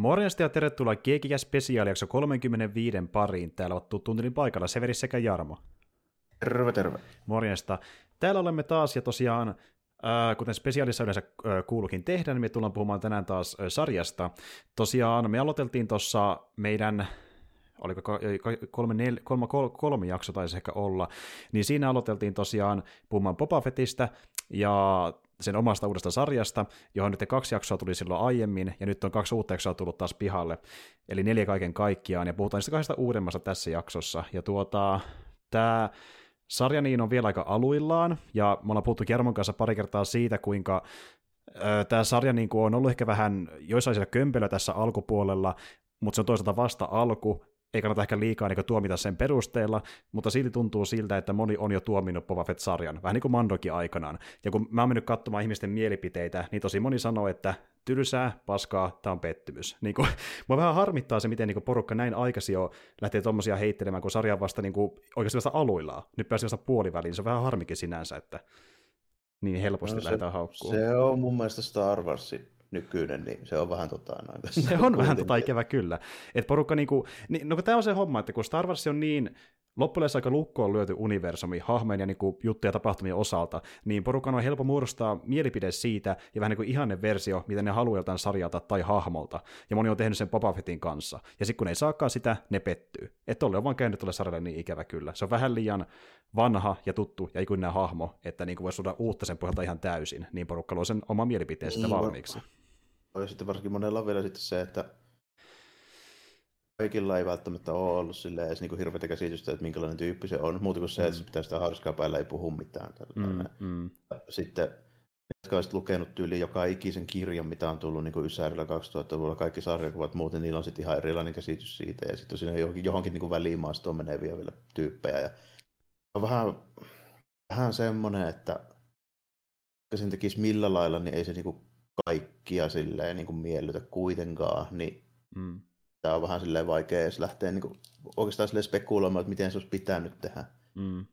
Morjesta ja tervetuloa Keekikä spesiaalijakso 35 pariin. Täällä ovat tunnin paikalla Severi sekä Jarmo. Terve, terve. Morjesta. Täällä olemme taas ja tosiaan, äh, kuten spesiaalissa yleensä äh, kuulukin tehdä, niin me tullaan puhumaan tänään taas äh, sarjasta. Tosiaan me aloiteltiin tuossa meidän oliko kolme, nel, kolme, kolme, kolme jakso taisi ehkä olla, niin siinä aloiteltiin tosiaan puhumaan Boba Fettistä, ja sen omasta uudesta sarjasta, johon nyt kaksi jaksoa tuli silloin aiemmin, ja nyt on kaksi uutta jaksoa tullut taas pihalle, eli neljä kaiken kaikkiaan, ja puhutaan niistä kahdesta uudemmasta tässä jaksossa, ja tuota, tämä sarja niin on vielä aika aluillaan, ja me ollaan puhuttu Kermon kanssa pari kertaa siitä, kuinka tämä sarja niin kuin on ollut ehkä vähän joissain siellä kömpelö tässä alkupuolella, mutta se on toisaalta vasta alku, ei kannata ehkä liikaa niin tuomita sen perusteella, mutta silti tuntuu siltä, että moni on jo tuominut Boba Fett-sarjan, vähän niin kuin Mandokin aikanaan. Ja kun mä oon mennyt katsomaan ihmisten mielipiteitä, niin tosi moni sanoo, että tylsää, paskaa, tämä on pettymys. Niin kuin, mua vähän harmittaa se, miten niin kuin porukka näin aikaisin jo lähtee tuommoisia heittelemään, kun sarja vasta niin kuin, oikeasti vasta aluillaan. Nyt pääsi vasta puoliväliin, se on vähän harmikin sinänsä, että niin helposti no se, lähdetään haukkuun. Se on mun mielestä Star Warsin nykyinen, niin se on vähän tota noin. Se on vähän tota ikävä kyllä. Et porukka niinku, niin, no tämä on se homma, että kun Star Wars on niin loppujen aika lukkoon lyöty universumi hahmojen ja niin kuin juttuja ja tapahtumien osalta, niin porukan on helppo muodostaa mielipide siitä ja vähän niin kuin ihanne versio, miten ne haluaa jotain sarjalta tai hahmolta. Ja moni on tehnyt sen Boba Fettin kanssa. Ja sitten kun ne ei saakaan sitä, ne pettyy. Että tolle on vaan käynyt tuolle sarjalle niin ikävä kyllä. Se on vähän liian vanha ja tuttu ja ikuinen hahmo, että niin kuin voisi uutta sen pohjalta ihan täysin. Niin porukka luo sen oma mielipiteen sitä niin, valmiiksi. Ja sitten varsinkin monella on vielä sitten se, että kaikilla ei välttämättä ole ollut silleen edes niin hirveätä käsitystä, että minkälainen tyyppi se on, muuta kuin se, että se mm. pitää sitä hauskaa päällä, ei puhu mitään. Mm, mm. Sitten jotka olisivat lukenut tyyli joka ikisen kirjan, mitä on tullut niin Ysärillä 2000-luvulla, kaikki sarjakuvat muuten, niillä on sitten ihan erilainen käsitys siitä, ja sitten siinä johonkin, johonkin niin välimaastoon meneviä vielä tyyppejä, ja on vähän, vähän semmoinen, että sen tekisi millä lailla, niin ei se niin kaikkia silleen niin kuin miellytä kuitenkaan, niin mm. tämä on vähän silleen vaikea edes lähteä niin kuin, oikeastaan silleen spekuloimaan, että miten se olisi pitänyt tehdä. Mm.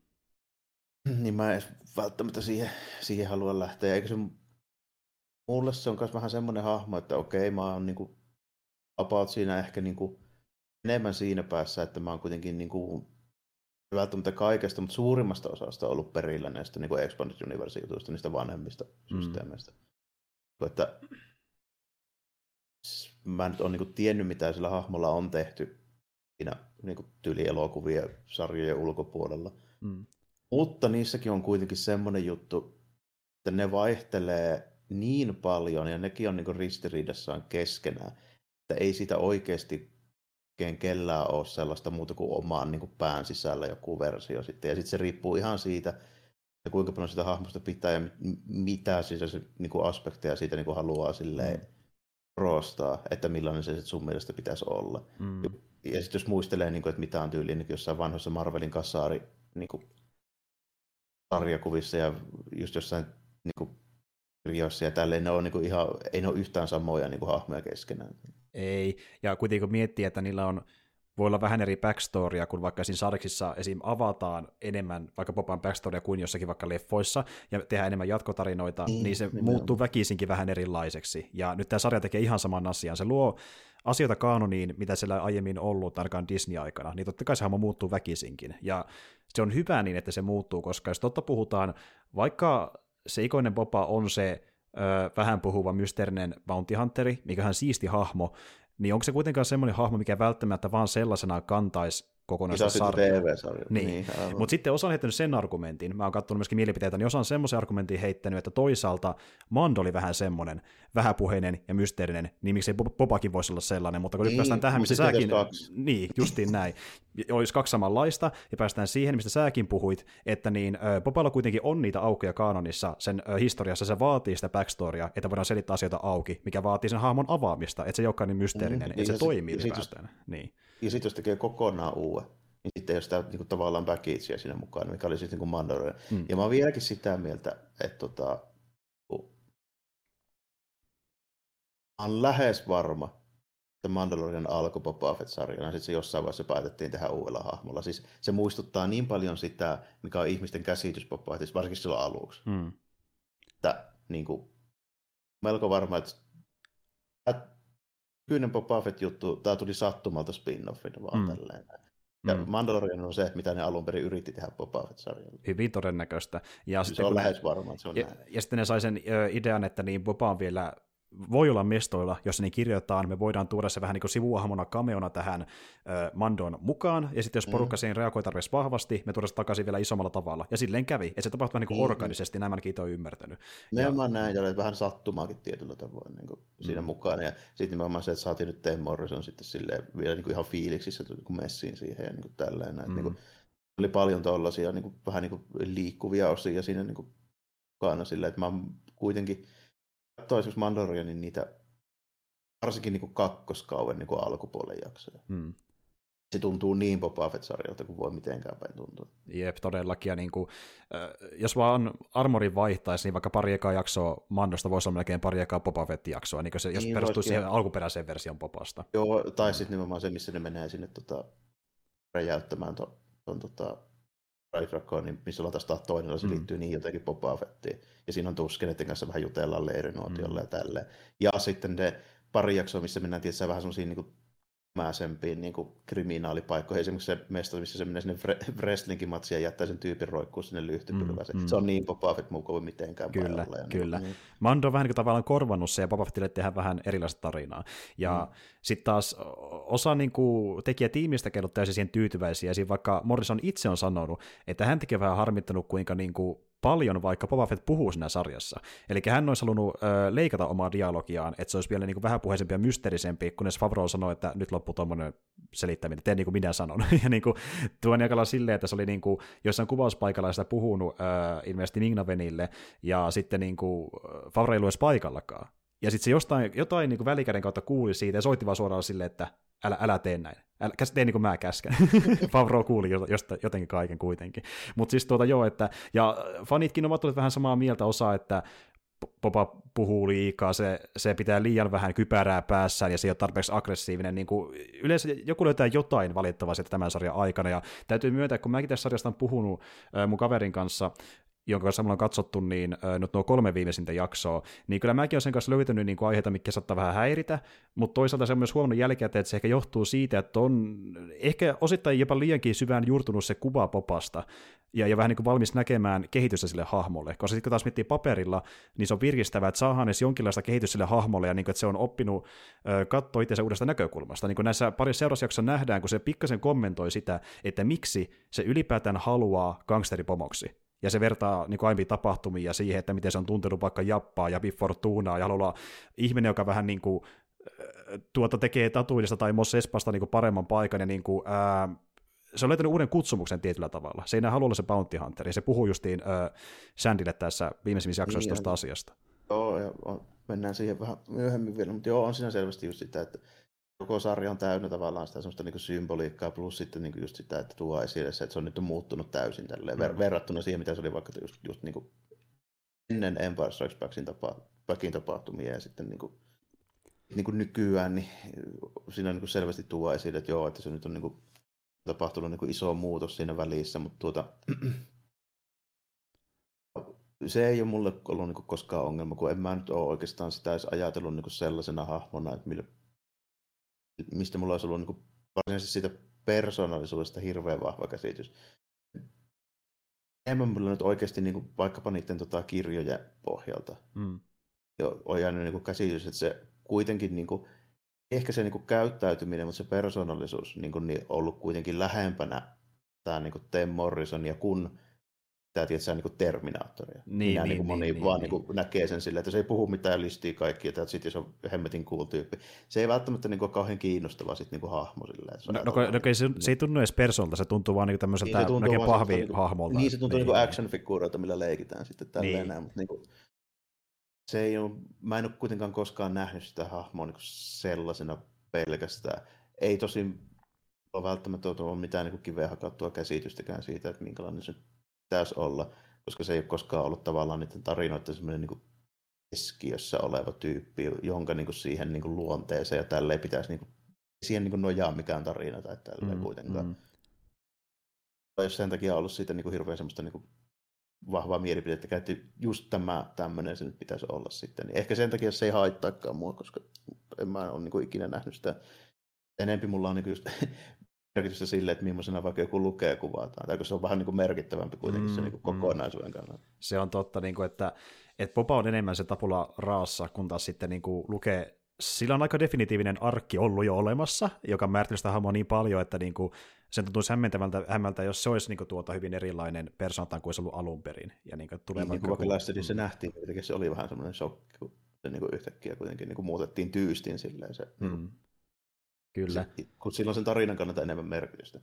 Niin mä en välttämättä siihen, siihen halua lähteä. Eikä se, mulle se on myös vähän semmoinen hahmo, että okei, mä oon niin kuin, about siinä ehkä niin kuin, enemmän siinä päässä, että mä oon kuitenkin niin kuin, välttämättä kaikesta, mutta suurimmasta osasta ollut perillä näistä niin Expanded Universe-jutuista, niistä vanhemmista mm. systeemeistä että mä en nyt ole niin tiennyt, mitä sillä hahmolla on tehty siinä niin tyylielokuvien sarjojen ulkopuolella. Mm. Mutta niissäkin on kuitenkin semmoinen juttu, että ne vaihtelee niin paljon ja nekin on niin ristiriidassaan keskenään, että ei sitä oikeasti kellään ole sellaista muuta kuin omaan niin kuin pään sisällä joku versio sitten. Ja sitten se riippuu ihan siitä, ja kuinka paljon sitä hahmosta pitää ja mitä siis se niin kuin aspekteja siitä niin kuin haluaa silleen mm. roostaa, että millainen se sun mielestä pitäisi olla. Mm. Ja sitten jos muistelee, niin kuin, että mitä on tyyliin niin jossain vanhoissa Marvelin kasaari niin kuin, sarjakuvissa ja just jossain niin kuin, kirjoissa ja tälleen, ne on niin kuin, ihan, ei ne ole yhtään samoja niin kuin, hahmoja keskenään. Ei, ja kuitenkin kun miettii, että niillä on voi olla vähän eri backstorya, kun vaikka siinä sarksissa esim. avataan enemmän vaikka Popan backstorya kuin jossakin vaikka leffoissa, ja tehdään enemmän jatkotarinoita, niin, niin se niin muuttuu väkisinkin vähän erilaiseksi. Ja nyt tämä sarja tekee ihan saman asian. Se luo asioita kaanoniin, mitä siellä aiemmin ollut, ainakaan Disney-aikana, niin totta kai se hahmo muuttuu väkisinkin. Ja se on hyvä niin, että se muuttuu, koska jos totta puhutaan, vaikka se ikoinen Boba on se ö, vähän puhuva mysteerinen bounty hunteri, mikä on siisti hahmo, niin onko se kuitenkaan semmoinen hahmo, mikä välttämättä vaan sellaisena kantaisi kokonaista sarjaa. TV-sarja. Niin. niin Mutta sitten osa on heittänyt sen argumentin, mä oon katsonut myöskin mielipiteitä, niin osa on semmoisen argumentin heittänyt, että toisaalta Mando oli vähän semmoinen vähäpuheinen ja mysteerinen, niin miksei Bobakin voisi olla sellainen, mutta kun niin, nyt päästään tähän, missä säkin... Niin, justiin näin. Olisi kaksi samanlaista, ja päästään siihen, mistä säkin puhuit, että niin Boballa kuitenkin on niitä aukoja kanonissa sen historiassa, se vaatii sitä backstorya, että voidaan selittää asioita auki, mikä vaatii sen hahmon avaamista, että se ei olekaan niin mysteerinen, mm, että se toimii ylipäätään. Niin. Ja sitten jos tekee kokonaan uuden, niin sitten ei ole sitä niin kuin, tavallaan backagea siinä mukaan, mikä oli sitten niin Mandalorian. Mm. Ja mä oon vieläkin sitä mieltä, että tota, oon lähes varma, että Mandalorian alkoi Boba Fett-sarjana, sitten se jossain vaiheessa päätettiin tehdä uudella hahmolla. Siis se muistuttaa niin paljon sitä, mikä on ihmisten käsitys Boba Fettistä, varsinkin silloin aluksi. Mm. Että niin kuin, melko varma, että nykyinen Boba Fett-juttu, tämä tuli sattumalta spin-offina vaan mm. tälleen. Ja mm. Mandalorian on se, mitä ne alun perin yritti tehdä Boba Fett-sarjalla. Hyvin todennäköistä. Ja se on lähes varma, että se on ja, näin. Ja sitten ne sai sen idean, että niin Boba on vielä voi olla mestoilla, jos niin kirjoitetaan, me voidaan tuoda se vähän niin kuin sivuahmona, kameona tähän äh, Mandon mukaan, ja sitten jos mm. porukka mm. siihen reagoi tarpeeksi vahvasti, me tuodaan se takaisin vielä isommalla tavalla. Ja silleen kävi, että se tapahtui niin kuin mm. organisesti, nämä ainakin on ymmärtänyt. Nimenomaan ja... näin, ja vähän sattumaakin tietyllä tavoin niin kuin mm. siinä mukana, ja sitten nimenomaan se, että saatiin nyt Tim Morrison sitten silleen vielä niin kuin ihan fiiliksissä kun messiin siihen ja niin kuin tälleen. Näin, mm. niin kuin, oli paljon tuollaisia niin kuin, vähän niin kuin liikkuvia osia siinä niin kuin, mukana silleen, että mä kuitenkin katsoo esimerkiksi Mandalorianin niitä, varsinkin niin kakkoskauden niin alkupuolen jaksoja. Hmm. Se tuntuu niin Boba Fett-sarjalta kuin voi mitenkään päin tuntua. Jep, todellakin. Ja niin kuin, jos vaan armorin vaihtaisi, niin vaikka pari ekaa jaksoa Mandosta voisi olla melkein pari ekaa Boba Fett-jaksoa, niin se, jos niin, perustuisi siihen alkuperäiseen version Bobasta. Joo, tai sitten nimenomaan se, missä ne menee sinne tota, räjäyttämään tuon ton, tota, Drive niin missä ollaan taas toinen, se mm. liittyy niin jotenkin Boba Fettiin. Ja siinä on Tuskeneiden kanssa vähän jutellaan leirinuotiolla mm. ja tälleen. Ja sitten ne pari jaksoa, missä mennään tietysti vähän semmoisiin niin mäisempiin niin kuin kriminaalipaikkoihin. Esimerkiksi se mesta, missä se menee sinne wrestlingin matsiin ja jättää sen tyypin roikkuu sinne lyhtypylväseen. Mm, mm. Se on niin Boba Fett muu kuin mitenkään Kyllä, ja kyllä. Niin. Mando on vähän niin kuin tavallaan korvannut se ja Boba Fettille tehdään vähän erilaista tarinaa. Ja mm. sitten taas osa niin kuin, tekijätiimistä kertoo täysin siihen tyytyväisiä. Siinä vaikka Morrison itse on sanonut, että hän tekee vähän harmittanut, kuinka niin kuin, paljon, vaikka Boba Fett puhuu siinä sarjassa. Eli hän olisi halunnut ö, leikata omaa dialogiaan, että se olisi vielä niin kuin vähäpuheisempi ja mysteerisempi, kunnes Favreau sanoi, että nyt loppuu tuommoinen selittäminen, tee niin kuin minä sanon. ja niin kuin, tuon jakalla silleen, että se oli niin kuin, jossain kuvauspaikalla sitä puhunut ö, ilmeisesti Nignavenille, ja sitten niin kuin, Favreau ei paikallakaan. Ja sitten se jostain, jotain niin kuin välikäden kautta kuuli siitä ja soitti vaan suoraan silleen, että älä, älä tee näin. Älä, tee niin kuin mä käskän. Favreau kuuli josta, jotenkin kaiken kuitenkin. Mutta siis tuota joo, että, ja fanitkin ovat olleet vähän samaa mieltä osa, että Popa puhuu liikaa, se, se pitää liian vähän kypärää päässään ja se ei ole tarpeeksi aggressiivinen. Niin kuin, yleensä joku löytää jotain valitettavasti tämän sarjan aikana ja täytyy myöntää, kun mäkin tässä sarjasta on puhunut mun kaverin kanssa, jonka kanssa mulla on katsottu niin, nyt nuo kolme viimeisintä jaksoa, niin kyllä mäkin olen sen kanssa löytänyt niin kuin aiheita, mikä saattaa vähän häiritä, mutta toisaalta se on myös huomannut jälkikäteen, että se ehkä johtuu siitä, että on ehkä osittain jopa liiankin syvään juurtunut se kuva popasta, ja, ja vähän niin kuin valmis näkemään kehitystä sille hahmolle. Koska sitten kun taas miettii paperilla, niin se on virkistävää, että saadaan edes jonkinlaista kehitystä sille hahmolle, ja niin kuin, että se on oppinut katsoa itseänsä uudesta näkökulmasta. Niin kuin näissä parissa seuraavassa nähdään, kun se pikkasen kommentoi sitä, että miksi se ylipäätään haluaa gangsteripomoksi ja se vertaa niin aiempiin tapahtumiin ja siihen, että miten se on tuntenut vaikka Jappaa ja Biffortunaa ja haluaa ihminen, joka vähän niin kuin, tuota tekee Tatuilista tai Mos Espasta niin kuin paremman paikan ja niin kuin, ää, se on löytänyt uuden kutsumuksen tietyllä tavalla. Se ei enää halua olla se bounty hunter, ja se puhuu justiin äh, Sandille tässä viimeisimmissä jaksoissa niin, tuosta asiasta. Joo, ja on, mennään siihen vähän myöhemmin vielä, mutta joo, on siinä selvästi just sitä, että koko sarja on täynnä tavallaan sitä semmoista niin symboliikkaa, plus sitten niin just sitä, että tuo esille se, että se on nyt muuttunut täysin tälleen, ver- mm. verrattuna siihen, mitä se oli vaikka just, just niin kuin ennen Empire Strikes Backin tapa, Backin tapahtumia ja sitten niin kuin, niin kuin nykyään, niin siinä niin kuin selvästi tuo esille, että joo, että se nyt on niin kuin tapahtunut niin kuin iso muutos siinä välissä, mutta tuota, se ei ole mulle ollut niin kuin koskaan ongelma, kun en mä nyt ole oikeastaan sitä edes ajatellut niin kuin sellaisena hahmona, että millä, mistä mulla olisi ollut niin kuin varsinaisesti siitä persoonallisuudesta hirveän vahva käsitys. Enemmän mulla nyt oikeasti niin kuin, vaikkapa niiden tota, kirjojen pohjalta mm. on jäänyt niin kuin, käsitys, että se kuitenkin niin kuin, ehkä se niin kuin käyttäytyminen, mutta se persoonallisuus niin kuin, niin ollut kuitenkin lähempänä tämä niin kuin Tim Morrison ja kun tämä tietysti niin kuin Terminaattoria. Niin, Minä, niin, niin, moni niin, vaan niin, niin, niin. näkee sen silleen, että se ei puhu mitään listii kaikkia, että sitten jos on hemmetin cool tyyppi. Se ei välttämättä niin kuin, kauhean kiinnostava sit, niin kuin hahmo silleen. No, no, no, no, se, se, ei tunnu edes persoonalta, se tuntuu vaan niin tämmöiseltä niin, melkein pahvi-hahmolta. Niin, se tuntuu niin, niin action-figuureilta, millä leikitään sitten tälleen niin. näin, mutta niin kuin, se ei ole, mä en ole kuitenkaan koskaan nähnyt sitä hahmoa niin sellaisena pelkästään. Ei tosin ole välttämättä ole mitään niin kiveä hakattua käsitystäkään siitä, että minkälainen se pitäisi olla, koska se ei ole koskaan ollut tavallaan niiden tarinoiden semmoinen niin keskiössä oleva tyyppi, jonka niin kuin siihen niin kuin luonteeseen ja tälleen pitäisi niin kuin, siihen niin kuin nojaa mikään tarina tai tälleen mm, kuitenkaan. Mm. Jos sen takia ollut siitä niin kuin hirveän semmoista niin kuin vahvaa mielipidettä käytti just tämä tämmöinen se nyt pitäisi olla sitten. Niin ehkä sen takia se ei haittaakaan mua, koska en mä ole niin ikinä nähnyt sitä. Enempi mulla on niin just merkitystä sille, että millaisena vaikka joku lukee kuvataan, tai kun se on vähän niin kuin merkittävämpi kuitenkin mm, se niin kuin kokonaisuuden kannalta. Se on totta, niin kuin, että, että Popa on enemmän se tapula raassa, kun taas sitten niin kuin lukee sillä on aika definitiivinen arkki ollut jo olemassa, joka määrittelee sitä hahmoa niin paljon, että niin kuin, sen tuntuisi hämmentävältä, hämmältä, jos se olisi niin kuin, tuota hyvin erilainen persoonaltaan kuin se ollut alun perin. Ja niin kuin, tulee niin, vaikka, vaikka Lastedin se nähtiin, se oli vähän semmoinen shokki, kun se niin kuin yhtäkkiä kuitenkin niin kuin muutettiin tyystin silleen se. Mm. Kyllä. Se, kun sillä on sen tarinan kannalta enemmän merkitystä.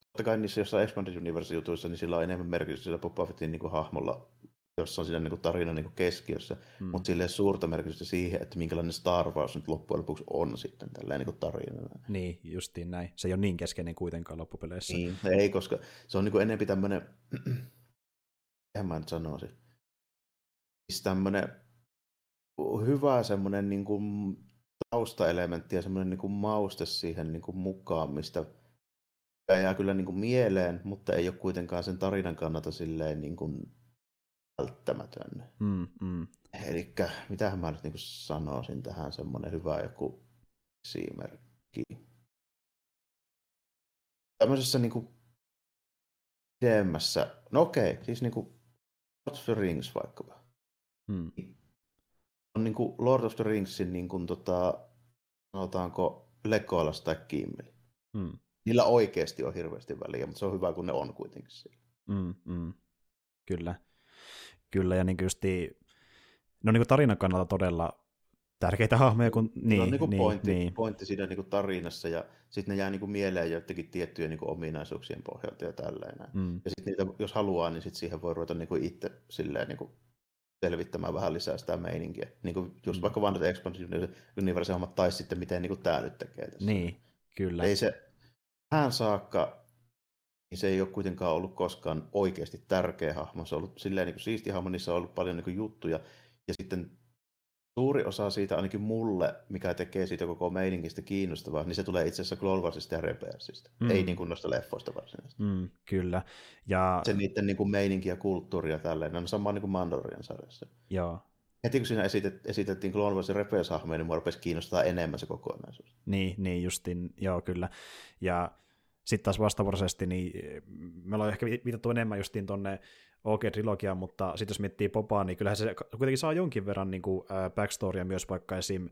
Totta kai niissä jossain Expanded Universe-jutuissa, niin sillä on enemmän merkitystä sillä Boba Fettin niin kuin hahmolla jossa on siinä niin kuin tarinan niin kuin keskiössä, mm. mutta sille suurta merkitystä siihen, että minkälainen Star Wars nyt loppujen lopuksi on sitten tällä niin tarinana. Niin, justiin näin. Se ei ole niin keskeinen kuitenkaan loppupeleissä. Niin, ei, koska se on niin kuin enemmän tämmöinen, en mä nyt sanoisi, siis tämmöinen hyvä semmoinen niin kuin taustaelementti ja semmoinen niin kuin mauste siihen niin kuin mukaan, mistä jää kyllä niin kuin mieleen, mutta ei ole kuitenkaan sen tarinan kannalta silleen niin kuin välttämätön. Mm, mm. Eli mitähän mä nyt niin sanoisin tähän semmoinen hyvä joku esimerkki. Tämmöisessä niin kuin pidemmässä, no okei, siis niin kuin Lord of the Rings vaikkapa. Mm. On niin kuin Lord of the Ringsin niin kuin tota, sanotaanko Legolas tai Kimmel. Mm. Niillä oikeasti on hirveästi väliä, mutta se on hyvä, kun ne on kuitenkin siellä. Mm, mm. Kyllä. Kyllä, ja niin justi, no niin kuin tarinan kannalta todella tärkeitä hahmoja. Kun, niin, on niin kuin niin, pointti, niin. pointti siinä niin kuin tarinassa, ja sitten ne jää niin kuin mieleen joidenkin tiettyjen niin kuin ominaisuuksien pohjalta ja tälleen. Mm. Ja sitten niitä, jos haluaa, niin sitten siihen voi ruveta niin kuin itse silleen niin kuin selvittämään vähän lisää sitä meininkiä. Niin kuin just mm. vaikka nyt Expansion Universe hommat, tai sitten miten niin kuin tämä nyt tekee tässä. Niin, kyllä. Ei se tähän saakka niin se ei ole kuitenkaan ollut koskaan oikeasti tärkeä hahmo. Se on ollut silleen niin kuin siisti hahmo, niissä on ollut paljon niin kuin juttuja. Ja sitten suuri osa siitä, ainakin mulle, mikä tekee siitä koko meininkistä kiinnostavaa, niin se tulee itse asiassa Clone Warsista ja Rebelsista. Mm. Ei niin kuin noista leffoista varsinaisesti. Mm, kyllä. Ja... Se niiden niin kuin meininki ja kulttuuri ja tälleen, ne on sama niin kuin Mandalorian sarjassa. Joo. Heti kun siinä esitet, esitettiin Clone Wars ja Rebels niin mua rupesi kiinnostaa enemmän se kokonaisuus. Niin, niin justin, joo kyllä. Ja sitten taas vastavuoroisesti, niin me ollaan ehkä viitattu enemmän justiin tonne OK-trilogiaan, mutta sitten jos miettii Popaa, niin kyllähän se kuitenkin saa jonkin verran niin kuin, äh, backstorya myös vaikka esim.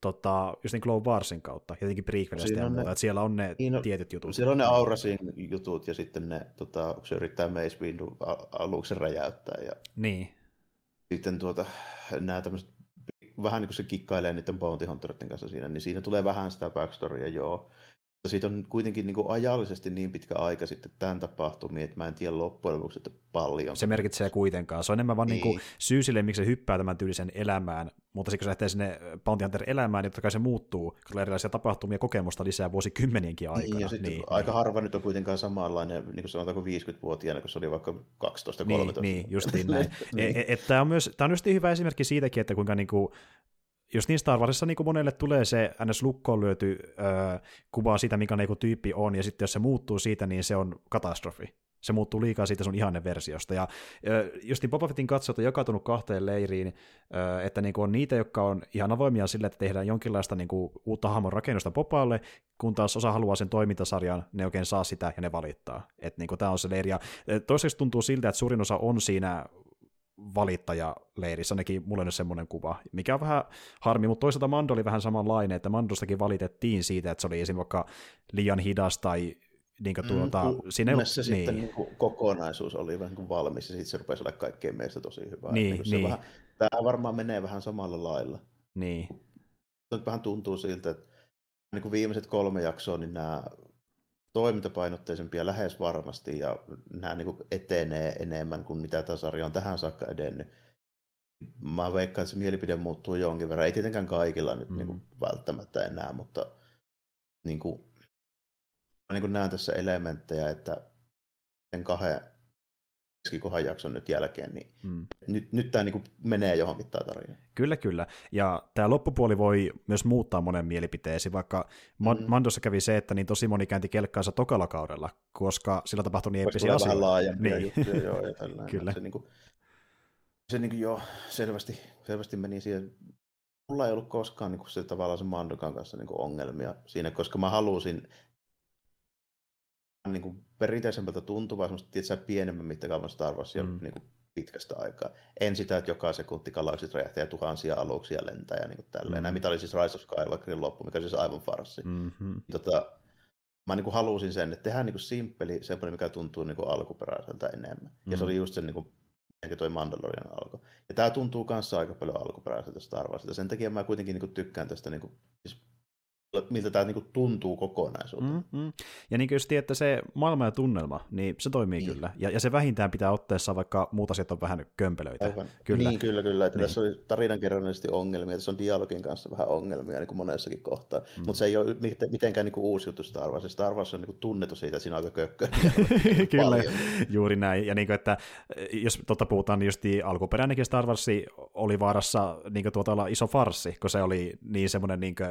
Tota, just niin Glow Warsin kautta, jotenkin prequelista ja muuta, että siellä on ne niin, tietyt jutut. Siellä on ne Aurasin jutut ja sitten ne, tota, kun se yrittää Mace Windu aluksi räjäyttää. Ja niin. Sitten tuota, nämä tämmöiset, vähän niin kuin se kikkailee niiden Bounty Hunteritten kanssa siinä, niin siinä tulee vähän sitä backstorya, joo siitä on kuitenkin niin kuin ajallisesti niin pitkä aika sitten tämän tapahtumia, että mä en tiedä loppujen lopuksi, että paljon. Se merkitsee kuitenkaan. Se on enemmän vaan niin. Niin kuin syy sille, miksi se hyppää tämän tyylisen elämään, mutta sitten kun se lähtee sinne Bounty Hunter-elämään, niin totta kai se muuttuu, kun tulee erilaisia tapahtumia kokemusta lisää vuosikymmenienkin aikana. Niin, ja niin, niin, aika niin. harva nyt on kuitenkaan samanlainen, niin kuin sanotaanko 50-vuotiaana, kun se oli vaikka 12-13. Niin, niin justiin näin. niin. E, e, tämä on myös tämä on just hyvä esimerkki siitäkin, että kuinka niin kuin, just niin Star Warsissa niin monelle tulee se ns. lukkoon lyöty öö, kuva siitä, mikä niinku tyyppi on, ja sitten jos se muuttuu siitä, niin se on katastrofi. Se muuttuu liikaa siitä sun ihanne versiosta. Ja just niin Boba Fettin katsojat on jakautunut kahteen leiriin, että niin on niitä, jotka on ihan avoimia sille, että tehdään jonkinlaista niin kuin, uutta hahmon rakennusta Popalle, kun taas osa haluaa sen toimintasarjan, ne oikein saa sitä ja ne valittaa. Että niin tämä on se leiri. Ja toiseksi tuntuu siltä, että suurin osa on siinä valittajaleirissä, ainakin mulle nyt semmoinen kuva, mikä on vähän harmi, mutta toisaalta Mando oli vähän samanlainen, että Mandostakin valitettiin siitä, että se oli esimerkiksi vaikka liian hidas tai niin kuin tuota, mm, siinä se niin. sitten niin kuin kokonaisuus oli vähän kuin valmis ja sitten se rupesi olla kaikkien meistä tosi hyvä. Niin, niin niin. Vähän, tämä varmaan menee vähän samalla lailla. Niin. Nyt vähän tuntuu siltä, että niin kuin viimeiset kolme jaksoa, niin nämä toimintapainotteisempia lähes varmasti ja nämä niin kuin etenee enemmän kuin mitä tämä sarja on tähän saakka edennyt. Mä veikkaan, että se mielipide muuttuu jonkin verran. Ei tietenkään kaikilla nyt mm. niin kuin välttämättä enää, mutta niin kuin, mä niin kuin näen tässä elementtejä, että sen kahden keskikohan jakson nyt jälkeen, niin mm. nyt, nyt tämä niin menee johonkin tämä tarina. Kyllä, kyllä. Ja tämä loppupuoli voi myös muuttaa monen mielipiteesi, vaikka mm. Mandossa kävi se, että niin tosi moni käänti kelkkaansa tokalla kaudella, koska sillä tapahtui niin eeppisiä asioita. vähän laajempia niin. juttuja, joo, ja kyllä. Se, niin kuin, se niin kuin, joo, selvästi, selvästi meni siihen. Mulla ei ollut koskaan niin kuin, se, tavallaan se Mandokan kanssa niin kuin, ongelmia siinä, koska mä halusin niin kuin perinteisemmältä tuntuvaa, semmoista tietysti pienemmän mittakaavan Star Warsia mm. niin kuin pitkästä aikaa. En sitä, että joka sekunti galaksit räjähtää ja tuhansia aluksia lentää ja niin kuin tälleen. Mm. Nämä, mitä oli siis Rise of Skywalkerin loppu, mikä siis aivan farssi. Mm-hmm. Tota, mä niin kuin halusin sen, että tehdään niin kuin simppeli, semmoinen, mikä tuntuu niin kuin alkuperäiseltä enemmän. Mm. Ja se oli mm. just se, niin kuin, mikä toi Mandalorian alkoi. Ja tämä tuntuu kanssa aika paljon alkuperäiseltä Star Warsilta. Sen takia mä kuitenkin niin kuin tykkään tästä niin kuin, siis miltä tämä niin tuntuu kokonaisuutena. Mm, mm. Ja niin kuin just että se maailma ja tunnelma, niin se toimii niin. kyllä. Ja, ja se vähintään pitää otteessa, vaikka muut asiat on vähän kömpelöitä. Aivan. Kyllä. Niin, kyllä, kyllä. Että niin. Tässä oli tarinankerronnallisesti ongelmia, tässä on dialogin kanssa vähän ongelmia niin kuin monessakin kohtaa. Mm. Mutta se ei ole mitenkään niin kuin uusi juttu Star Wars. Star Wars on niin kuin tunnettu siitä, että siinä on aika kökkö. kyllä, paljon. juuri näin. Ja niin kuin, että jos totta puhutaan, niin just alkuperäinenkin Star Wars oli vaarassa niin kuin tuota olla iso farsi, kun se oli niin semmoinen niin kuin,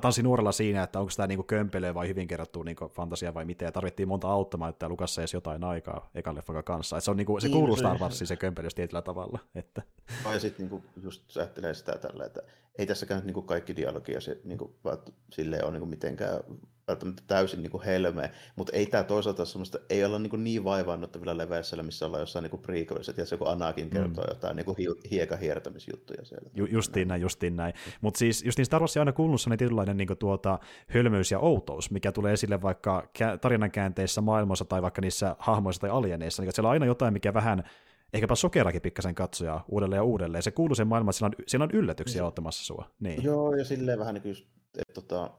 tanssi nuorella siinä, että onko tämä niinku kömpelöä vai hyvin kerrottu niinku fantasia vai miten, ja tarvittiin monta auttamaan, että lukassa edes jotain aikaa ekan leffan kanssa. Et se, on niinku, se niin, kuuluu Star Warsiin se kömpelöys tietyllä tavalla. Että. Ja sitten niinku, just ajattelee sitä tällä, että ei tässäkään niinku kaikki dialogia se, niinku, silleen ole niinku mitenkään välttämättä täysin niin kuin helmeä, mutta ei tämä toisaalta semmoista, ei olla niin, kuin niin vaivaannuttavilla leveässä, missä ollaan jossain niin prequelissa, että kun Anakin mm. kertoo mm. jotain niin kuin hiekahiertämisjuttuja siellä. Ju, justiin näin, justiin näin. Mutta siis just niin Star Wars aina kuullut sellainen tietynlainen niin tuota, hölmöys ja outous, mikä tulee esille vaikka tarinan maailmassa tai vaikka niissä hahmoissa tai alieneissa, niin siellä on aina jotain, mikä vähän ehkäpä sokerakin pikkasen katsojaa uudelleen ja uudelleen. Se kuuluu sen maailmaan, että siellä on, siellä on yllätyksiä niin. ottamassa sua. Niin. Joo, ja silleen vähän niin kuin että tota,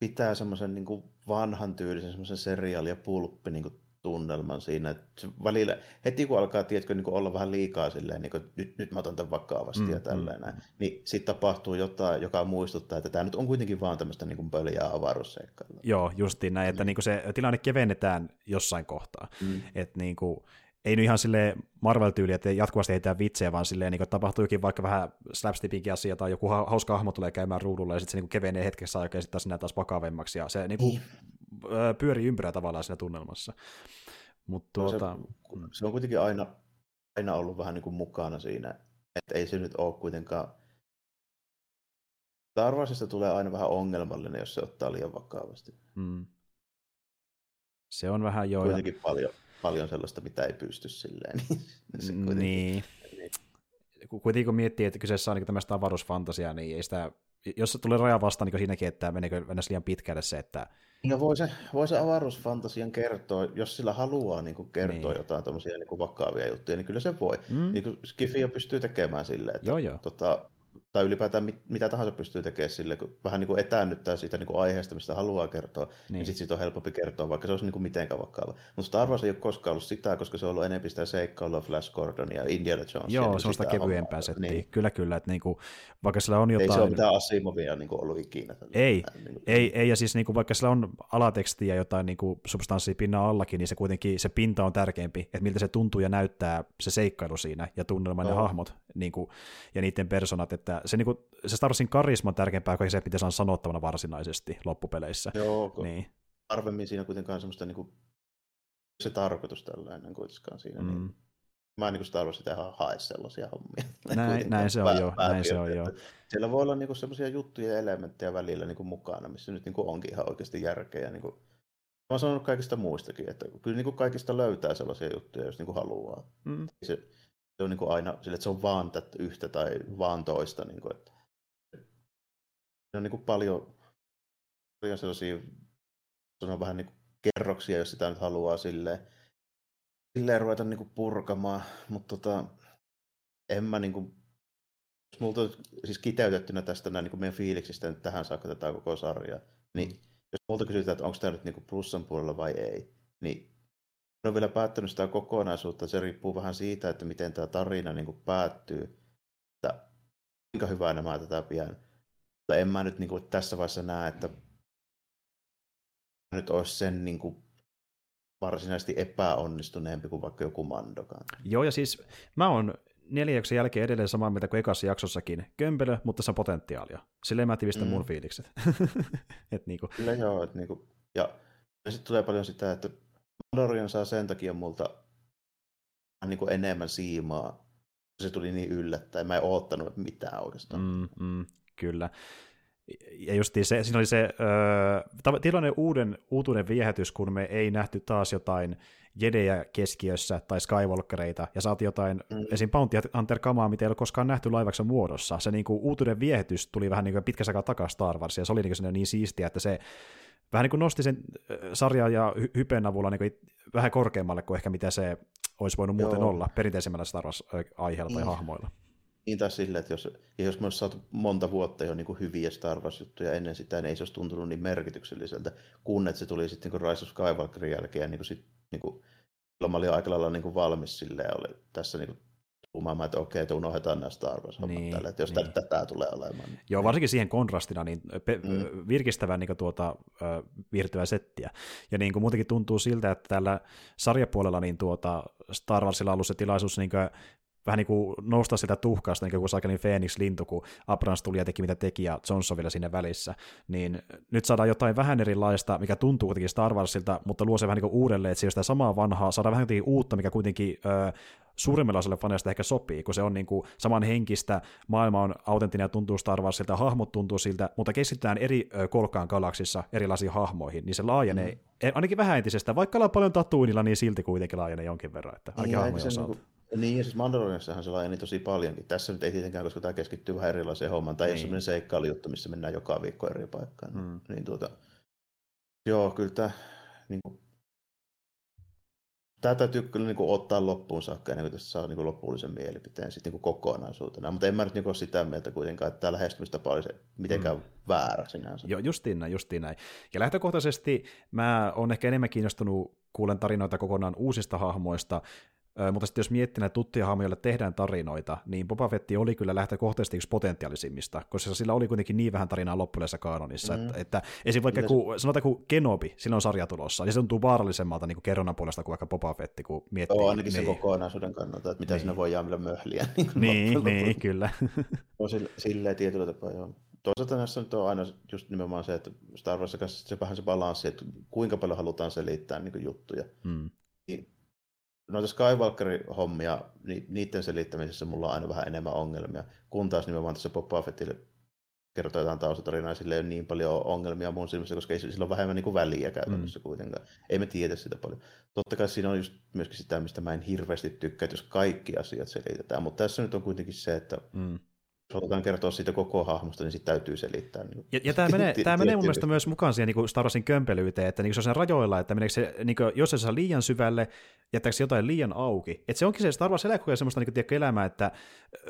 pitää semmoisen niin vanhan tyylisen semmoisen seriaali- ja pulppi niin tunnelman siinä. Että välillä, heti kun alkaa tiedätkö, niin olla vähän liikaa silleen, niin kuin, nyt, nyt mä otan tämän vakavasti mm, ja tälleen mm. niin sitten tapahtuu jotain, joka muistuttaa, että tämä nyt on kuitenkin vaan tämmöistä niin pöljää avaruusseikkailua. Joo, justiin näin, että niin. Niin se tilanne kevennetään jossain kohtaa. Mm. Että niin kuin, ei nyt ihan sille Marvel-tyyli, että jatkuvasti heitää vitsejä, vaan silleen, niin tapahtuu jokin vaikka vähän slapstickin asia tai joku hauska hahmo tulee käymään ruudulla ja sitten se niin kevenee hetkessä aikaa ja sitten taas taas vakavemmaksi ja se niin kuin, niin. pyörii ympyrää tavallaan siinä tunnelmassa. Mut, tuota... no se, mm. se, on kuitenkin aina, aina ollut vähän niin kuin mukana siinä, että ei se nyt ole kuitenkaan Star Warsista tulee aina vähän ongelmallinen, jos se ottaa liian vakavasti. Mm. Se on vähän jo. Kuitenkin ja... paljon, paljon sellaista, mitä ei pysty silleen. Niin, se niin. niin. Kuitenkin kun miettii, että kyseessä on niin tämmöistä avaruusfantasiaa, niin ei sitä, jos tulee raja vastaan niin siinäkin, että meneekö mennä liian pitkälle se, että No voi se, voi se avaruusfantasian kertoa, jos sillä haluaa niin kuin kertoa niin. jotain tuommoisia niin vakavia juttuja, niin kyllä se voi. Mm. Niin kuin Skifia pystyy tekemään silleen, että joo, joo. Tota, tai ylipäätään mit, mitä tahansa pystyy tekemään sille, kun vähän niin kuin etäännyttää siitä niin kuin aiheesta, mistä haluaa kertoa, niin, niin sitten siitä on helpompi kertoa, vaikka se olisi niin kuin mitenkään vakava. Mutta Star Wars ei ole koskaan ollut sitä, koska se on ollut enemmän sitä seikkailua Flash Gordon ja Indiana Jones. Joo, niin sellaista kevyempää settiä. Niin. Kyllä, kyllä. Että niin kuin, vaikka sillä on jotain... Ei se ole mitään Asimovia niin kuin ollut ikinä. Ei, niin kuin... ei, ei, ja siis niin kuin, vaikka sillä on alatekstiä jotain niin kuin substanssia pinnan allakin, niin se kuitenkin se pinta on tärkeämpi, että miltä se tuntuu ja näyttää se seikkailu siinä ja tunnelman no. ja hahmot niin kuin, ja niiden personat, että se, niin kuin, se Star Warsin karisma on tärkeämpää kuin se, mitä se on sanottavana varsinaisesti loppupeleissä. Joo, niin. harvemmin siinä kuitenkaan semmoista niin kuin, se tarkoitus tällainen kuitenkaan siinä. Niin mm. Niin, mä en niin Star Warsin tehdä hae sellaisia hommia. Näin, näin se on jo. Näin se on jo. Siellä voi olla niin semmoisia juttuja ja elementtejä välillä niin kuin mukana, missä nyt niin kuin onkin ihan oikeasti järkeä. Niin kuin, mä oon sanonut kaikista muistakin, että kyllä niin kuin kaikista löytää sellaisia juttuja, jos niin kuin haluaa. Mm. Se, se on niin kuin aina sille, että se on vaan tätä yhtä tai vaan toista. Niin kuin, että on niin kuin paljon, paljon sellaisia sanon vähän niin kuin kerroksia, jos sitä nyt haluaa silleen, silleen ruveta niin kuin purkamaan, mutta tota, en mä niin kuin, jos multa siis kiteytettynä tästä näin niin kuin meidän fiiliksistä nyt tähän saakka tätä koko sarjaa, niin mm. jos multa kysytään, että onko tämä nyt niin kuin plussan puolella vai ei, niin en ole vielä päättänyt sitä kokonaisuutta. Se riippuu vähän siitä, että miten tämä tarina niin kuin päättyy. Että kuinka hyvää nämä tätä pidän. Mutta en mä nyt niin kuin tässä vaiheessa näe, että nyt olisi sen niin kuin varsinaisesti epäonnistuneempi kuin vaikka joku Mandokan. Joo, ja siis mä oon neljäksen jälkeen edelleen samaa mieltä kuin ekassa jaksossakin. Kömpelö, mutta se on potentiaalia. Silleen mä tivistän mm. mun fiilikset. et niinku. Kyllä joo, et niinku, ja, ja sitten tulee paljon sitä, että Mandalorian saa sen takia multa niin kuin enemmän siimaa. Se tuli niin yllättäen. Mä en oottanut mitään oikeastaan. Mm, mm, kyllä. Ja just se, siinä oli se äh, tilanne uuden uutuuden viehätys, kun me ei nähty taas jotain jedejä keskiössä tai Skywalkereita, ja saatiin jotain mm. esim. Bounty Hunter kamaa, mitä ei ole koskaan nähty laivaksen muodossa. Se niin kuin, uutuuden viehätys tuli vähän niin kuin pitkä sakaa takaisin Star Wars, ja se oli niin, kuin niin siistiä, että se vähän niin kuin nosti sen sarjan ja hypen avulla niin kuin vähän korkeammalle kuin ehkä mitä se olisi voinut muuten Joo. olla perinteisemmällä Star Wars-aiheella tai mm. hahmoilla. Niin tai silleen, että jos, ja jos me olisi saatu monta vuotta jo niin kuin hyviä Star Wars-juttuja ennen sitä, niin ei se olisi tuntunut niin merkitykselliseltä, kun että se tuli sitten niin Rise of Skywalkerin jälkeen, ja niin kuin sit, niin kuin, mä olin aika lailla niin kuin valmis silleen, oli tässä niin kuin tuumaamaan, että okei, että unohdetaan nämä Star wars niin, tälle, että jos niin. tätä tulee olemaan. Niin. Joo, varsinkin siihen kontrastina, niin pe- mm. virkistävää niin tuota, viihdyttävää settiä. Ja niin kuin muutenkin tuntuu siltä, että tällä sarjapuolella niin tuota, Star Warsilla on ollut se tilaisuus niin kuin vähän niin kuin nousta sieltä tuhkasta, niin kuin Saikelin Phoenix-lintu, kun Abrams tuli ja teki mitä teki, ja Johnson vielä sinne välissä, niin nyt saadaan jotain vähän erilaista, mikä tuntuu kuitenkin Star Warsilta, mutta luo se vähän niin kuin uudelleen, että se on sitä samaa vanhaa, saadaan vähän uutta, mikä kuitenkin ö, suurimmilla osalla faneista ehkä sopii, kun se on niin kuin samanhenkistä, maailma on autenttinen ja tuntuu Star Warsilta, hahmot tuntuu siltä, mutta keskitytään eri kolkaan galaksissa erilaisiin hahmoihin, niin se laajenee mm. E, ainakin vähän entisestä, vaikka ollaan paljon tatuinilla, niin silti kuitenkin laajenee jonkin verran, että ainakin niin, hahmojen osalta. Niin niin, ja siis Mandalorianissahan se laajeni tosi paljonkin. Tässä nyt ei tietenkään, koska tämä keskittyy vähän erilaiseen hommaan. Tai niin. ei sellainen seikkailijuttu, missä mennään joka viikko eri paikkaan. Mm. Niin tuota, joo, kyllä tämä, niin kuin, tämä täytyy kyllä niin kuin, ottaa loppuun saakka, ennen kuin tästä saa niin kuin, loppullisen mielipiteen sitten niin kuin, kokonaisuutena. Mutta en mä nyt niin kuin, ole sitä mieltä kuitenkaan, että tämä lähestymistapa olisi mitenkään mm. väärä sinänsä. Joo, justiin näin, justiin näin. Ja lähtökohtaisesti mä oon ehkä enemmän kiinnostunut kuulen tarinoita kokonaan uusista hahmoista, mutta sitten jos miettii näitä tuttuja hahmoja, tehdään tarinoita, niin Boba Fett oli kyllä lähtökohtaisesti yksi potentiaalisimmista, koska sillä oli kuitenkin niin vähän tarinaa loppuudessa kaanonissa, mm. että, että esim. vaikka ku, sanotaan kuin Kenobi, sillä on sarja tulossa, niin se tuntuu vaarallisemmalta niin kerronnan puolesta kuin vaikka Boba Fett, kun miettii. Joo, ainakin niin. sen kokonaisuuden kannalta, että mitä niin. siinä voi jaamilla möhliä. Niin, niin, niin kyllä. on sille, silleen tietyllä tapaa, joo. Toisaalta näissä nyt on aina just nimenomaan se, että Star Wars kanssa se vähän se balanssi, että kuinka paljon halutaan selittää niin juttuja. Mm. Niin noita Skywalker-hommia, niin niiden selittämisessä mulla on aina vähän enemmän ongelmia, kun taas nimenomaan tässä Boba Fettille kertoo jotain taustatarinaa, sillä ei ole niin paljon ongelmia mun silmissä, koska ei sillä ole vähemmän niin kuin väliä käytännössä mm. kuitenkaan. Ei me tiedä sitä paljon. Totta kai siinä on just myöskin sitä, mistä mä en hirveästi tykkää, että jos kaikki asiat selitetään, mutta tässä nyt on kuitenkin se, että mm halutaan kertoa siitä koko hahmosta, niin sitten täytyy selittää. Niin ja, ja tämä menee, tämä menee mun mielestä myös mukaan siihen niin Star Warsin kömpelyyteen, että niin se on sen rajoilla, että meneekö se, niin kuin, jos se saa liian syvälle, jättääkö se jotain liian auki. Että se onkin se Star Wars eläkkoja semmoista niin kuin, elämää, että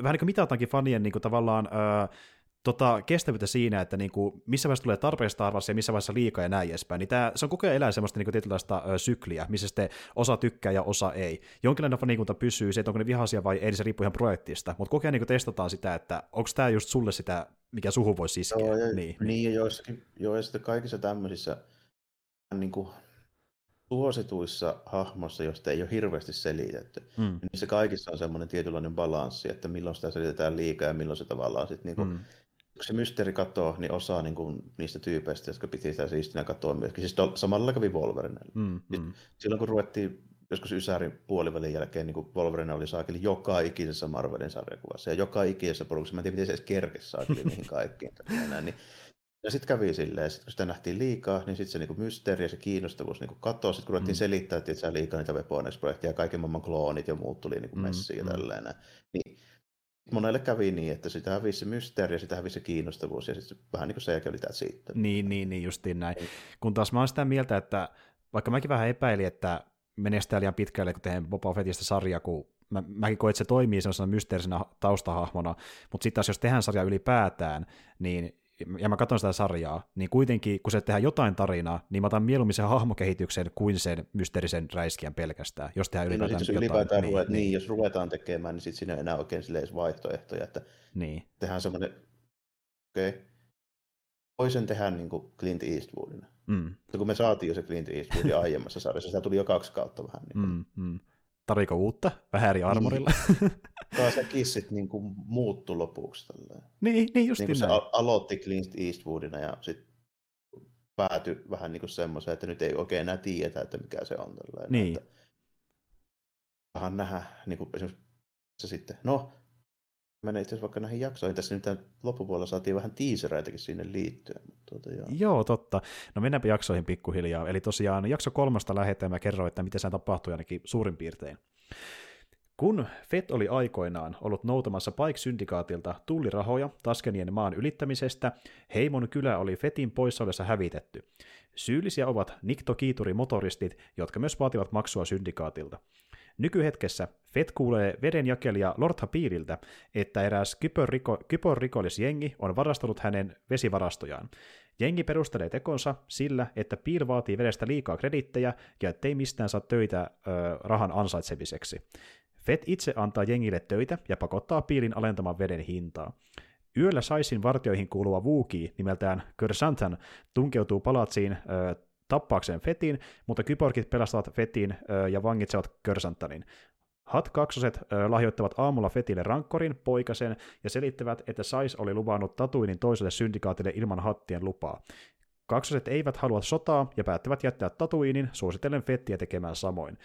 vähän niin kuin mitataankin fanien niin kuin, tavallaan... Öö, tota, kestävyyttä siinä, että niinku, missä vaiheessa tulee tarpeesta arvassa ja missä vaiheessa liikaa ja näin edespäin. Niin tää, se on koko ajan elää semmoista niinku, tietynlaista ö, sykliä, missä sitten osa tykkää ja osa ei. Jonkinlainen fanikunta pysyy, se, että onko ne vihaisia vai ei, niin se riippuu ihan projektista. Mutta koko ajan niinku, testataan sitä, että onko tämä just sulle sitä, mikä suhu voisi iskeä. Joo, ja, niin, niin, ja joissakin, joo, ja sitten kaikissa tämmöisissä niin kuin, suosituissa hahmossa, josta ei ole hirveästi selitetty, mm. niin se kaikissa on semmoinen tietynlainen balanssi, että milloin sitä selitetään liikaa ja milloin se tavallaan sitten niin kuin, mm kun se mysteeri katoo, niin osa niin kuin, niistä tyypeistä, jotka piti sitä siistinä katoa myöskin. Siis to, samalla kävi Wolverine. Mm, mm. Silloin kun ruvettiin joskus Ysärin puolivälin jälkeen, niin kuin Wolverine oli saakeli joka ikisessä Marvelin sarjakuvassa ja joka ikisessä porukassa. Mä en tiedä, miten se edes kerkesi saakeli niihin kaikkiin. Enää, niin, ja sitten kävi silleen, että kun sitä nähtiin liikaa, niin sitten se niinku mysteeri ja se kiinnostavuus niinku katosi. Sitten kun ruvettiin mm. selittää, että se liikaa niitä Weapon ja kaiken maailman kloonit ja muut tuli niinku messiin mm. ja tälleen. Niin monelle kävi niin, että sitä hävisi mysteeri sitä hävisi kiinnostavuus ja sitten vähän niin kuin se oli siitä. Niin, niin, niin justiin näin. Kun taas mä oon sitä mieltä, että vaikka mäkin vähän epäilin, että menestää liian pitkälle, kun teen Boba Fettistä sarja, kun mä, mäkin koen, että se toimii sellaisena mysteerisenä taustahahmona, mutta sitten taas jos tehdään sarja ylipäätään, niin ja mä katson sitä sarjaa, niin kuitenkin, kun se tehdään jotain tarinaa, niin mä otan mieluummin sen hahmokehityksen kuin sen mysteerisen räiskiän pelkästään, jos tehdään ylipäätään no, jos jotain. Ylipäätään niin, ruvet, niin, niin, jos ruvetaan tekemään, niin sitten siinä ei enää oikein edes vaihtoehtoja, että niin. tehdään semmoinen, okei, okay. voisin tehdä niin kuin Clint Eastwoodina. Mm. Mutta kun me saatiin jo se Clint Eastwoodin aiemmassa sarjassa, sitä tuli jo kaksi kautta vähän. Niin kuin. Mm, mm. Tariko uutta? Vähän eri armorilla. Taas se kissit niin kuin muuttu lopuksi. Tälleen. niin, niin just Niin kuin se näin. aloitti Clint Eastwoodina ja sitten päätyi vähän niin kuin semmoiseen, että nyt ei oikein enää tiedetä, että mikä se on. Tälleen, Niin. Että vähän nähdä niin kuin esimerkiksi se sitten, no mennään itse vaikka näihin jaksoihin. Tässä nyt loppupuolella saatiin vähän tiisereitäkin sinne liittyen. Mutta tuota, joo. Joo, totta. No mennäänpä jaksoihin pikkuhiljaa. Eli tosiaan jakso kolmasta lähetään mä kerroin, että miten se tapahtui ainakin suurin piirtein. Kun Fett oli aikoinaan ollut noutamassa Pike-syndikaatilta tullirahoja Taskenien maan ylittämisestä, Heimon kylä oli Fetin poissaolessa hävitetty. Syyllisiä ovat Nikto Kiituri-motoristit, jotka myös vaativat maksua syndikaatilta. Nykyhetkessä Fett kuulee vedenjakelija Lord Hapiriltä, että eräs kypor-riko- kypor-rikollisjengi on varastanut hänen vesivarastojaan. Jengi perustelee tekonsa sillä, että Peel vaatii vedestä liikaa kredittejä ja ettei mistään saa töitä ö, rahan ansaitsemiseksi. Fett itse antaa jengille töitä ja pakottaa Peelin alentamaan veden hintaa. Yöllä Saisin vartioihin kuuluva Wookie nimeltään Körsantan tunkeutuu palatsiin ö, tappaakseen Fetin, mutta kyborgit pelastavat Fetin ja vangitsevat Körsantanin. Hat kaksoset lahjoittavat aamulla Fetille rankkorin, poikasen, ja selittävät, että Sais oli luvannut Tatuinin toiselle syndikaatille ilman hattien lupaa. Kaksoset eivät halua sotaa ja päättävät jättää Tatuinin suositellen Fettiä tekemään samoin.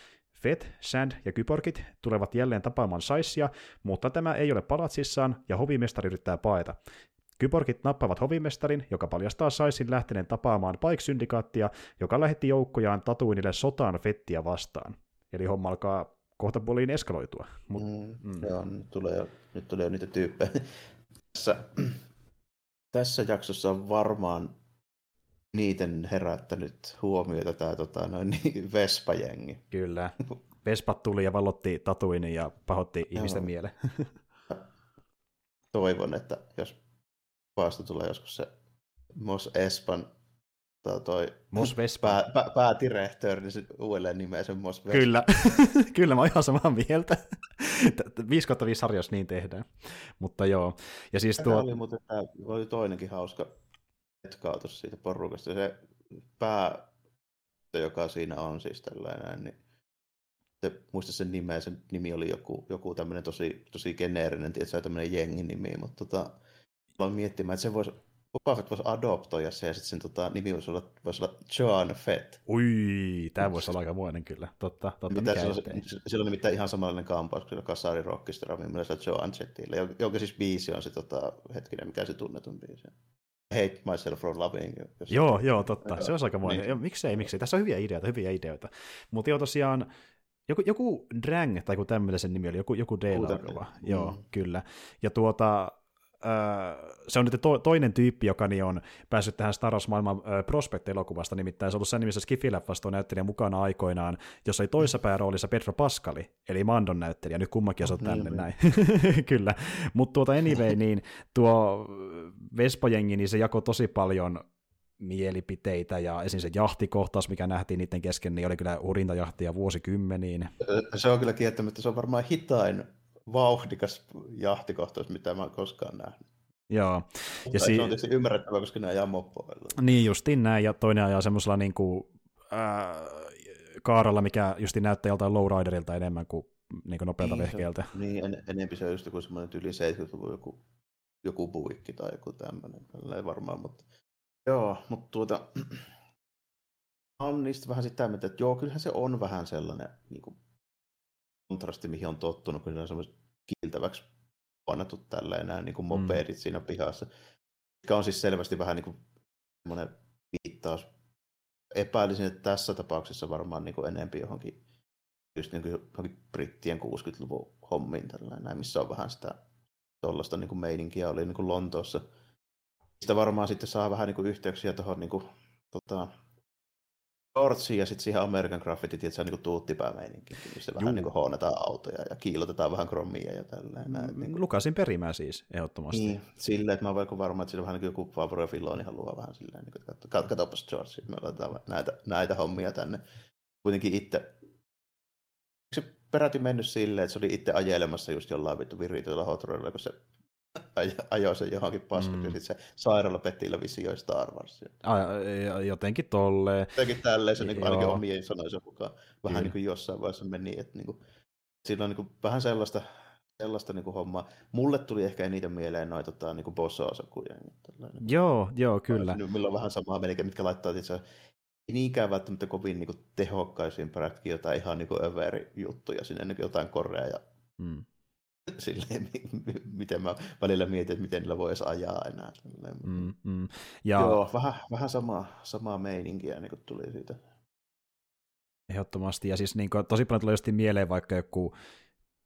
Fett, Sand ja Kyborgit tulevat jälleen tapaamaan Saisia, mutta tämä ei ole palatsissaan ja hovimestari yrittää paeta. Kyborgit nappavat hovimestarin, joka paljastaa Saisin lähteneen tapaamaan Pike-syndikaattia, joka lähetti joukkojaan Tatuinille sotaan Fettiä vastaan. Eli homma alkaa kohta puoliin eskaloitua. Mut, Mm, mm. Joo, nyt tulee, jo, nyt tulee jo niitä tyyppejä. Tässä, tässä jaksossa on varmaan niiten herättänyt huomiota tämä tota, noin, niin, Vespa-jengi. Kyllä. Vespat tuli ja vallotti Tatuinin ja pahotti ihmisten Joo. mielen. Toivon, että jos vasta tulee joskus se Mos Espan tai toi Mos Vespa. pää, pää, päätirehtööri, niin se uudelleen nimeä sen Mos Vespa. Kyllä, kyllä mä oon ihan samaa mieltä. 5 kautta 5 sarjassa niin tehdään. Mutta joo, ja siis Tämä tuo... oli muuten tämä oli toinenkin hauska hetkautus siitä porukasta. Se pää, joka siinä on siis tällainen, niin te muista sen nimeä, sen nimi oli joku, joku tämmöinen tosi, tosi geneerinen, tietysti tämmöinen jengin nimi, mutta tota, aloin miettimään, että se voisi, Boba Fett voisi adoptoida se, ja sitten sen tota, nimi voisi olla, voisi olla John Fett. Ui, tämä voisi olla aikamoinen kyllä. Totta, totta Mitä mikä on, sillä on nimittäin ihan samanlainen kampaus kuin sillä Kasari Rockistra, millä se Joan Jettillä, jonka- siis biisi on se tota, hetkinen, mikä se tunnetun biisi. Hate myself for loving jos- Joo, joo, totta. Se olisi aikamoinen. niin. Niin. Miksei, miksei. Tässä on hyviä ideoita, hyviä ideoita. Mutta joo, tosiaan, joku, joku Drang, tai joku tämmöinen sen nimi oli, joku, joku D tämmöinen, Joo, mm. kyllä. Ja tuota, se on nyt to, toinen tyyppi, joka niin on päässyt tähän Star Wars-maailman äh, Prospect-elokuvasta, nimittäin se on ollut sen nimissä Skiffy-leffassa tuo näyttelijä mukana aikoinaan, jossa oli toisessa pääroolissa Pedro Pascali, eli Mandon näyttelijä, nyt kummakin on niin, tänne niin. näin. Kyllä, mutta tuota anyway, niin tuo Vespa-jengi, niin se jakoi tosi paljon mielipiteitä, ja esim. se jahtikohtaus, mikä nähtiin niiden kesken, niin oli kyllä urintajahtia vuosikymmeniin. Se on kyllä kieltämättä, se on varmaan hitain vauhdikas jahtikohtaus, mitä mä oon koskaan nähnyt. Joo, Ja si- se on tietysti ymmärrettävää, koska ne ajaa moppoilla. Niin justiin näin, ja toinen ajaa semmoisella niin kuin, ää, kaaralla, mikä justi näyttää joltain lowriderilta enemmän kuin, niin kuin nopealta Niin, se- vehkeeltä. Niin, en, enempi se on just joku semmoinen yli 70-luvun joku, joku buikki tai joku tämmöinen. Tälleen varmaan, mutta joo, mutta tuota, on niistä vähän sitä mieltä, että joo, kyllähän se on vähän sellainen niin kuin, kontrasti, mihin on tottunut, kun ne on semmoiset kiiltäväksi painettu tälleen nämä niin kuin mopedit siinä pihassa. Mikä on siis selvästi vähän niin kuin semmoinen viittaus. Epäilisin, että tässä tapauksessa varmaan niin kuin enempi johonkin just niin kuin johonkin brittien 60-luvun hommiin tällainen, missä on vähän sitä tuollaista niin kuin meininkiä oli niin kuin Lontoossa. Sitä varmaan sitten saa vähän niin kuin yhteyksiä tuohon niin kuin, tota, Georgiin ja sitten siihen American Graffiti, että se on niin tuuttipäämeininki, missä Juu. vähän niin kuin hoonetaan autoja ja kiilotetaan vähän krommia ja tällainen. Näin, niin kuin, Lukasin perimää siis, ehdottomasti. niin, silleen, että mä oon varma, että sillä vähän niin kuin Favre Filoni haluaa vähän silleen, niin kuin, että katso, katsopas George, me laitetaan näitä, näitä hommia tänne. Kuitenkin itse, se peräti mennyt silleen, että se oli itse ajelemassa just jollain vittu virityillä hotroilla, kun se ajoi sen johonkin paskaksi, mm. ja sitten se sairaalapetillä visioi Star Warsia. jotenkin tolleen. Jotenkin tälleen se niin ainakin omien sanoisen mukaan vähän niin kuin jossain vaiheessa meni, että niin kuin, siinä on niin kuin vähän sellaista, sellaista niin kuin hommaa. Mulle tuli ehkä eniten mieleen noita tota, niin kuin bossa-osakuja. Joo, joo, kyllä. Millä on vähän samaa melkein, mitkä laittaa itse ei niinkään välttämättä kovin niin kuin, tehokkaisiin pätkiä jotain ihan niin överi juttuja sinne, niin jotain korea ja mm. silleen, miten mä välillä mietin, että miten niillä voisi ajaa enää. Mm, mm. Ja... Joo, vähän, vähän samaa, samaa meininkiä niin tuli siitä. Ehdottomasti, ja siis niin kuin, tosi paljon tulee just mieleen vaikka joku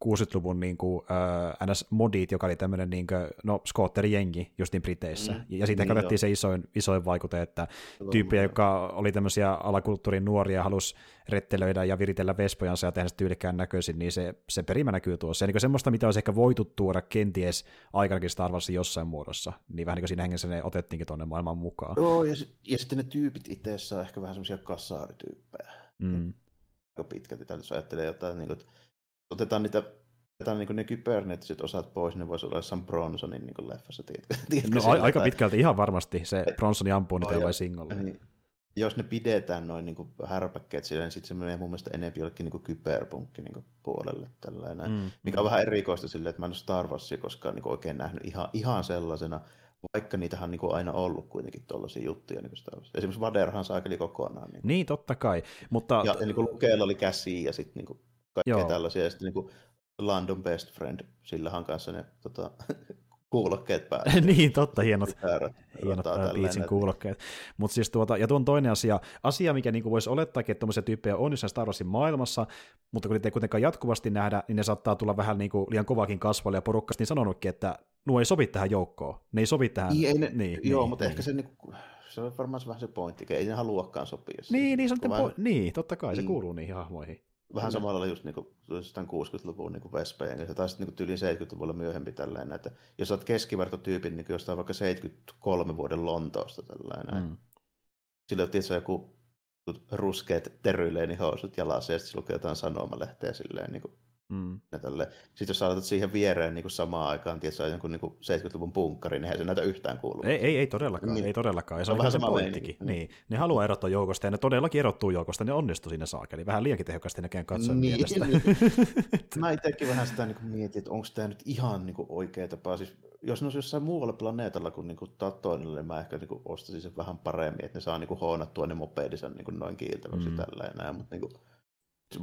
60-luvun niin kuin, äh, NS-modit, joka oli tämmöinen niin kuin, no, skootterijengi justin Briteissä. Mm. Ja siitä niin katsottiin se isoin, isoin vaikute, että tyyppiä, joka oli tämmöisiä alakulttuurin nuoria, halusi rettelöidä ja viritellä vespojansa ja tehdä tyylikkään näköisin, niin se, se perimä näkyy tuossa. Ja niin semmoista, mitä olisi ehkä voitu tuoda kenties aikanakin Star Warsin jossain muodossa, niin vähän niin kuin siinä hengessä ne otettiinkin tuonne maailman mukaan. Joo, ja, ja sitten ne tyypit itse on ehkä vähän semmoisia kassaarityyppejä. Mm. Aika pitkälti, jos ajattelee jotain, niin kuin, että otetaan niitä otetaan niin ne kybernetiset osat pois, niin voisi olla jossain Bronsonin niin leffassa, tiedätkö? tiedätkö no a- aika pitkälti ihan varmasti se Bronsoni ampuu niitä jollain singolla. Niin, jos ne pidetään noin niin härpäkkeet sillä, niin sitten se menee mun mielestä enemmän jollekin niin kyberpunkki niin puolelle. Tällainen. Mm. Mikä on vähän erikoista silleen, että mä en ole Star Warsia koskaan niin oikein nähnyt ihan, ihan sellaisena, vaikka niitähän on niin kuin aina ollut kuitenkin tuollaisia juttuja. Niin Wars. Esimerkiksi Vaderhan saakeli kokonaan. Niin, niin totta kai. Mutta... Ja, ja niin kuin Lukeella oli käsi ja sitten niin kaikkea Joo. tällaisia. Ja sitten niin kuin London Best Friend, sillähän kanssa ne tota, kuulokkeet päällä. niin, totta, hienot, hienot Beatsin kuulokkeet. Mutta siis tuota, ja tuon toinen asia, asia, mikä niinku voisi olettaa, että tuommoisia tyyppejä on jossain Star Warsin maailmassa, mutta kun niitä ei kuitenkaan jatkuvasti nähdä, niin ne saattaa tulla vähän niinku liian kovakin kasvalle, ja porukkasti niin sanonutkin, että nuo ei sovi tähän joukkoon. Ne ei sovi tähän. Niin, ei ne, niin, joo, niin, mutta niin. ehkä se, niinku, se on varmaan vähän se pointti, ei ne haluakaan sopia. Niin, niin, se on po- niin, totta kai, niin. se kuuluu niihin hahmoihin. Vähän samalla lailla just niinku, 60-luvun niinku Vespejen kanssa, tai sitten niinku tyyli 70-luvulla myöhempi tällainen, että jos olet keskivertotyypin niin jostain vaikka 73 vuoden Lontoosta tällainen, mm. sillä on tietysti joku ruskeat teryleenihousut jalassa ja sitten lukee jotain sanomalehteä silleen niin kuin Mm. Sitten jos saatat siihen viereen niin kuin samaan aikaan, tietysti on jonkun niin 70-luvun punkkari, niin eihän se näytä yhtään kuulua. Ei, ei, ei todellakaan, niin. ei todellakaan. Ja se on, on vähän sama pointtikin. Niin. niin. Ne haluaa erottaa joukosta ja ne todellakin erottuu joukosta, ne onnistuu siinä saakeli. Vähän liiankin tehokkaasti näkään katsoen niin, mielestä. Niin. Mä itsekin vähän sitä niin mietin, että onko tämä nyt ihan niin kuin oikea tapa. Siis, jos ne olisi jossain muualla planeetalla kuin, niin kuin Tatooinilla, niin mä ehkä niin kuin ostaisin sen vähän paremmin, että ne saa niin kuin hoonattua ne mopedisen niin kuin noin kiiltäväksi mm. tällä mutta niin kuin,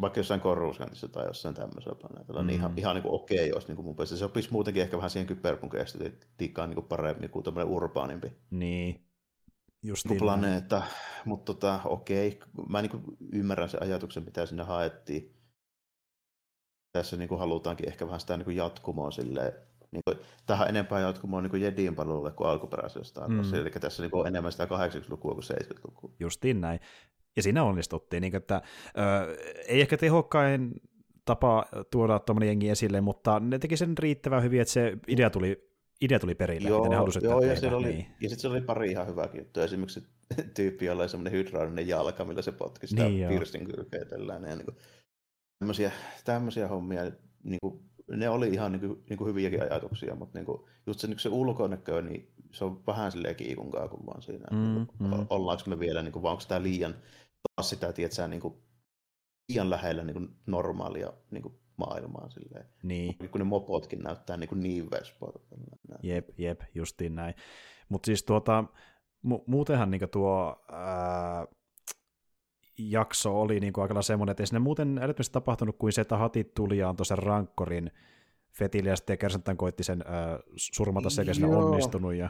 vaikka jossain Korruskantissa tai jossain tämmöisellä planeetalla, mm. niin ihan, mm. ihan niin okei okay, jos niin kuin mun mielestä se sopisi muutenkin ehkä vähän siihen kyberpunk-estetiikkaan niin paremmin kuin tämmöinen urbaanimpi. Niin, just niin planeetta, mutta tota, okei, mä niin kuin ymmärrän sen ajatuksen, mitä sinne haettiin. Tässä niin kuin halutaankin ehkä vähän sitä niin kuin jatkumoa silleen, niin kuin, tähän enempää jatkumoa niin Jedin palvelulle kuin alkuperäisestä mm. Eli tässä niin kuin on enemmän sitä 80-lukua kuin 70-lukua. Justiin näin. Ja siinä onnistuttiin, niin että ö, ei ehkä tehokkain tapa tuoda tuommoinen jengi esille, mutta ne teki sen riittävän hyvin, että se idea tuli, idea tuli perille, joo, ne halusivat joo, ja, tehdä, oli, niin. ja sitten se oli pari ihan hyvää juttua. Esimerkiksi tyyppi, jolla oli semmoinen hydraulinen jalka, millä se potki sitä niin, pirstin kylkeä. Tällainen, niin kuin, tämmöisiä, tämmöisiä hommia, niin kuin, ne oli ihan niin kuin, niin kuin hyviäkin ajatuksia, mutta niin kuin, just se, niin se ulkonäkö, niin se on vähän silleen kiikunkaa kuin vaan siinä. Mm, niin kuin, mm. Ollaanko me vielä, niin kuin, vai onko tämä liian taas sitä, tiedätkö, niin kuin liian lähellä niin kuin normaalia niin kuin maailmaa. Silleen. Niin. Kun ne mopotkin näyttää niin, kuin niin vespoilta. Jep, jep, justiin näin. Mutta siis tuota, mu- muutenhan niin tuo ää, jakso oli niin aika semmoinen, että ei sinne muuten älyttömästi tapahtunut kuin se, että hatit tuli ja antoi sen rankkorin Fetille ja sitten koitti sen ää, surmata sekä siinä onnistunut. Ja...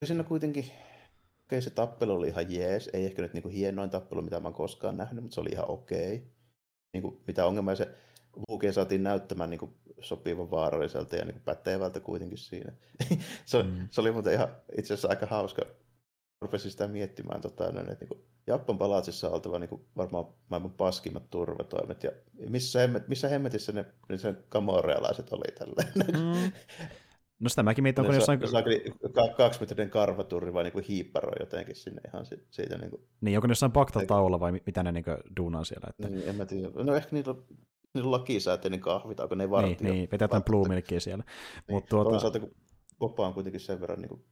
ja siinä kuitenkin okay, se tappelu oli ihan jees. Ei ehkä nyt niin kuin hienoin tappelu, mitä mä oon koskaan nähnyt, mutta se oli ihan okei. Niin kuin, mitä ongelmaa se Vuukia saatiin näyttämään niin kuin sopivan vaaralliselta ja niin kuin pätevältä kuitenkin siinä. se, mm. se, oli muuten ihan itse asiassa aika hauska. Rupesin sitä miettimään, tota, että niin kuin Jappan palatsissa on oltava niin kuin varmaan maailman paskimmat turvatoimet. Ja missä, hemmet, missä hemmetissä ne, ne sen kamorealaiset oli tällä. Mm. No sitä mäkin mietin, onko jossain... Se on kaksimetrinen karvaturri vai niinku hiipparoi jotenkin sinne ihan siitä. Niinku... Niin, onko ne jossain paktaltaululla vai mitä ne niinku duunaa siellä? Että... Niin, en mä tiedä. No ehkä niillä on, niillä on lakisääteinen kahvi, tai onko ne vartio. Niin, niin vetää jotain Blue siellä. Niin. Mutta tuota... Toisaalta, kun Popa on kuitenkin sen verran, niin kuin,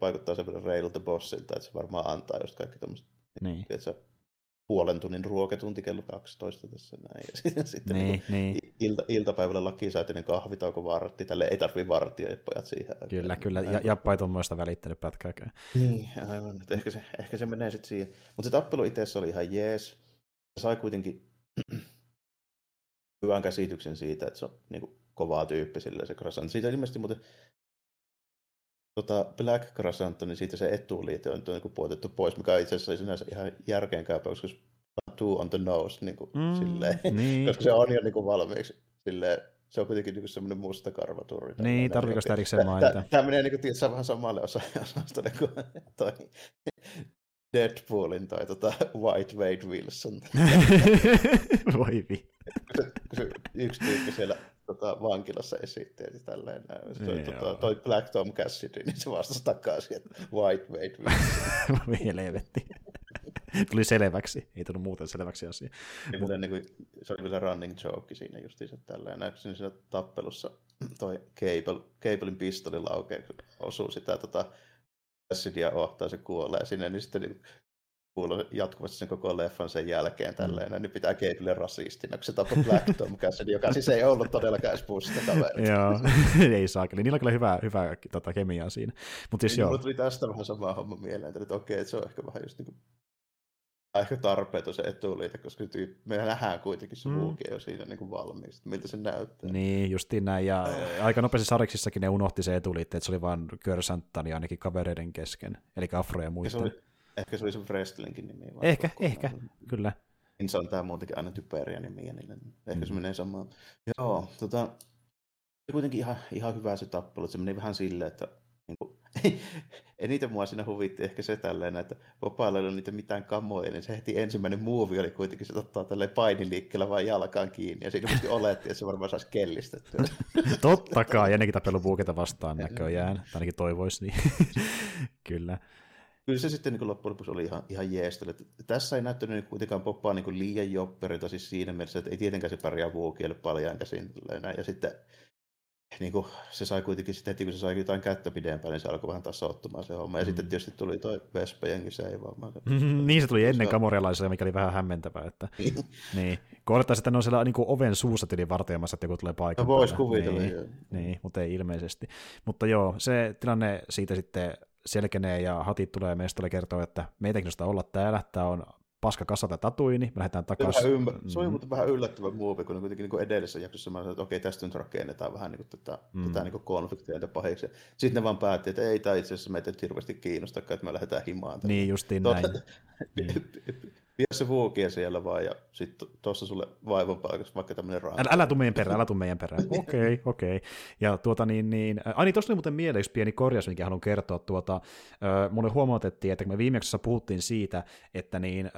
vaikuttaa sen verran reilulta bossilta, että se varmaan antaa just kaikki tämmöiset, niin. tiedätkö, puolen tunnin ruokatunti kello 12 tässä näin. Ja sitten, sitten niin, niin niin. Ilta, iltapäivällä lakisääteinen kahvitauko vartti, tälle ei tarvitse varttia ja pojat siihen. Kyllä, kyllä, ja Jappa ei tuommoista välittänyt pätkääkään. Niin, aivan, että ehkä se, ehkä se menee sitten siihen. Mutta se tappelu itse oli ihan jees. Sai kuitenkin hyvän käsityksen siitä, että se on niin kuin, kovaa tyyppi sille se Krasant. Siitä ilmeisesti muuten tota Black Crescent, niin siitä se etuliite on niin kuin puotettu pois, mikä itse asiassa sinänsä ihan järkeenkäypä, koska two on the nose, niin kuin, mm, silleen, niin. koska se on jo niin kuin valmiiksi silleen, se on kuitenkin niin semmoinen musta karvaturi. Niin, tarvitseeko sitä erikseen mainita? Tämä menee niin kuin, vähän samalle osastolle kuin toi Deadpoolin tai tota White Wade Wilson. Voi vi. Yksi tyyppi siellä tota, vankilassa esitti, että tälleen näin. Toi, tota, toi Black Tom Cassidy, niin se vastasi takaisin, että White Wilson. Helvetti. Tuli selväksi, ei tullut muuten selväksi asia. Niin, Mut... niin kuin, se oli kyllä running joke siinä justiinsa tälleen. Näykseni siinä tappelussa toi Cable, Cablein pistoli laukee, osuu sitä tota, Cassidyä ohtaa, se kuolee sinne, niin sitten niin kuuluu jatkuvasti sen koko leffan sen jälkeen tälleen, mm. niin pitää Cable rasistina, kun se tappoi Black Tom Cassidy, joka siis ei ollut todellakaan edes pussista kaverit. joo, ei saa kyllä. Niillä on kyllä hyvä, hyvä tota, kemiaa siinä. Mut siis niin, joo. tuli tästä vähän sama homma mieleen, että okei, että se on ehkä vähän just niin kuin ehkä tarpeeton se etuliite, koska me nähdään kuitenkin se mm. jo siinä niin kuin valmiiksi, miltä se näyttää. Niin, justiin näin, ja aika nopeasti sariksissakin ne unohti se etuliite, että se oli vain Körsantani ainakin kavereiden kesken, eli Afro ja muista. Se oli, ehkä se oli se wrestlingin nimi. Ehkä, ehkä, on, kyllä. Niin se on tämä muutenkin aina typeriä nimiä, niin ehkä mm. se menee samaan. Joo, tota, kuitenkin ihan, ihan hyvä se tappelu, se meni vähän silleen, että niin kuin, eniten mua siinä huvitti ehkä se tälleen, että Popailla ei ole niitä mitään kamoja, niin se heti ensimmäinen muuvi oli kuitenkin, se ottaa tälleen painiliikkeellä vain jalkaan kiinni, ja siinä ilmeisesti oletti, että se varmaan saisi kellistettyä. Totta kai, ennenkin tappelupuuketa vastaan näköjään, tai ainakin toivoisi niin. Kyllä. Kyllä se sitten niin loppujen lopuksi oli ihan, ihan jeestely. Tässä ei näyttänyt niin kuitenkaan poppaa niin liian jopperilta siis siinä mielessä, että ei tietenkään se pärjää vuokielle paljon käsin. Ja sitten niin kuin, se sai kuitenkin sitten heti, kun se sai jotain kättä pidempään, niin se alkoi vähän tasoittumaan se homma. Ja mm. sitten tietysti tuli toi Vespa-jengi seivaamaan. Mm, niin se tuli ennen kamorialaisia, mikä oli vähän hämmentävää. Että, niin. niin. Kun olettaisiin, että ne on siellä niin kuin oven suussa tili vartijamassa, että joku tulee paikalle. No, voisi kuvitella. Niin, niin, mutta ei ilmeisesti. Mutta joo, se tilanne siitä sitten selkenee ja hatit tulee mestolle kertoo, että meitä kiinnostaa olla täällä, tämä on paska kasata tatuini, me lähdetään takaisin. Se, ymmär... se on mm. vähän yllättävä muovi, kun kuitenkin niin edellisessä jaksossa mä sanoin, että okei, tästä nyt rakennetaan vähän niin kuin tätä, mm. tätä niin konfliktia ja pahiksi. Sitten ne vaan päätti, että ei tämä itse asiassa meitä hirveästi kiinnosta, että me lähdetään himaan. Niin, justiin näin. niin. Vie se vuokia siellä vaan ja sitten tuossa sulle vaivan paikassa vaikka tämmöinen raha. Älä, älä tuu meidän perään, älä tuu meidän perään. Okei, okei. Okay. Ja tuota niin, niin ai niin, tuossa oli muuten mieleen yksi pieni korjaus, minkä haluan kertoa. Tuota, äh, mulle huomautettiin, että kun me viime puhuttiin siitä, että niin äh,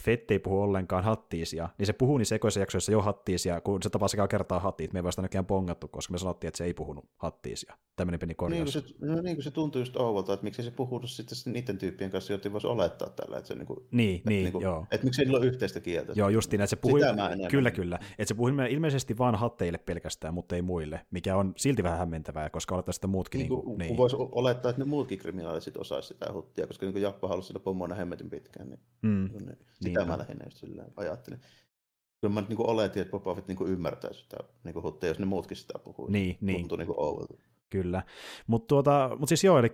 Fetti ei puhu ollenkaan hattiisia, niin se puhuu niin sekoissa jaksoissa jo hattiisia, kun se tapaa sekä kertaa hattiit, me ei vasta näkään pongattu, koska me sanottiin, että se ei puhunut hattiisia. Tämmöinen pieni korjaus. Niin kuin se, no, niin kuin se tuntuu just ouvolta, että miksi se puhunut sitten niiden tyyppien kanssa, joita voisi olettaa tällä, että se niin kuin, niin, että, niin, niin kuin, joo. Että miksi niillä ole yhteistä kieltä. Joo, justiin, että se puhui, kyllä, kyllä, että se puhui ilmeisesti vain hatteille pelkästään, mutta ei muille, mikä on silti vähän hämmentävää, koska olettaa sitä muutkin. Niin, kuin, niin. voisi olettaa, että ne muutkin kriminaaliset osaisivat sitä huttia, koska niin Jappa halusi sitä pommoina hemmetin pitkään, niin, mm. niin sitä niin, mä lähinnä just silleen ajattelin. Kyllä mä niin oletin, että Popovit niin ymmärtää sitä niin huttia, jos ne muutkin sitä puhuu. Niin, niin. Tuntuu niin oudolta. Kyllä, mutta tuota, mut siis joo, eli,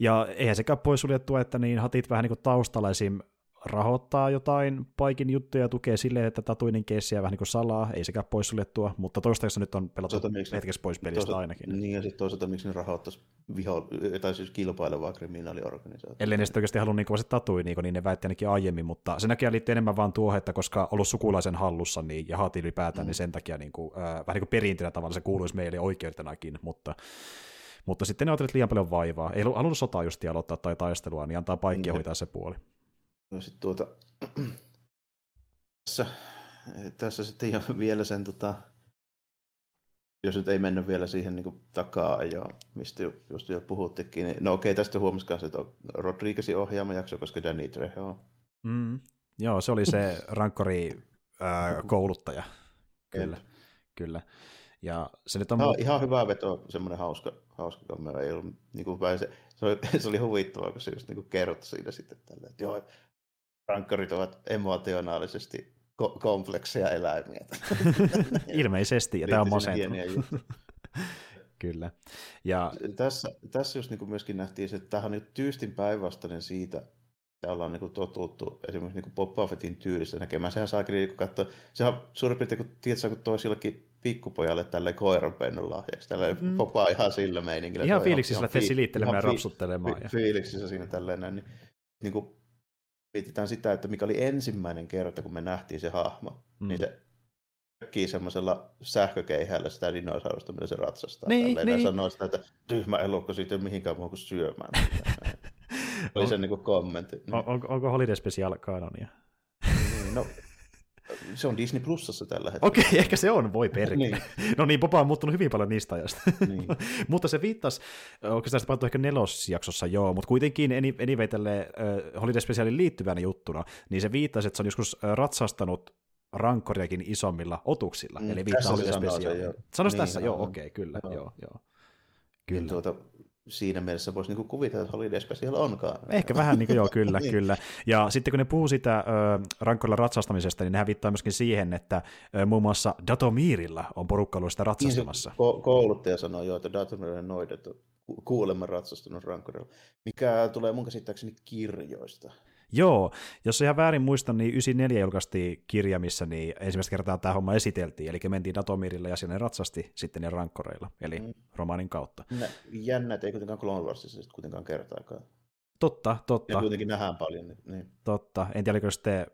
ja eihän sekään poissuljettu, että niin hatit vähän niin kuin taustalla esim rahoittaa jotain paikin juttuja ja tukee silleen, että tatuinen keissiä vähän niin kuin salaa, ei sekään poissuljettua, mutta toistaiseksi nyt on pelattu hetkessä pois pelistä toisaalta, ainakin. Niin ja sitten toisaalta miksi ne rahoittaisi viho, tai siis kilpailevaa kriminaaliorganisaatiota. Ellei ne sitten oikeasti halua niin kovasti tatui, niin, niin ne väitti ainakin aiemmin, mutta sen takia liittyy enemmän vaan tuohon, että koska ollut sukulaisen hallussa niin, ja haati ylipäätään, mm. niin sen takia niin kuin, äh, vähän niin kuin perintinä tavalla se kuuluisi meille oikeutenakin, mutta mutta sitten ne otettiin liian paljon vaivaa. Ei halunnut sotaa just aloittaa tai taistelua, niin antaa paikkia mm. hoitaa se puoli. No sitten tuota, tässä, tässä sitten jo vielä sen, tota, jos nyt ei mennä vielä siihen niin takaa ja mistä jo, just jo puhuttikin, niin no okei, tästä että on Rodriguezin ohjaama jakso, koska Danny Trejo mm, Joo, se oli se rankkori äh, kouluttaja. Kyllä, kyllä. Ja se nyt on... No, ihan hyvä veto, semmoinen hauska, hauska kamera. Ei ollut, niin kuin se, se, oli, se oli huvittavaa, kun se just niin kerrottu siinä sitten tällä, että joo, rankkarit ovat emotionaalisesti ko- komplekseja eläimiä. Ilmeisesti, ja tämä on masentunut. Kyllä. Ja... Tässä, tässä just niin myöskin nähtiin se, että tämähän on tyystin päinvastainen siitä, mitä ollaan niin totuttu esimerkiksi niin Boba Fettin tyylistä näkemään. Sehän saa niin katsoa, sehän on suurin piirtein, kun tiedät, kun toisi jollekin pikkupojalle tälle koiranpennun lahjaksi. Tällä mm. Boba ihan sillä meiningillä. Ihan fiiliksissä lähtee silittelemään ja rapsuttelemaan. Fi- fiiliksissä siinä tälleen näin. Niin, niin kuin mietitään sitä, että mikä oli ensimmäinen kerta, kun me nähtiin se hahmo, mm. niin se tökkii semmoisella sähkökeihällä sitä dinosaurusta, millä se ratsastaa. Niin, niin. sanoo sitä, että tyhmä elukko siitä ei mihinkään muuhun kuin syömään. oli on, se niin kommentti. On, onko, onko Holiday Special kanonia? Niin, no, se on Disney Plusassa tällä hetkellä. Okei, okay, ehkä se on, voi perkele. niin. No niin, Boba on muuttunut hyvin paljon niistä ajasta. niin. mutta se viittasi, oikeastaan sitä ehkä nelosjaksossa joo, mutta kuitenkin anyway tälle uh, Holiday Specialin liittyvänä juttuna, niin se viittasi, että se on joskus ratsaastanut rankkoriakin isommilla otuksilla, mm, eli viittaa Holiday Specialiin. Sanois niin, tässä, joo, okei, okay, kyllä, joo, joo. joo. Kyllä. Ja tuota, siinä mielessä voisi niinku kuvitella, että Holiday Special onkaan. Ehkä vähän niin kuin, joo, kyllä, niin. kyllä. Ja sitten kun ne puhuu sitä ö, rankkoilla ratsastamisesta, niin nehän viittaa myöskin siihen, että ö, muun muassa Datomirilla on porukka ollut sitä niin ratsastamassa. Niin, ko- kouluttaja sanoo jo, että Datomirilla noidet kuulemma ratsastunut rankkorilla, mikä tulee mun käsittääkseni kirjoista. Joo, jos ihan väärin muistan, niin 94 julkaistiin kirja, missä niin ensimmäistä kertaa tämä homma esiteltiin, eli mentiin Datomirille ja sinne ratsasti sitten ne rankkoreilla, eli mm. romaanin kautta. Nä, jännä, että ei kuitenkaan Clone Warsissa kuitenkaan kertaakaan. Totta, totta. Ja kuitenkin nähdään paljon. Niin. niin. Totta. En tiedä, oliko sitten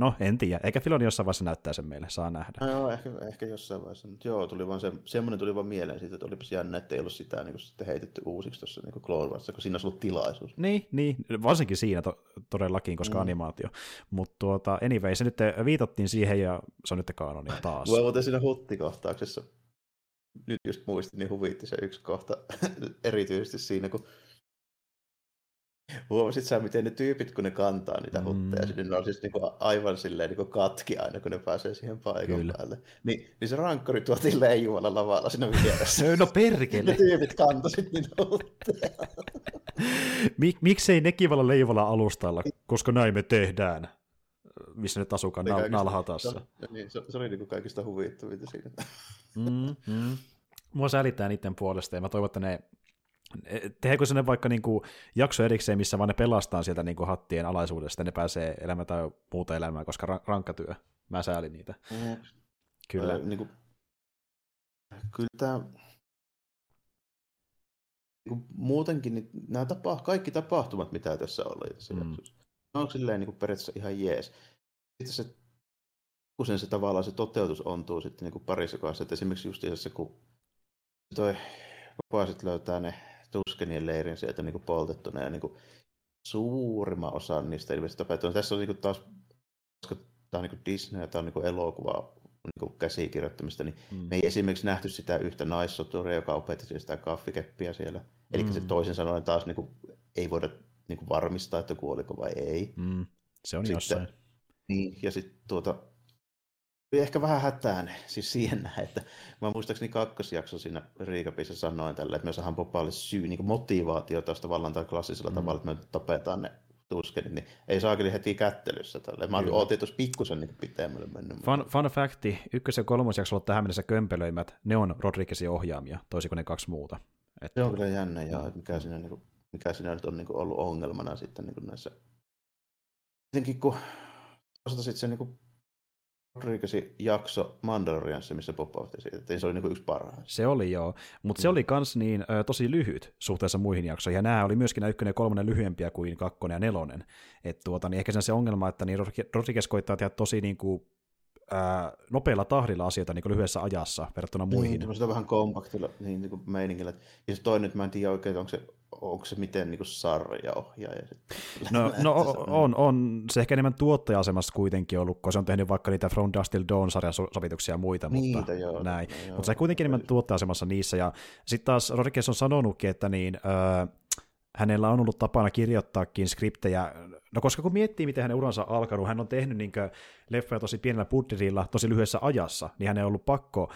No, en tiedä. Eikä Filoni jossain vaiheessa näyttää sen meille, saa nähdä. No joo, ehkä, ehkä jossain vaiheessa. Mutta joo, tuli vaan se, semmoinen tuli vaan mieleen siitä, että olipas jännä, että ei ollut sitä niin sitten heitetty uusiksi tuossa niin Clone Warsissa, kun siinä olisi ollut tilaisuus. Niin, niin. varsinkin siinä to, todellakin, koska mm. animaatio. Mutta tuota, anyway, se nyt viitattiin siihen ja se on nyt kanonia taas. Voi muuten siinä huttikohtauksessa, nyt just muistin, niin huvitti se yksi kohta erityisesti siinä, kun Huomasit sä, miten ne tyypit, kun ne kantaa niitä hutteja, mm. ne on siis niinku aivan silleen niinku katki aina, kun ne pääsee siihen paikan Kyllä. päälle. Ni, niin se rankkori tuotiin leijuvalla lavalla siinä vieressä. no perkele. ne tyypit kantasit niitä hutteja. Mik, miksei nekin olla leijuvalla alustalla, koska näin me tehdään missä nyt asukaan nal- nalhatassa. No, niin, se, se oli niinku kaikista huvittavinta siinä. mm, mm. Mua sälittää niiden puolesta ja mä toivon, että ne tehdäänkö sinne vaikka niin kuin jakso erikseen, missä vaan ne pelastaa sieltä niin kuin hattien alaisuudesta, ne pääsee elämään tai muuta elämää, koska ra- rankkatyö. Mä säälin niitä. Mm. Kyllä. Äh, niin kuin, kyllä tämä niin muutenkin niin nämä tapa, kaikki tapahtumat, mitä tässä oli tässä mm. jaksossa, on silleen niin kuin periaatteessa ihan jees. Sitten se, usein se tavallaan se toteutus ontuu sitten niin kuin parissa kohdassa, että esimerkiksi just se, kun toi Vapaa sitten löytää ne Tuskenien leirin sieltä niin kuin poltettuna ja niin kuin suurimman osan niistä ilmeisesti tapahtuu. Tässä on niin kuin taas, koska tämä on niin kuin Disney ja tämä on niin kuin elokuva niin kuin käsikirjoittamista, niin mm. me ei esimerkiksi nähty sitä yhtä naissoturia, joka opetti sitä kaffikeppiä siellä. Eli mm. se toisin sanoen taas niin kuin, ei voida niin kuin varmistaa, että kuoliko vai ei. Mm. Se on sitten, jossain. Niin, ja sitten tuota, ehkä vähän hätään siis siihen näin, että mä muistaakseni kakkosjakso siinä Riikapissa sanoin tällä, että me saadaan Popalle syy, niin motivaatio tuosta vallantain klassisella mm. tavalla, että me tapetaan ne tusken, niin ei saakeli heti kättelyssä. Tälle. Mä olin ootin tuossa pikkusen niin pitemmälle mennyt. Fun, fun facti, ykkös- ja kolmosjaksolla tähän mennessä kömpelöimät, ne on Rodriguezin ohjaamia, toisiko ne kaksi muuta. Että... Se on kyllä jännä, ja mikä siinä, niin kuin, mikä siinä nyt on niin kuin ollut ongelmana sitten niin kuin näissä. Jotenkin kun sitten se niin kuin Rodriguezin jakso Mandalorianissa, missä Fett siitä, se oli niin yksi parhaista. Se oli joo, mutta mm. se oli kans niin ö, tosi lyhyt suhteessa muihin jaksoihin, ja nämä oli myöskin ykkönen ja kolmonen lyhyempiä kuin kakkonen ja nelonen. Et tuota, niin ehkä se ongelma, että niin Rodriguez koittaa tehdä tosi niin kuin, ää, nopealla tahdilla asioita niin lyhyessä ajassa verrattuna muihin. Niin, sitä vähän kompaktilla niin, niin kuin meiningillä. Ja se toinen, että mä en tiedä oikein, onko se onko se miten niin sarjaohjaaja? No, no on, on, se ehkä enemmän tuottaja-asemassa kuitenkin ollut, kun se on tehnyt vaikka niitä From Dust Till Dawn sarjasovituksia ja muita, niitä, mutta joo, näin. No, mutta se kuitenkin enemmän tuottaja-asemassa niissä, ja sitten taas Rodriguez on sanonutkin, että niin, äh, hänellä on ollut tapana kirjoittaakin skriptejä, no koska kun miettii, miten hänen uransa on alkanut, hän on tehnyt niin leffoja tosi pienellä budjetilla, tosi lyhyessä ajassa, niin hänen on ollut pakko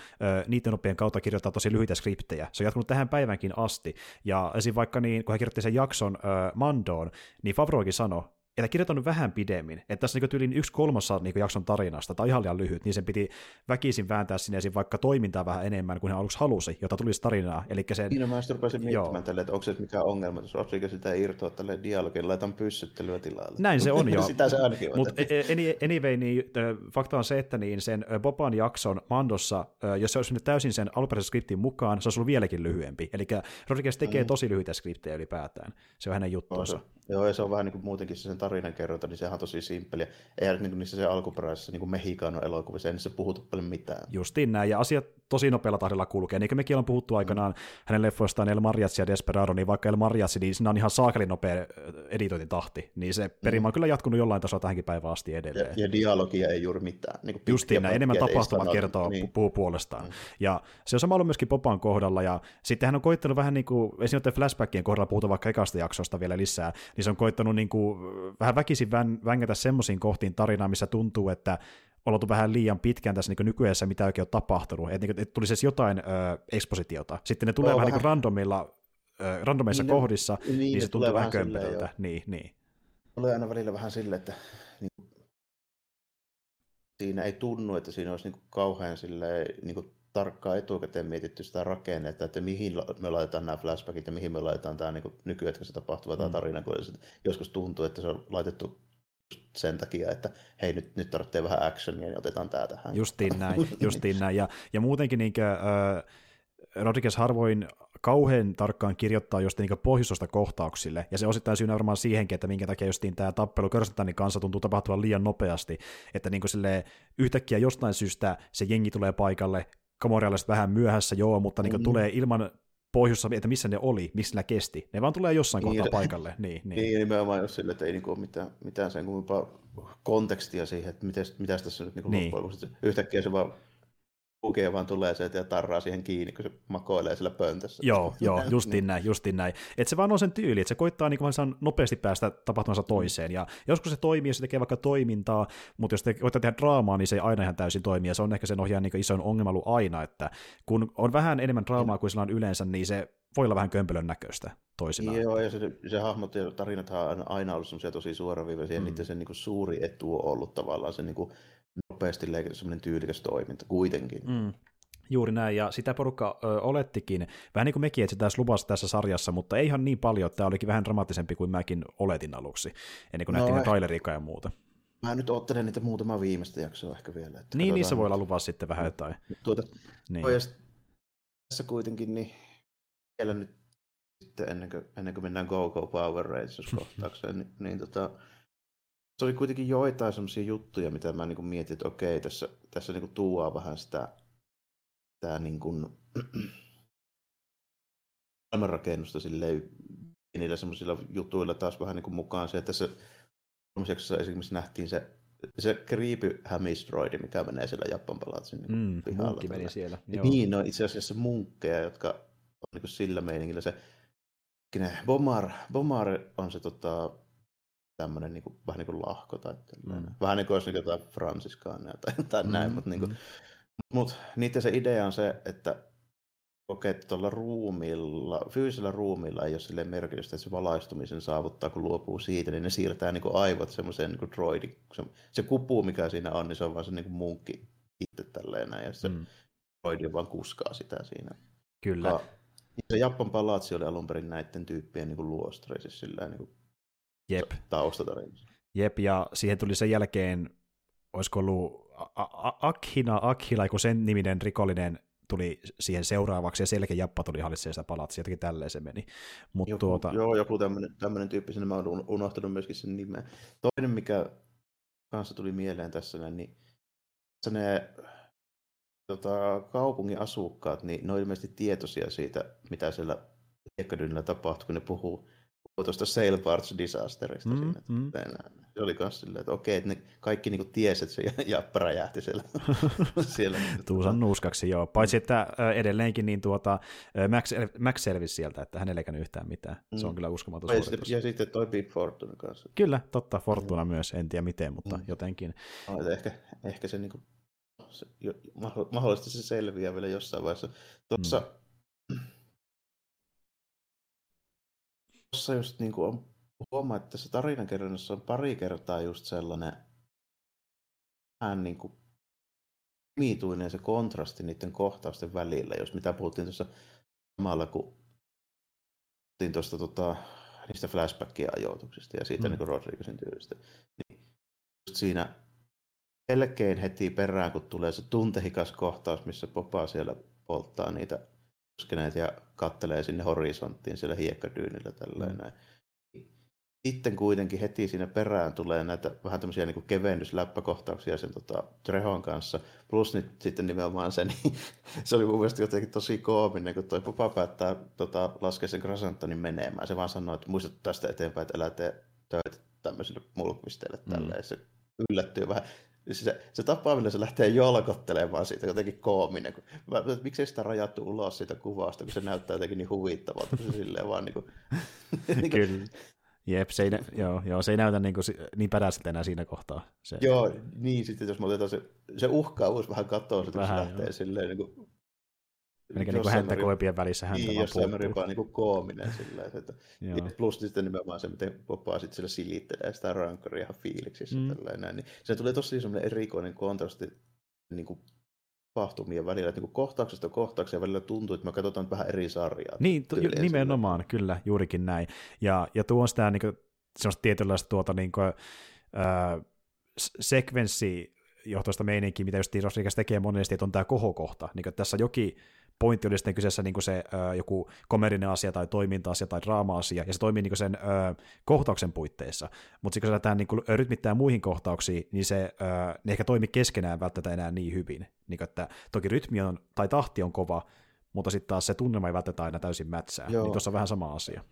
niiden oppien kautta kirjoittaa tosi lyhyitä skriptejä. Se on jatkunut tähän päivänkin asti, ja esim. vaikka niin, kun hän kirjoitti sen jakson Mandoon, niin Favroikin sanoi, että kirjoittanut vähän pidemmin. Että tässä niin tyyliin yksi kolmassa niin jakson tarinasta, tai ihan liian lyhyt, niin sen piti väkisin vääntää sinne vaikka toimintaa vähän enemmän kuin hän aluksi halusi, jotta tulisi tarinaa. Eli sen... Niin, no, mä rupesin miettimään tälle, että onko se mikä ongelma, jos Rodriguez sitä irtoa tälle dialogille, laitan pyssyttelyä tilalle. Näin se on jo. sitä se ainakin on. Mutta e- e- anyway, niin, fakta on se, että niin sen Boban jakson Mandossa, jos se olisi nyt täysin sen alkuperäisen skriptin mukaan, se olisi ollut vieläkin lyhyempi. Eli Rodriguez tekee mm. tosi lyhyitä skriptejä ylipäätään. Se on hänen juttuunsa. Joo, ja se on vähän niin kuin muutenkin se sen tarinankerronta, niin sehän on tosi simppeli. Ei niin niissä se alkuperäisessä niin Mexicano-elokuvissa, ei niissä puhuta paljon mitään. Justiin näin, ja asiat tosi nopealla tahdilla kulkee. Niin kuin mekin ollaan puhuttu aikanaan mm. hänen leffoistaan El Mariachi ja Desperado, niin vaikka El Mariachi, niin siinä on ihan saakelin nopea editointitahti, niin se perimä on mm. kyllä jatkunut jollain tasolla tähänkin päivään asti edelleen. Ja, ja dialogia ei juuri mitään. Niin Justiin näin, enemmän tapahtuma kertoo niin. puhuu puolestaan. Mm. Ja se on sama ollut myöskin Popan kohdalla, ja sitten hän on koittanut vähän niin kuin, esimerkiksi flashbackien kohdalla puhutaan vaikka ekasta jaksosta vielä lisää, niin se on koittanut niin kuin, vähän väkisin vängätä semmoisiin kohtiin tarinaa, missä tuntuu, että on oltu vähän liian pitkään tässä niin nykyään, mitä oikein on tapahtunut. Että, niin, että tulisi edes jotain ö, ekspositiota. Sitten ne tulee no, vähän, vähän niin randomilla, ö, randomeissa niin, kohdissa, niin, niin se tuntuu vähän kömpelöltä. Niin, niin. Tulee aina välillä vähän sille, että niin, siinä ei tunnu, että siinä olisi niin kuin kauhean sille, niin kuin tarkkaan etukäteen mietitty sitä rakennetta, että mihin me laitetaan nämä flashbackit ja mihin me laitetaan tämä niin nykyhetkessä tapahtuva mm. tarina, kun joskus tuntuu, että se on laitettu sen takia, että hei nyt, nyt tarvitsee vähän actionia, niin otetaan tämä tähän. Justiin näin, justiin näin. Ja, ja muutenkin niin kuin, äh, Rodriguez harvoin kauhean tarkkaan kirjoittaa just niin pohjustosta kohtauksille, ja se osittain syynä varmaan siihenkin, että minkä takia justiin tämä tappelu Körstentanin kanssa tuntuu tapahtuvan liian nopeasti, että niin sille yhtäkkiä jostain syystä se jengi tulee paikalle, kamorialaiset vähän myöhässä, joo, mutta niin mm. tulee ilman pohjussa, että missä ne oli, missä ne kesti. Ne vaan tulee jossain niin, kohtaa paikalle. Niin, niin. niin nimenomaan jos sille, että ei niinku ole mitään, mitään sen kummempaa kontekstia siihen, että mitä, mitä tässä nyt niinku niin. loppujen lopuksi. Yhtäkkiä se vaan Pukee vaan tulee se ja tarraa siihen kiinni, kun se makoilee sillä pöntössä. Joo, joo, justin näin, justin näin. Että se vaan on sen tyyli, että se koittaa niin kuin nopeasti päästä tapahtumansa toiseen. Ja joskus se toimii, jos se tekee vaikka toimintaa, mutta jos te koittaa tehdä draamaa, niin se ei aina ihan täysin toimi. Ja se on ehkä sen ohjaajan niin isoin ongelma ollut aina, että kun on vähän enemmän draamaa kuin sillä on yleensä, niin se voi olla vähän kömpelön näköistä toisinaan. Joo, ja se, se hahmot ja tarinat on aina ollut tosi suoraviivaisia, mm. ja niiden se niin kuin suuri etu on ollut tavallaan se niin kuin nopeasti leikitty semmoinen tyylikäs toiminta kuitenkin. Mm. Juuri näin, ja sitä porukka ö, olettikin, vähän niin kuin mekin etsitään lupasi tässä sarjassa, mutta ei ihan niin paljon, että tämä olikin vähän dramaattisempi kuin mäkin oletin aluksi, ennen kuin no, nähtiin trailerika ja muuta. Mä nyt ottelen niitä muutamaa viimeistä jaksoa ehkä vielä. Että niin, niissä voi olla luvassa sitten vähän jotain. Tuota, niin. tässä kuitenkin, niin vielä nyt sitten ennen kuin, ennen kuin mennään Go Go Power Rangers kohtaukseen, niin, niin tota, se oli kuitenkin joitain sellaisia juttuja, mitä mä niin kuin mietin, että okei, tässä, tässä niin kuin tuoaa vähän sitä, sitä niin kuin, rakennusta silleen, niillä semmoisilla jutuilla taas vähän niin kuin mukaan se, että se kolmiseksessa esimerkiksi nähtiin se se creepy Hamistroidi, mikä menee siellä Jappan palatsin niin mm, pihalla. Munkki meni siellä. Joo. Niin, no itse asiassa munkkeja, jotka on niin kuin sillä meiningillä se Bomar, Bomar on se tota, tämmöinen niin kuin, vähän niin kuin lahko tai mm. vähän niin kuin olisi niin jotain fransiskaaneja tai, tai mm, näin, mutta niin kuin, mm. mut, niiden se idea on se, että okei, että tuolla ruumilla, fyysisellä ruumilla ei ole sille merkitystä, että se valaistumisen saavuttaa, kun luopuu siitä, niin ne siirtää niin kuin aivot semmoiseen niin droidin. Se, se kupu, mikä siinä on, niin se on vaan se niin kuin munkki itse tälleen näin, ja se mm. droidi vaan kuskaa sitä siinä. Kyllä. Ja, se Jappan palatsi oli alun perin näiden tyyppien niin luostari, siis sillä niin kuin Jep. Jep, ja siihen tuli sen jälkeen, olisiko ollut Akhina, Akhila, kun sen niminen rikollinen tuli siihen seuraavaksi, ja selkeä Jappa tuli hallitsemaan sitä palatsia, jotenkin tälleen se meni. Mut joku, tuota... Joo, joku tämmöinen, tämmöinen tyyppi, sinne mä olen unohtanut myöskin sen nimen. Toinen, mikä kanssa tuli mieleen tässä, niin ne tota, kaupungin asukkaat, niin ne on ilmeisesti tietoisia siitä, mitä siellä hiekkadynillä tapahtuu, kun ne puhuu tuosta Sail Parts Disasterista mm, siinä. Mm. se oli myös silleen, että okei, että ne kaikki niinku tiesi, että se jappä räjähti siellä. siellä. Tuusan nuuskaksi, joo. Paitsi, että edelleenkin niin tuota, Max, Max selvisi sieltä, että hän ei yhtään mitään. Se on mm. kyllä uskomaton ja suoritus. Ja sitten toi Big Fortuna kanssa. Kyllä, totta, Fortuna mm. myös, en tiedä miten, mutta mm. jotenkin. No, ehkä, ehkä se, niinku, se mahdollisesti se selviää vielä jossain vaiheessa. Tuossa mm. Tuossa just niin kuin on huomaa, että tässä tarinankerronnassa on pari kertaa just sellainen vähän niin kuin miituinen se kontrasti niiden kohtausten välillä, jos mitä puhuttiin tuossa samalla, kun puhuttiin tuosta tota, niistä flashbackien ajoituksista ja siitä mm. niin Rodriguezin tyylistä. Niin just siinä melkein heti perään, kun tulee se tuntehikas kohtaus, missä Popa siellä polttaa niitä ja kattelee sinne horisonttiin siellä hiekkadyynillä tälleen mm. sitten kuitenkin heti siinä perään tulee näitä vähän tämmöisiä niin kevennysläppäkohtauksia sen tota, Trehon kanssa. Plus nyt sitten nimenomaan se, niin se oli mun mielestä jotenkin tosi koominen, kun toi Popa päättää tota, laskea sen Grasantonin menemään. Se vaan sanoo, että muistat tästä eteenpäin, että älä tee töitä tämmöisille mulkmisteille mm. tälleen. Se yllättyy vähän. Se, se tapa, millä se lähtee jolkottelemaan siitä, jotenkin koominen. Kun, mä, miksei sitä rajattu ulos siitä kuvasta, kun se näyttää jotenkin niin huvittavalta. Se silleen vaan niin kuin, niin kuin, Kyllä. Jep, se ei, joo, joo, se ei näytä niin, kuin, niin päräiseltä enää siinä kohtaa. Se. Joo, niin sitten jos me otetaan se, se uhkaavuus vähän katoa, että vähän, se lähtee joo. silleen niin kuin, Melkein niin häntä koipien välissä häntä niin, jossain määrin jopa niin kuin koominen silleen, että plus sitten nimenomaan se, miten Popaa sitten sillä silittelee sitä rankkaria ihan fiiliksissä mm. tällainen, niin se tulee tosi semmoinen erikoinen kontrasti niin kuin tapahtumien välillä, että niin kohtauksesta kohtaukseen välillä tuntuu, että me katsotaan vähän eri sarjaa. Niin, t- nimenomaan, sille. kyllä, juurikin näin. Ja, ja tuo on sitä niin kuin, semmoista tietynlaista tuota, niin kuin, äh, sekvenssi johtoista meininkiä, mitä just Rodriguez tekee monesti, että on tämä kohokohta. Niin kuin, tässä jokin pointti oli sitten kyseessä niin kuin se ö, joku komerinen asia tai toiminta-asia tai draama-asia, ja se toimii niin kuin sen ö, kohtauksen puitteissa. Mutta sitten kun se lähdetään niin kuin rytmittää muihin kohtauksiin, niin se ö, ne ehkä toimi keskenään välttämättä enää niin hyvin. Niin kuin, että toki rytmi on, tai tahti on kova, mutta sitten taas se tunnelma ei välttämättä aina täysin mätsää. Joo. Niin tuossa on vähän sama asia.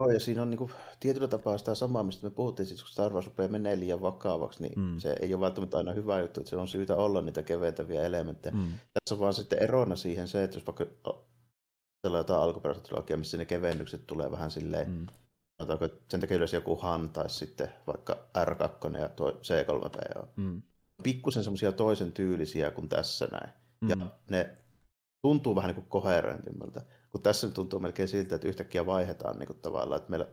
Joo, ja siinä on niin kuin, tietyllä tapaa sitä samaa, mistä me puhuttiin, siis kun Star Wars rupeaa menee liian vakavaksi, niin mm. se ei ole välttämättä aina hyvä juttu, että se on syytä olla niitä keventäviä elementtejä. Mm. Tässä on vaan sitten erona siihen se, että jos vaikka tällä jotain alkuperäistä trilogia, missä ne kevennykset tulee vähän silleen, mm. että sen takia yleensä joku Han tai sitten vaikka R2 ja tuo C3PO. Mm. Pikkusen semmoisia toisen tyylisiä kuin tässä näin. Mm. Ja ne tuntuu vähän niin kuin koherentimmilta. Kun tässä tuntuu melkein siltä, että yhtäkkiä vaihdetaan niin kuin tavallaan, että meillä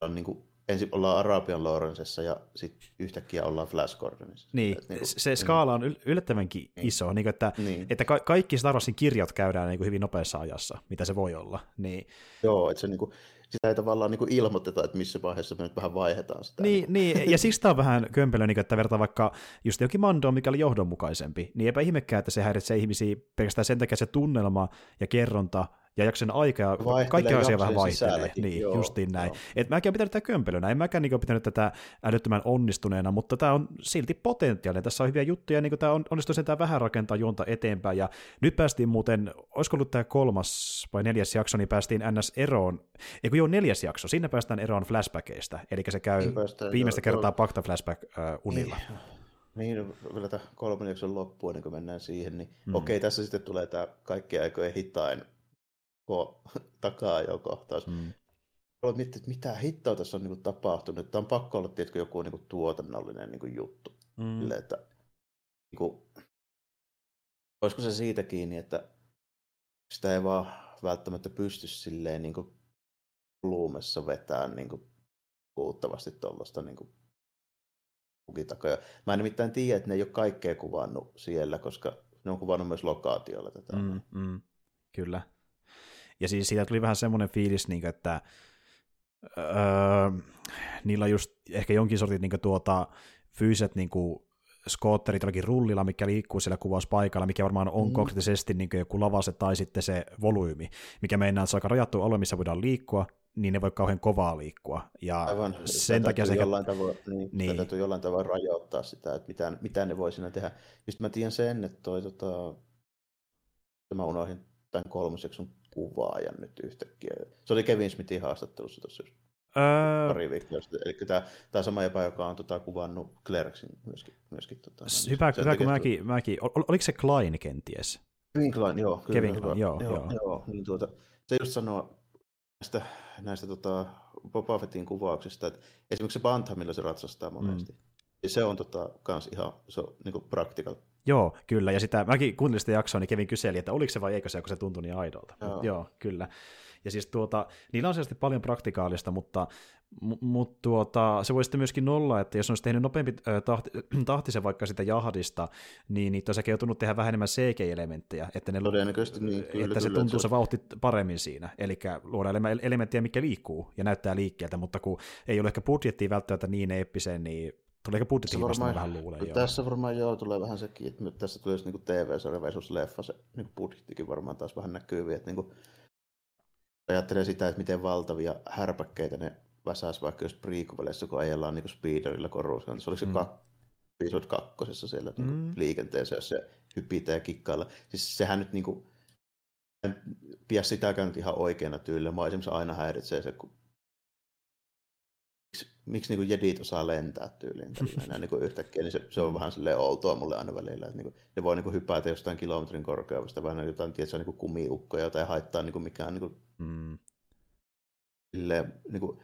on niin kuin, ensin ollaan Arabian Lorenzessa ja sitten yhtäkkiä ollaan Flash Gordonissa. Niin, että, niin kuin, se skaala on yllättävänkin niin. iso, niin kuin, että, niin. että ka- kaikki Star Warsin kirjat käydään niin kuin hyvin nopeassa ajassa, mitä se voi olla. Niin. Joo, että se niin kuin, sitä ei tavallaan niin kuin ilmoiteta, että missä vaiheessa me nyt vähän vaihdetaan sitä. Niin, niin, niin ja siksi tämä on vähän kömpelö, niin että vertaa vaikka just jokin Mando, mikä oli johdonmukaisempi, niin eipä ihmekään, että se häiritsee ihmisiä pelkästään sen takia se tunnelma ja kerronta ja jakson aika ja kaikki asia vähän vaihtelee. Niin, joo, justiin näin. Joo. Et mäkin olen pitänyt tätä kömpelönä, en mäkään niin pitänyt tätä älyttömän onnistuneena, mutta tämä on silti potentiaalinen. Tässä on hyviä juttuja, niin tämä on, onnistuu sen tämä vähän rakentaa juonta eteenpäin. Ja nyt päästiin muuten, olisiko ollut tämä kolmas vai neljäs jakso, niin päästiin NS eroon, eikö joo neljäs jakso, sinne päästään eroon flashbackeista, eli se käy niin päästään, viimeistä joo, kertaa. Pakta flashback-unilla. Äh, niin. Niin, vielä tämä kolmannen jakson loppuun, niin kun mennään siihen, niin mm. okei, tässä sitten tulee tämä kaikki aikojen hitain takaa jo kohtaus. Mm. Mietit, että mitä hittoa tässä on niin tapahtunut. Tämä on pakko olla tietkö, joku niin kuin, tuotannollinen niin kuin, juttu. Mm. Sille, että, niin kuin, olisiko se siitä kiinni, että sitä ei vaan välttämättä pysty silleen niin kuin, luumessa vetää niin kuin, puuttavasti tuollaista niin kuin, takaa. Mä en nimittäin tiedä, että ne ei ole kaikkea kuvannut siellä, koska ne on kuvannut myös lokaatiolla tätä. Mm, mm, kyllä. Ja siis siitä tuli vähän semmoinen fiilis, niin kuin, että öö, niillä on just ehkä jonkin sortin niin kuin, tuota, fyysiset niin kuin, skootterit jollakin rullilla, mikä liikkuu siellä kuvauspaikalla, mikä varmaan on mm. konkreettisesti niin joku lavase tai sitten se volyymi, mikä meinaa, että se on aika rajattu alue, missä voidaan liikkua, niin ne voi kauhean kovaa liikkua. Ja Aivan. sen takia se... Jollain tavoin, niin, niin. täytyy jollain tavoin rajoittaa sitä, että mitä, mitä ne voi siinä tehdä. Sitten mä tiedän sen, että toi, tota, mä unohdin tämän kolmoseksun kuvaajan nyt yhtäkkiä. Se oli Kevin Smithin haastattelussa tuossa öö... pari viikkoa sitten. Eli tämä, tämä sama jäpä, joka on tota, kuvannut Clerksin myöskin. myöskin tota, hyvä, hyvä kun mäkin, mäkin, ol, oliko se Klein kenties? Kevin Klein, joo. Kyllä, Kevin Klein, joo, joo, joo. joo niin tuota, se just sanoo näistä, näistä tota, Boba Fettin kuvauksista, että esimerkiksi se Bantha, millä se ratsastaa monesti, mm. se on tota, kans ihan se on, niin practical Joo, kyllä. Ja sitä, mäkin kuuntelin sitä jaksoa, niin Kevin kyseli, että oliko se vai eikö se, kun se tuntui niin aidolta. Joo. joo, kyllä. Ja siis tuota, niillä on selvästi paljon praktikaalista, mutta mutta tuota, se voi sitten myöskin olla, että jos olisi tehnyt nopeampi tahti, tahtisen vaikka sitä jahdista, niin niitä olisi joutunut tehdä vähän enemmän CG-elementtejä, että, ne, niin, kyllä, että se tuntuu se vauhti paremmin siinä. Eli luodaan elementtejä, mikä liikkuu ja näyttää liikkeeltä, mutta kun ei ole ehkä budjettia välttämättä niin eeppiseen, niin Tuleeko budjettikin varmaan, vähän luulen? Joo. Tässä varmaan joo, tulee vähän sekin, että nyt tässä tulisi niin TV-sarja versus leffa, se niin budjettikin varmaan taas vähän näkyy, että niin kuin, ajattelee sitä, että miten valtavia härpäkkeitä ne väsäisi vaikka jos prequelissa, kun ajellaan niin speederillä koruskaan, niin se olisi mm. kak, episode kakkosessa siellä niinku mm. niin liikenteessä, jos se hypitää ja kikkailla. Siis sehän nyt niin kuin, en pidä sitäkään nyt ihan oikeana tyylillä. Mä esimerkiksi aina häiritsee se, kun miksi niin jedit osaa lentää tyyliin tällainen, niin kuin yhtäkkiä, niin se, se on vähän silleen outoa mulle aina välillä, että niin kuin, ne voi niin kuin hypätä jostain kilometrin korkeudesta, vähän jotain, tietysti, niin kumiukkoja tai haittaa niin kuin mikään niin kuin, mm. silleen, niin kuin,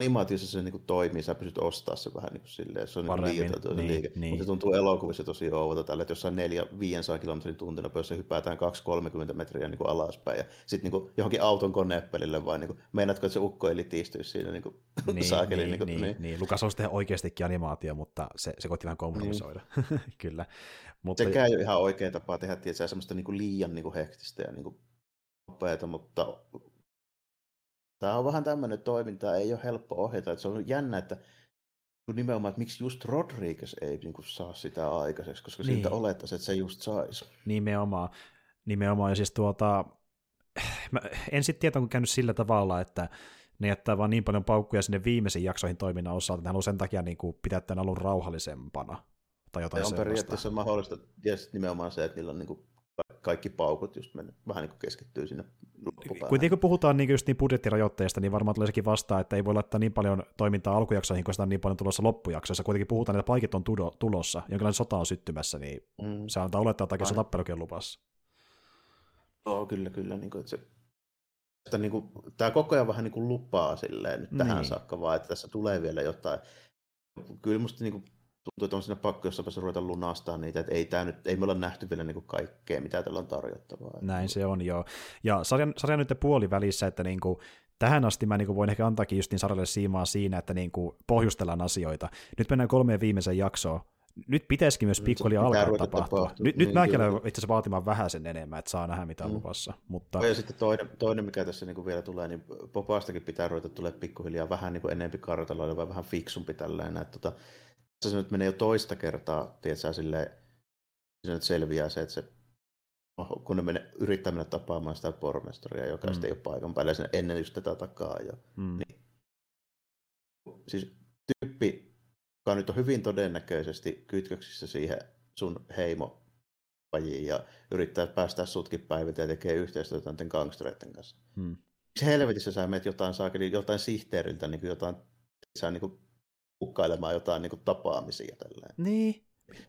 animaatiossa se niinku toimii, sä pystyt ostaa se vähän niinku silleen, se on niinku liioiteltu niin, se liike. Niin. Mutta se tuntuu elokuvissa tosi ouvolta tällä, että jossain 400-500 kilometrin tuntinopeudessa hypätään 2-30 metriä niinku alaspäin ja sitten niinku johonkin auton koneppelille vai niinku, meinaatko, että se ukko elitistyisi siinä niinku niin, saakeli, niin, niinku, niin, niin. niin, Lukas olisi tehdä oikeastikin animaatio, mutta se, se koitti vähän kompromisoida, niin. kyllä. Mutta... Sekään ei ole ihan oikea tapa tehdä, tietysti, semmoista niinku liian niinku hektistä ja niinku nopeata, mutta Tämä on vähän tämmöinen toiminta, ei ole helppo ohjata. Että se on jännä, että nimenomaan, että miksi just Rodriguez ei niin kuin, saa sitä aikaiseksi, koska niin. siitä olettaisi, että se just saisi. Nimenomaan. Nimenomaan. Ja siis tuota, mä en sitten tiedä, onko käynyt sillä tavalla, että ne jättää vaan niin paljon paukkuja sinne viimeisiin jaksoihin toiminnan osalta, että ne haluaa sen takia niin kuin, pitää tämän alun rauhallisempana. Tai jotain se on periaatteessa mahdollista, ja nimenomaan se, että niillä on niin kuin kaikki paukut just mennyt, vähän niin kuin keskittyy sinne loppupäähän. Kuitenkin kun puhutaan niin just niin budjettirajoitteista, niin varmaan tulee sekin vastaan, että ei voi laittaa niin paljon toimintaa alkujaksoihin, kun sitä on niin paljon tulossa loppujaksoissa. Kuitenkin puhutaan, että paikit on tulossa, jonkinlainen sota on syttymässä, niin mm. se antaa olettaa, että se tappelukin on lupassa. Joo, kyllä, kyllä. Niin kuin, että se, että niin kuin, tämä koko ajan vähän niin kuin lupaa silleen nyt tähän niin. saakka, vaan että tässä tulee vielä jotain. Kyllä musta niin kuin, tuntuu, että on siinä pakko jossain päässä ruveta lunastaa niitä, että ei, tää nyt, ei me olla nähty vielä niin kaikkea, mitä täällä on tarjottavaa. Näin se on, joo. Ja sarjan, sarjan nyt puolivälissä, että niin kuin, tähän asti mä niin kuin voin ehkä antaakin just niin sarjalle siimaa siinä, että niin kuin pohjustellaan asioita. Nyt mennään kolmeen viimeiseen jaksoon. Nyt pitäisikin myös pikkuhiljaa alkaa tapahtua. tapahtua. Nyt, niin, nyt mäkin olen itse asiassa vaatimaan vähän sen enemmän, että saa nähdä mitä on mm. luvassa. Mutta... Ja sitten toinen, toinen mikä tässä niin vielä tulee, niin Popaastakin pitää ruveta tulee pikkuhiljaa vähän niin enempi kartalla, vähän fiksumpi tällainen. Että tota, se nyt menee jo toista kertaa, tiedätkö, sille, se nyt selviää se, että se, kun ne menee, yrittää mennä tapaamaan sitä pormestaria, joka mm. sitten ei ole paikan päällä sinne ennen just tätä takaa. Jo. Mm. Niin, siis tyyppi, joka nyt on hyvin todennäköisesti kytköksissä siihen sun heimo ja yrittää päästä sutkin päivitä ja tekee yhteistyötä näiden gangstereiden kanssa. Mm. Miksi helvetissä sä menet jotain saakeli, jotain sihteeriltä, niin jotain, sä niin kuin kukkailemaan jotain niin kuin, tapaamisia. Tälleen. Niin.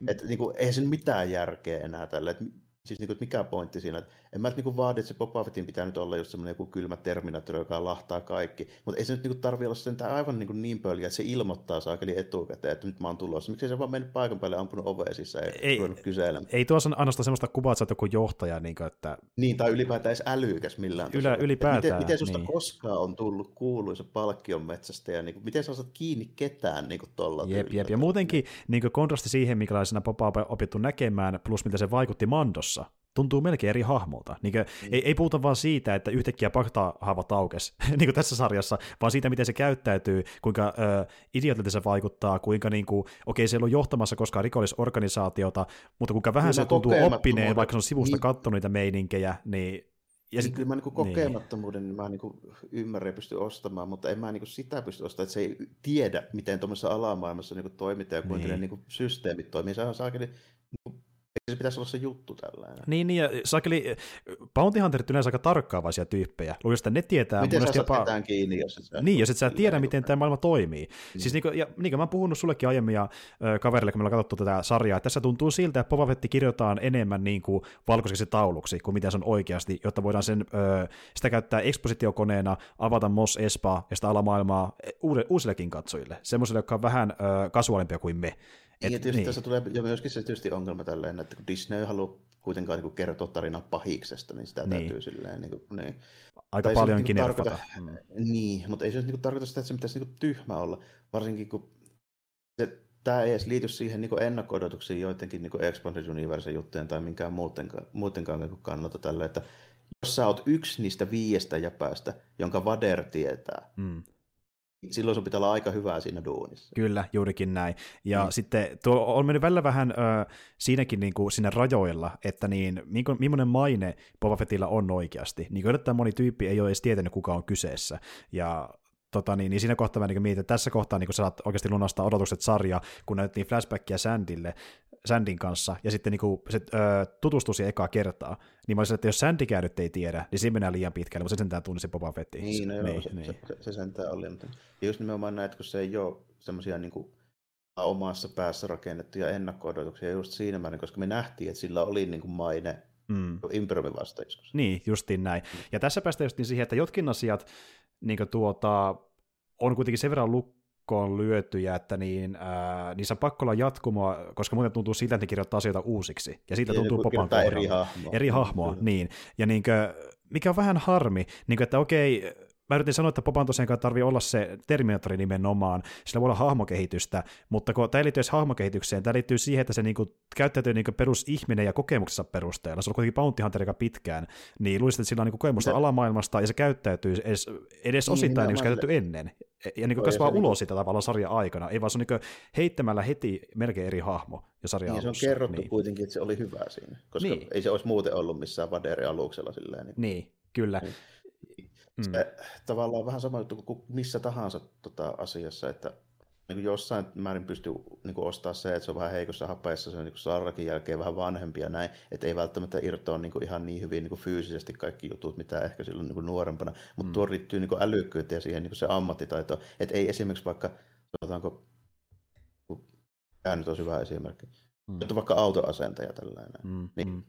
Et, niin kuin, eihän sen mitään järkeä enää tällä. Et, siis niin kuin, mikä pointti siinä, että en mä niin kuin, vaadi, että se Boba Fettin pitää nyt olla just semmoinen joku kylmä Terminator, joka lahtaa kaikki, mutta ei se nyt niin tarvi olla sen aivan niin, kuin niin pöliä, että se ilmoittaa saakeli etukäteen, että nyt mä oon tulossa. Miksi se vaan mennyt paikan päälle ampunut oveen sisään ja ei, ruvennut kyselemään? Ei tuossa ainoastaan semmoista kuvaa, että joku johtaja. Niin, kuin, että... niin tai ylipäätään edes älykäs millään Ylä, ylipäätään. Miten, miten susta niin. koskaan on tullut kuuluisa palkkion metsästä ja niin kuin, miten sä saat kiinni ketään niin kuin tolla jep, jep. Ja muutenkin niin kuin kontrasti siihen, minkälaisena Boba on opittu näkemään, plus mitä se vaikutti Mandossa, tuntuu melkein eri hahmolta. Niin kuin, mm. ei, ei puhuta vaan siitä, että yhtäkkiä paktahaavat aukes, niin kuin tässä sarjassa, vaan siitä, miten se käyttäytyy, kuinka ö, idiotilta se vaikuttaa, kuinka niin kuin, okei, se ei ole johtamassa koskaan rikollisorganisaatiota, mutta kuinka vähän Kyllä se tuntuu oppineen, vaikka se on sivusta niin. katsonut niitä meininkejä, niin ja niin, kyllä mä niinku niin kokemattomuuden niin. mä niinku ymmärrän ja pystyn ostamaan, mutta en mä niinku sitä pysty ostamaan, että se ei tiedä, miten tuommoisessa alamaailmassa niinku toimitaan ja kuinka niin. ne niinku systeemit toimii. Se on saakeli niinku se pitäisi olla se juttu tällainen. Niin, niin ja sakeli, Bounty Hunterit yleensä aika tarkkaavaisia tyyppejä. Luulisin, että ne tietää... Miten sä jopa... ketään kiinni, jos et sä... Niin, jos et sä tiedä, miten tämä maailma toimii. Mm. Siis niin kuin, ja, niin kuin mä oon puhunut sullekin aiemmin ja äh, kaverille, kun me ollaan katsottu tätä sarjaa, että tässä tuntuu siltä, että Boba Fett kirjoitetaan enemmän niin kuin valkoiseksi tauluksi kuin mitä se on oikeasti, jotta voidaan sen, äh, sitä käyttää ekspositiokoneena, avata Mos Espa ja sitä alamaailmaa uusillekin katsojille, semmoisille, jotka on vähän äh, kasuaalimpia kuin me. Et, ja tietysti niin. tässä tulee jo myöskin se tietysti ongelma tälleen, että kun Disney haluaa kuitenkaan niin kertoa tarinaa pahiksesta, niin sitä niin. täytyy silleen... Niin kuin, niin. Aika tai paljonkin niin tarkoita, mm. Niin, mutta ei se niin tarkoita sitä, että se pitäisi niin tyhmä olla, varsinkin kun se, tämä ei edes liity siihen niin ennakko-odotuksiin joidenkin niin Expanded Universe juttujen tai minkään muutenkaan, muutenkaan niin kannalta tälle, että jos sä oot yksi niistä viiestä jäpäistä, jonka Vader tietää, mm silloin sun pitää olla aika hyvää siinä duunissa. Kyllä, juurikin näin. Ja mm. sitten tuo on mennyt välillä vähän ö, siinäkin niin kuin sinne rajoilla, että niin, millainen maine Boba Fettillä on oikeasti. Niin kuin moni tyyppi ei ole edes tietänyt, kuka on kyseessä. Ja tota, niin, niin siinä kohtaa mä niin mietin, että tässä kohtaa niin sä saat oikeasti lunastaa odotukset sarja, kun näytettiin flashbackia Sandille, Sandin kanssa, ja sitten niin kuin se ö, tutustui siihen ekaa kertaa, niin mä olisin, että jos Sandikään nyt ei tiedä, niin siinä mennään liian pitkälle, mutta se sentään tunni se Boba Fett. Niin, no joo, niin, se, niin. Se, se, se, sentään oli. Mutta ja just nimenomaan näet, kun se ei ole semmoisia niin kuin omassa päässä rakennettuja ennakko-odotuksia just siinä määrin, koska me nähtiin, että sillä oli niin kuin maine mm. Imperiumin vastaiskussa. Niin, justiin näin. Mm. Ja tässä päästään just siihen, että jotkin asiat niin tuota, on kuitenkin sen verran lukkoon lyötyjä, että niin, ää, niissä on pakko olla jatkumoa, koska muuten tuntuu siltä, että ne kirjoittaa asioita uusiksi. Ja siitä ja tuntuu popan eri hahmoa. Eri hahmoa, mm. niin. Ja niin kuin, mikä on vähän harmi, niin kuin, että okei, mä yritin sanoa, että Popan tosiaan tarvii olla se Terminatori nimenomaan, sillä voi olla hahmokehitystä, mutta kun tämä liittyy hahmokehitykseen, tämä liittyy siihen, että se niinku käyttäytyy niinku perusihminen ja kokemuksensa perusteella, se on kuitenkin Bounty Hunter aika pitkään, niin luulisin, että sillä on niinku kokemusta se... alamaailmasta, ja se käyttäytyy edes, edes niin, osittain, niin, se käytetty ennen, ja niinku kasvaa ulos niinku... sitä tavallaan sarjan aikana, ei vaan se on niinku heittämällä heti melkein eri hahmo ja sarja niin, alussa. se on kerrottu niin. kuitenkin, että se oli hyvä siinä, koska niin. ei se olisi muuten ollut missään Vaderi aluksella silleen. Niin, niin kyllä. Niin. Mm. Se tavallaan vähän sama juttu kuin missä tahansa tota, asiassa, että niin jossain määrin pystyy niin ostaa se, että se on vähän heikossa hapeessa, se on niin sarrakin jälkeen vähän vanhempi ja näin, että ei välttämättä irtoa niin ihan niin hyvin niin fyysisesti kaikki jutut, mitä ehkä silloin niin nuorempana, mutta mm. tuo riittyy niin älykkyyteen ja siihen niin se ammattitaito, että ei esimerkiksi vaikka, sanotaanko, tämä nyt on hyvä esimerkki, mm. vaikka autoasentaja tällainen, mm. niin mm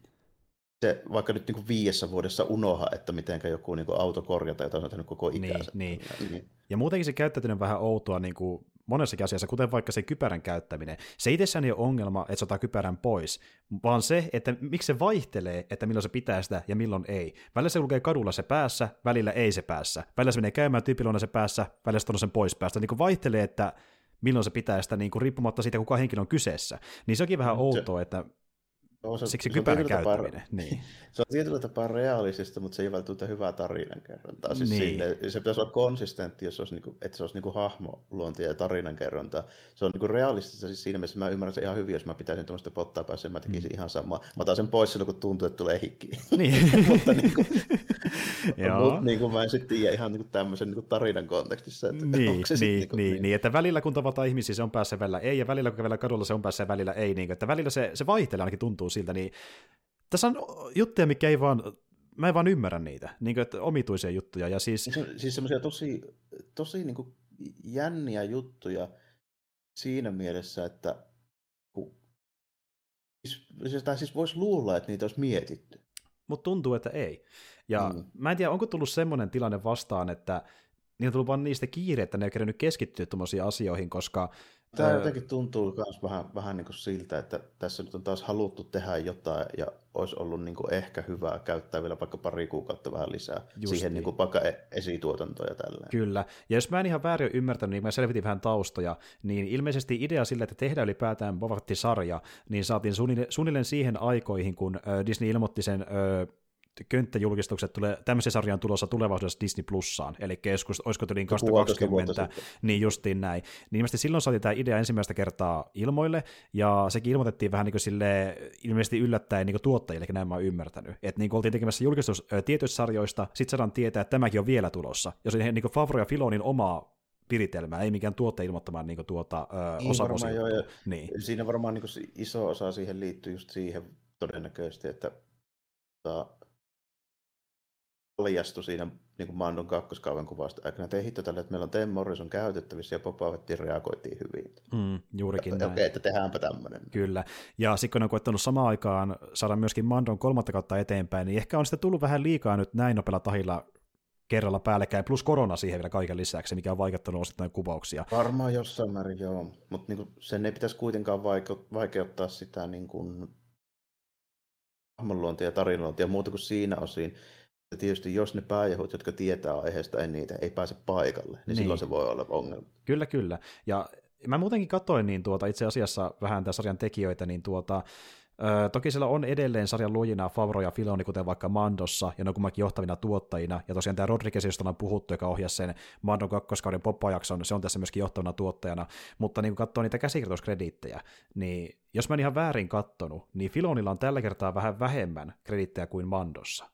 se vaikka nyt niin kuin viidessä vuodessa unoha, että miten joku niin kuin auto korjata, jota on tehnyt koko niin, ikänsä. Niin, niin. Ja muutenkin se käyttäytyminen vähän outoa niin kuin monessakin asiassa, kuten vaikka se kypärän käyttäminen. Se itsessään ei ole ongelma, että se ottaa kypärän pois, vaan se, että miksi se vaihtelee, että milloin se pitää sitä ja milloin ei. Välillä se lukee kadulla se päässä, välillä ei se päässä. Välillä se menee käymään tyypilona se päässä, välillä se on sen pois päästä. Niin kuin vaihtelee, että milloin se pitää sitä niin kuin, riippumatta siitä, kuka henkilö on kyseessä. Niin se onkin vähän outoa, että Se, Siksi kypärän käyttäminen. Tapaa, niin. Se on tietyllä tapaa realistista, mutta se ei välttämättä hyvää tarinankerrontaa. Siis niin. sille, se pitäisi olla konsistentti, jos se olisi, niinku, että se olisi niinku hahmoluontia ja tarinankerrontaa. Se on niinku realistista siis siinä mielessä, mä ymmärrän sen ihan hyvin, jos mä pitäisin tuommoista pottaa päässä, mä tekisin mm. ihan samaa. Mä otan sen pois silloin, kun tuntuu, että tulee hikki. Niin. mutta niinku, Mutta niin kuin mä en sitten tiedä ihan niin tämmöisen niin tarinan kontekstissa. Että niin, onko se niin, niin, niin, niin, että välillä kun tavataan ihmisiä, se on päässä välillä ei, ja välillä kun kävellä kadulla, se on päässä välillä ei. Niin, että välillä se, se vaihtelee ainakin tuntuu siltä. Niin, tässä on juttuja, mikä ei vaan mä en vaan ymmärrä niitä, niin kuin, että omituisia juttuja. Ja siis siis, siis semmoisia tosi, tosi niin kuin jänniä juttuja siinä mielessä, että kun, siis, tai siis voisi luulla, että niitä olisi mietitty. Mutta tuntuu, että ei. Ja mm. mä en tiedä, onko tullut semmoinen tilanne vastaan, että niin on tullut vaan niistä kiire, että ne ei kerännyt keskittyä tuommoisiin asioihin, koska Tämä jotenkin tuntuu myös vähän, vähän niin kuin siltä, että tässä nyt on taas haluttu tehdä jotain ja olisi ollut niin kuin ehkä hyvää käyttää vielä vaikka pari kuukautta vähän lisää Just siihen niin. Niin kuin vaikka e- esituotantoja tällä. Kyllä, ja jos mä en ihan väärin ymmärtänyt, niin mä selvitin vähän taustoja, niin ilmeisesti idea sille, että tehdään ylipäätään Boba sarja niin saatiin suunnilleen, suunnilleen siihen aikoihin, kun Disney ilmoitti sen könttäjulkistukset tulee, tämmöisen sarjan tulossa tulevaisuudessa Disney Plussaan, eli joskus, olisiko tuli 2020, niin justiin näin. Niin ilmeisesti silloin saatiin tämä idea ensimmäistä kertaa ilmoille, ja sekin ilmoitettiin vähän niin kuin sille, ilmeisesti yllättäen niin kuin tuottajille, eli näin mä oon ymmärtänyt. Että niin oltiin tekemässä julkistus tietyistä sarjoista, sitten saadaan tietää, että tämäkin on vielä tulossa. Jos niin kuin Favro ja Filonin oma viritelmää, ei mikään tuotte ilmoittamaan niin kuin tuota, ö, niin, osa varmaan, joo, ja niin. Siinä varmaan niin kuin iso osa siihen liittyy just siihen todennäköisesti, että tota, paljastui siinä niin kuin Mandon kakkoskauven kuvasta aikana. Tehitty tälle, että meillä on Tim Morrison käytettävissä ja Popavettiin reagoitiin hyvin. Mm, juurikin että, näin. Okei, että tehdäänpä tämmöinen. Kyllä. Ja sitten kun on koettanut samaan aikaan saada myöskin Mandon kolmatta kautta eteenpäin, niin ehkä on sitten tullut vähän liikaa nyt näin nopealla tahilla kerralla päällekkäin, plus korona siihen vielä kaiken lisäksi, mikä on vaikuttanut osittain kuvauksia. Varmaan jossain määrin joo, mutta niin sen ei pitäisi kuitenkaan vaikeuttaa sitä niin kuin hahmonluontia ja tarinluontia muuta kuin siinä osin, ja tietysti jos ne pääjahut, jotka tietää aiheesta niitä, ei pääse paikalle, niin, niin silloin se voi olla ongelma. Kyllä, kyllä. Ja mä muutenkin katsoin niin tuota, itse asiassa vähän tämän sarjan tekijöitä, niin tuota, Öö, toki siellä on edelleen sarjan luojina Favro ja Filoni, kuten vaikka Mandossa, ja ne on kummankin johtavina tuottajina. Ja tosiaan tämä Rodriguez, josta on puhuttu, joka ohjasi sen Mandon kakkoskauden poppajakson, se on tässä myöskin johtavana tuottajana. Mutta niin kun katsoo niitä käsikirjoituskrediittejä, niin jos mä en ihan väärin kattonut, niin Filonilla on tällä kertaa vähän vähemmän krediittejä kuin Mandossa.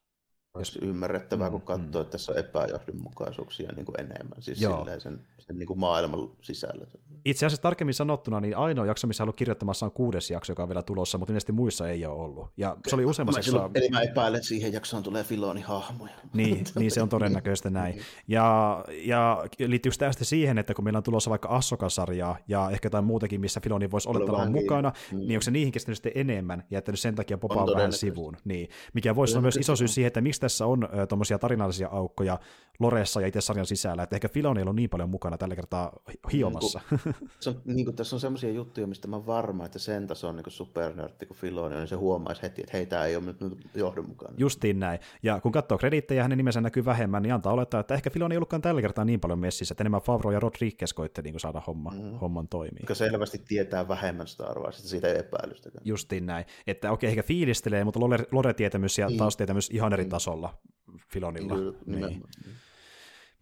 Olisi ymmärrettävää, kun mm, katsoo, mm. että tässä on epäjohdonmukaisuuksia niin kuin enemmän, siis sen, sen niin kuin maailman sisällä. Itse asiassa tarkemmin sanottuna, niin ainoa jakso, missä ollut kirjoittamassa on kuudes jakso, joka on vielä tulossa, mutta ilmeisesti muissa ei ole ollut. Ja se oli useammassa... Silloin, eli mä epäilen, että siihen jaksoon tulee Filoni hahmoja. Niin, niin se on todennäköistä näin. Niin. Ja, ja liittyykö tämä siihen, että kun meillä on tulossa vaikka Assoka-sarjaa ja ehkä jotain muutakin, missä Filoni voisi olla mukana, mm. niin onko se niihin kestänyt sitten enemmän ja jättänyt sen takia popaa vähän sivuun. Niin, mikä voisi olla myös iso syy siihen, että miksi tässä on tuommoisia tarinallisia aukkoja Loressa ja itse sarjan sisällä, että ehkä Filoni ei ollut niin paljon mukana tällä kertaa hiomassa. Niin kuin, se on, niin kuin, tässä on semmoisia juttuja, mistä mä varma, että sen tason niin supernörtti kuin Filoni, niin se huomaisi heti, että hei, tämä ei ole nyt johdonmukainen. Justiin näin. Ja kun katsoo krediittejä, hänen nimensä näkyy vähemmän, niin antaa olettaa, että ehkä Filoni ei ollutkaan tällä kertaa niin paljon messissä, että enemmän Favro ja Rodriguez koitte niin saada homma, mm. homman toimii. Joka selvästi tietää vähemmän Star Warsista, siitä ei epäilystäkään. Justiin näin. Että okei, ehkä fiilistelee, mutta lore-tietämys ja niin. taas tietämys ihan eri mm. Tasolla Filonilla. Kyllä, niin.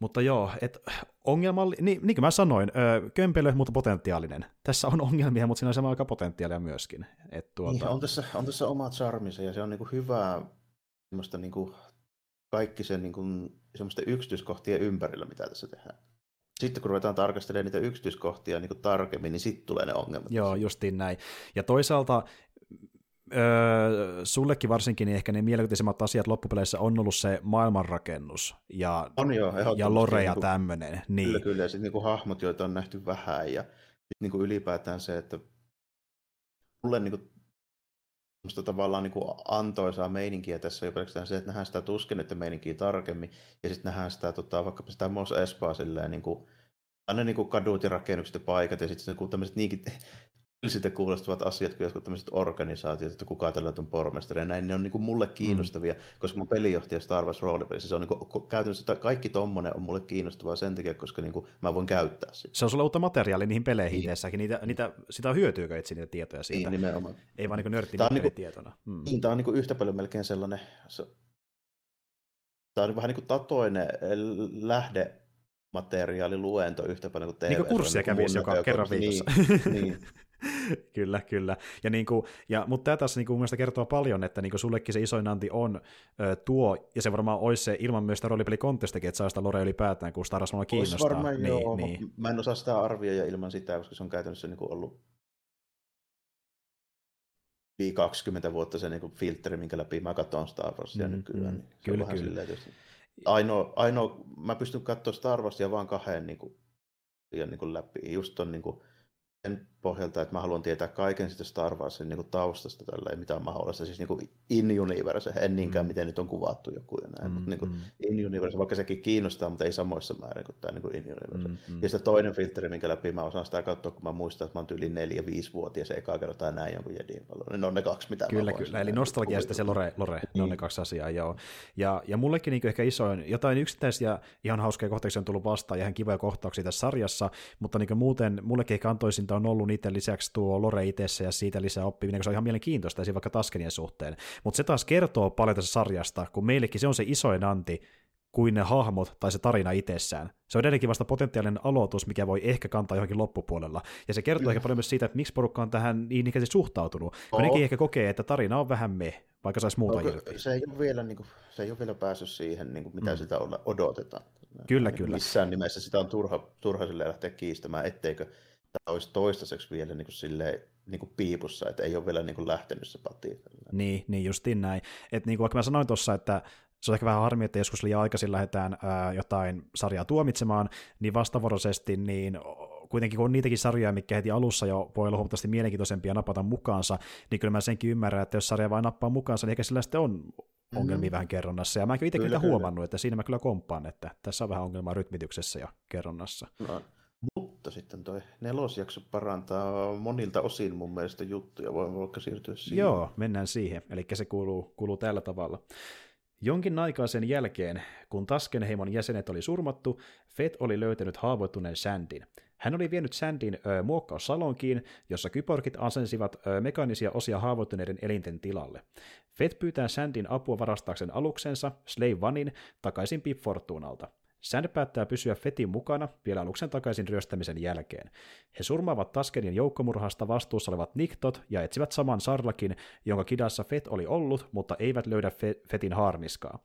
Mutta joo, että ongelmalli, niin, niin kuin mä sanoin, kömpelö, mutta potentiaalinen. Tässä on ongelmia, mutta siinä on sama aika potentiaalia myöskin. Et tuota... niin, on, tässä, on tässä oma charmissa ja se on niinku hyvää semmoista niinku, kaikki sen niinku, semmoista yksityiskohtien ympärillä, mitä tässä tehdään. Sitten kun ruvetaan tarkastelemaan niitä yksityiskohtia niin tarkemmin, niin sitten tulee ne ongelmat. Joo, justiin näin. Ja toisaalta öö, sullekin varsinkin niin ehkä ne mielikuvitisemmat asiat loppupeleissä on ollut se maailmanrakennus ja, on joo, ja lore ja niin tämmöinen. Niin. Kyllä, kyllä. Ja sitten niin hahmot, joita on nähty vähän ja sitten niin kuin ylipäätään se, että mulle niin kuin, tavallaan niin kuin antoisaa meininkiä tässä jo pelkästään se, että nähdään sitä että meininkiä tarkemmin ja sitten nähdään sitä tota, vaikka sitä Mos Espaa silleen niin kuin, aina niin kuin kadut ja rakennukset ja paikat ja sitten tämmöiset niinkin siltä kuulostavat asiat kuin jotkut tämmöiset organisaatiot, että kuka tällä on pormestari ja näin, ne on niin kuin mulle kiinnostavia, mm. koska mun pelijohtaja Star Wars roolipelissä, se on niin kuin, käytännössä kaikki tommonen on mulle kiinnostavaa sen takia, koska niin kuin mä voin käyttää sitä. Se on sulle uutta materiaalia niihin peleihin niin. niitä, niitä, sitä hyötyykö itse niitä tietoja siitä? Niin, nimenomaan. Ei vaan niin nörtti niin kuin, tietona. Mm. Niin, tämä on niin kuin yhtä paljon melkein sellainen, se, tämä on vähän niin kuin tatoinen lähde materiaaliluento yhtä paljon kuin TV. Niin kuin kurssia kävisi joka kerran viikossa. Niin, niin. kyllä, kyllä. Ja niin kuin, ja, mutta tämä taas niin kuin, mielestäni kertoo paljon, että niin kuin sullekin se isoin anti on ö, tuo, ja se varmaan olisi se ilman myös sitä roolipelikontestakin, että saa sitä lore ylipäätään, kun Star Wars kiinnostaa. varmaan niin, joo, niin. mä en osaa sitä arvioida ilman sitä, koska se on käytännössä niin kuin ollut 20 vuotta se niin filtteri, minkä läpi mä katson Star Warsia mm, nykyään. Mm, kyllä, kyllä. Silleen, ainoa, ainoa, mä pystyn katsoa Star Warsia vaan kahden niin kuin, niin kuin läpi. Just ton niin kuin, sen pohjalta, että mä haluan tietää kaiken sitä Star Warsin niin kuin taustasta tällä ei mitään mahdollista, siis niin kuin in-universe, en niinkään mm. miten nyt on kuvattu joku ja näin, mm, mutta niin kuin mm. in-universe, vaikka sekin kiinnostaa, mutta ei samoissa määrin kuin tämä niin kuin in-universe. Mm, mm. Ja sitten toinen filteri, minkä läpi mä osaan sitä katsoa, kun mä muistan, että mä oon tyyli 4-5-vuotias ja ekaa kertaa näin jonkun jedin paljon, niin ne on ne kaksi, mitä Kyllä, mä kyllä, eli nostalgia ja se lore, lore niin. ne on ne niin. kaksi asiaa, joo. Ja, ja mullekin niin ehkä isoin, jotain yksittäisiä ihan hauskoja kohtauksia on tullut vastaan ja ihan kivoja kohtauksia tässä sarjassa, mutta niin muuten mullekin ehkä antoisinta on ollut niiden lisäksi tuo lore itsessä ja siitä lisää oppiminen, koska se on ihan mielenkiintoista esim. vaikka Taskenien suhteen. Mutta se taas kertoo paljon tästä sarjasta, kun meillekin se on se isoin anti, kuin ne hahmot tai se tarina itsessään. Se on edelleenkin vasta potentiaalinen aloitus, mikä voi ehkä kantaa johonkin loppupuolella. Ja se kertoo mm. ehkä paljon myös siitä, että miksi porukka on tähän niin ikäisesti suhtautunut. Kun oh. nekin ehkä kokee, että tarina on vähän me, vaikka saisi muuta no, irti. Se ei ole vielä, niin kuin, se ei ole vielä päässyt siihen, niin kuin, mitä mm. sitä odotetaan. Kyllä, kyllä. Missään nimessä sitä on turha, turha sille lähteä kiistämään, etteikö olisi toistaiseksi vielä niin kuin silleen, niin kuin piipussa, että ei ole vielä niin kuin lähtenyt se pati. Niin, niin justiin näin. Että niin kuin vaikka mä sanoin tuossa, että se on ehkä vähän harmi, että joskus liian aikaisin lähdetään ää, jotain sarjaa tuomitsemaan, niin vastavuoroisesti niin kuitenkin kun on niitäkin sarjoja, mikä heti alussa jo voi olla huomattavasti mielenkiintoisempia napata mukaansa, niin kyllä mä senkin ymmärrän, että jos sarja vain nappaa mukaansa, niin ehkä sillä sitten on ongelmia mm-hmm. vähän kerronnassa. Ja mä itse kyllä, huomannut, että siinä mä kyllä komppaan, että tässä on vähän ongelmaa rytmityksessä ja kerronnassa. No, mutta sitten toi nelosjakso parantaa monilta osin mun mielestä juttuja. Voin vaikka siirtyä siihen. Joo, mennään siihen. Eli se kuuluu, kuuluu tällä tavalla. Jonkin aikaa sen jälkeen, kun Taskenheimon jäsenet oli surmattu, Fett oli löytänyt haavoittuneen Sandin. Hän oli vienyt Sandin ö, muokkaussalonkiin, jossa kyporkit asensivat ö, mekaanisia osia haavoittuneiden elinten tilalle. Fett pyytää Sandin apua varastaakseen aluksensa, Slave Onein, takaisin Pip Fortunalta. Sand päättää pysyä Fetin mukana vielä aluksen takaisin ryöstämisen jälkeen. He surmaavat Taskenin joukkomurhasta vastuussa olevat Niktot ja etsivät saman Sarlakin, jonka kidassa Fet oli ollut, mutta eivät löydä Fetin haarniskaa.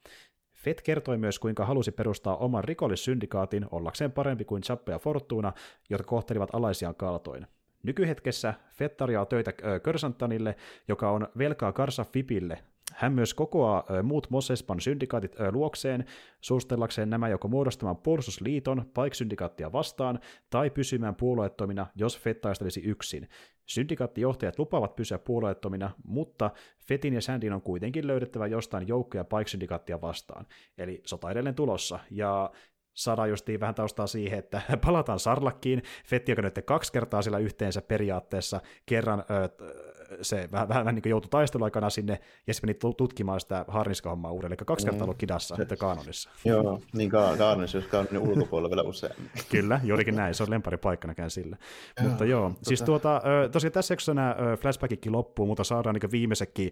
Fet kertoi myös, kuinka halusi perustaa oman rikollissyndikaatin ollakseen parempi kuin Chappe ja Fortuna, jotka kohtelivat alaisiaan kaltoin. Nykyhetkessä Fett tarjoaa töitä Körsantanille, joka on velkaa Karsa Fipille, hän myös kokoaa muut Mosespan syndikaatit luokseen, suustellakseen nämä joko muodostamaan puolustusliiton Pike-syndikaattia vastaan tai pysymään puolueettomina, jos Fett taistelisi yksin. Syndikaattijohtajat lupaavat pysyä puolueettomina, mutta Fetin ja Sandin on kuitenkin löydettävä jostain joukkoja Pike-syndikaattia vastaan. Eli sota edelleen tulossa, ja saadaan justiin vähän taustaa siihen, että palataan Sarlakkiin, Fetti, joka nyt kaksi kertaa siellä yhteensä periaatteessa, kerran ö, se vähän, vähän niin kuin joutui taisteluaikana sinne, ja sitten meni tutkimaan sitä harniskahommaa uudelleen, eli kaksi kertaa mm. ollut kidassa, se, että kaanonissa. Joo, niin ka- kaanonissa, jos kaanonin ulkopuolella vielä useammin. Kyllä, juurikin näin, se on lempari paikkana sillä. Joo, mutta joo, tota... siis tuota, tosiaan tässä jaksossa nämä flashbackitkin loppuu, mutta saadaan niin viimeisekin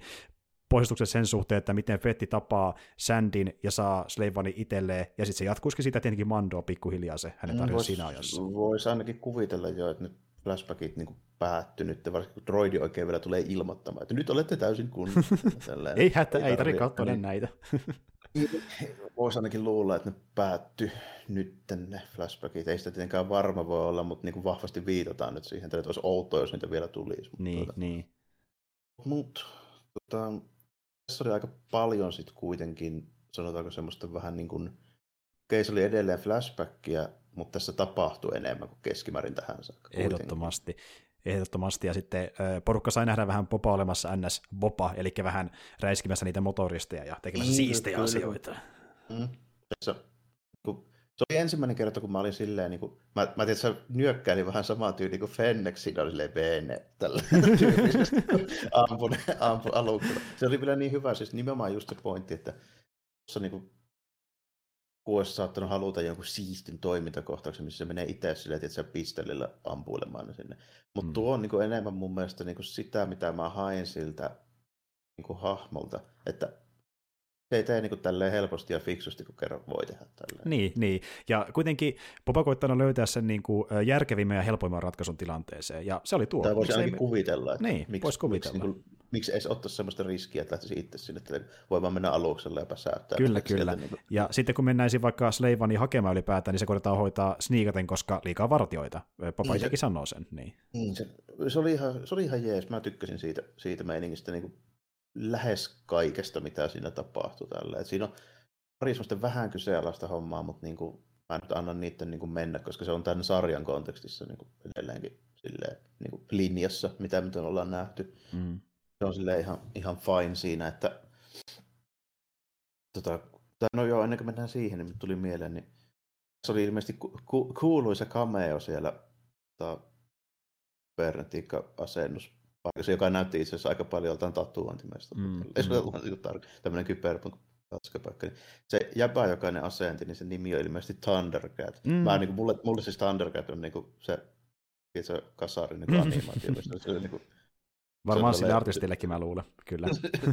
pohjustukset sen suhteen, että miten Fetti tapaa Sandin ja saa Slavani itselleen, ja sitten se jatkuisikin siitä tietenkin Mandoa pikkuhiljaa se hänen tarjoaa vois, siinä ajassa. Voisi ainakin kuvitella jo, että nyt flashbackit niin päättynyt, varsinkin kun droidi oikein vielä tulee ilmoittamaan, että nyt olette täysin kunnossa. ei hätä, ei, tarvitse katsoa niin, näitä. Voisi ainakin luulla, että ne päätty nyt ne flashbackit. Ei sitä tietenkään varma voi olla, mutta niin kuin vahvasti viitataan nyt siihen, että olisi outoa, jos niitä vielä tulisi. Niin, tuota, niin. Mutta tota, tässä oli aika paljon sitten kuitenkin, sanotaanko semmoista vähän niin kuin, okei se oli edelleen flashbackia, mutta tässä tapahtui enemmän kuin keskimäärin tähän saakka. Ehdottomasti. Ehdottomasti, ja sitten porukka sai nähdä vähän Popa olemassa NS Bopa, eli vähän räiskimässä niitä motoristeja ja tekemässä mm, siistejä kyllä. asioita. Mm. Se, se oli ensimmäinen kerta, kun mä olin silleen, niin kuin, mä, mä tiedän, että se nyökkäili vähän samaa tyyliä kuin Fennex, siinä oli silleen Bene, tällä ampun, ampun aluksella. Se oli vielä niin hyvä, siis nimenomaan just se pointti, että tuossa niin kuin, kun olisi saattanut haluta jonkun siistin toimintakohtauksen, missä se menee itse silleen, että se pistellillä ampuilemaan sinne. Mutta mm. tuo on niin kuin enemmän mun mielestä niin kuin sitä, mitä mä haen siltä niin kuin hahmolta, että se ei tee niin tälleen helposti ja fiksusti, kun kerran voi tehdä tälleen. Niin, niin. ja kuitenkin Popa koittanut löytää sen niin kuin järkevimmän ja helpoimman ratkaisun tilanteeseen, ja se oli tuo. Tai voisi ainakin ei... kuvitella, että niin, miksi, voisi kuvitella. Miksi, niin kuin, miksi edes ottaisi sellaista riskiä, että lähtisi itse sinne, että voi vaan mennä alukselle ja pääsäättää. Kyllä, kyllä. niin kuin... Ja sitten kun mennään vaikka Sleivanin hakemaan ylipäätään, niin se koitetaan hoitaa sniikaten, koska liikaa vartioita. Papa niin se... sanoo sen. Niin. Niin, se, se, oli ihan, se oli ihan jees, mä tykkäsin siitä, siitä meiningistä niin kuin lähes kaikesta, mitä siinä tapahtui. Tällä. Et siinä on pari vähän kyseenalaista hommaa, mutta niin kuin, mä nyt annan niiden niin kuin mennä, koska se on tämän sarjan kontekstissa niin kuin edelleenkin silleen, niin kuin linjassa, mitä me ollaan nähty. Mm. Se on silleen ihan, ihan fine siinä, että tota, tai no joo, ennen kuin mennään siihen, niin tuli mieleen, niin se oli ilmeisesti ku, ku, kuuluisa cameo siellä tota, Bernetikka-asennus paikassa, joka näytti itse asiassa aika paljon joltain tatuointimesta. Mm. Ei se ole niin tämmöinen kyberpunk. Niin se jäbä, joka ne asenti, niin se nimi on ilmeisesti Thundercat. Mm. Mä, niin kuin, mulle, mulle siis Thundercat on niin kuin se, se kasari niin animaatio. se on niin kuin, Varmaan sille artistillekin mä luulen, kyllä.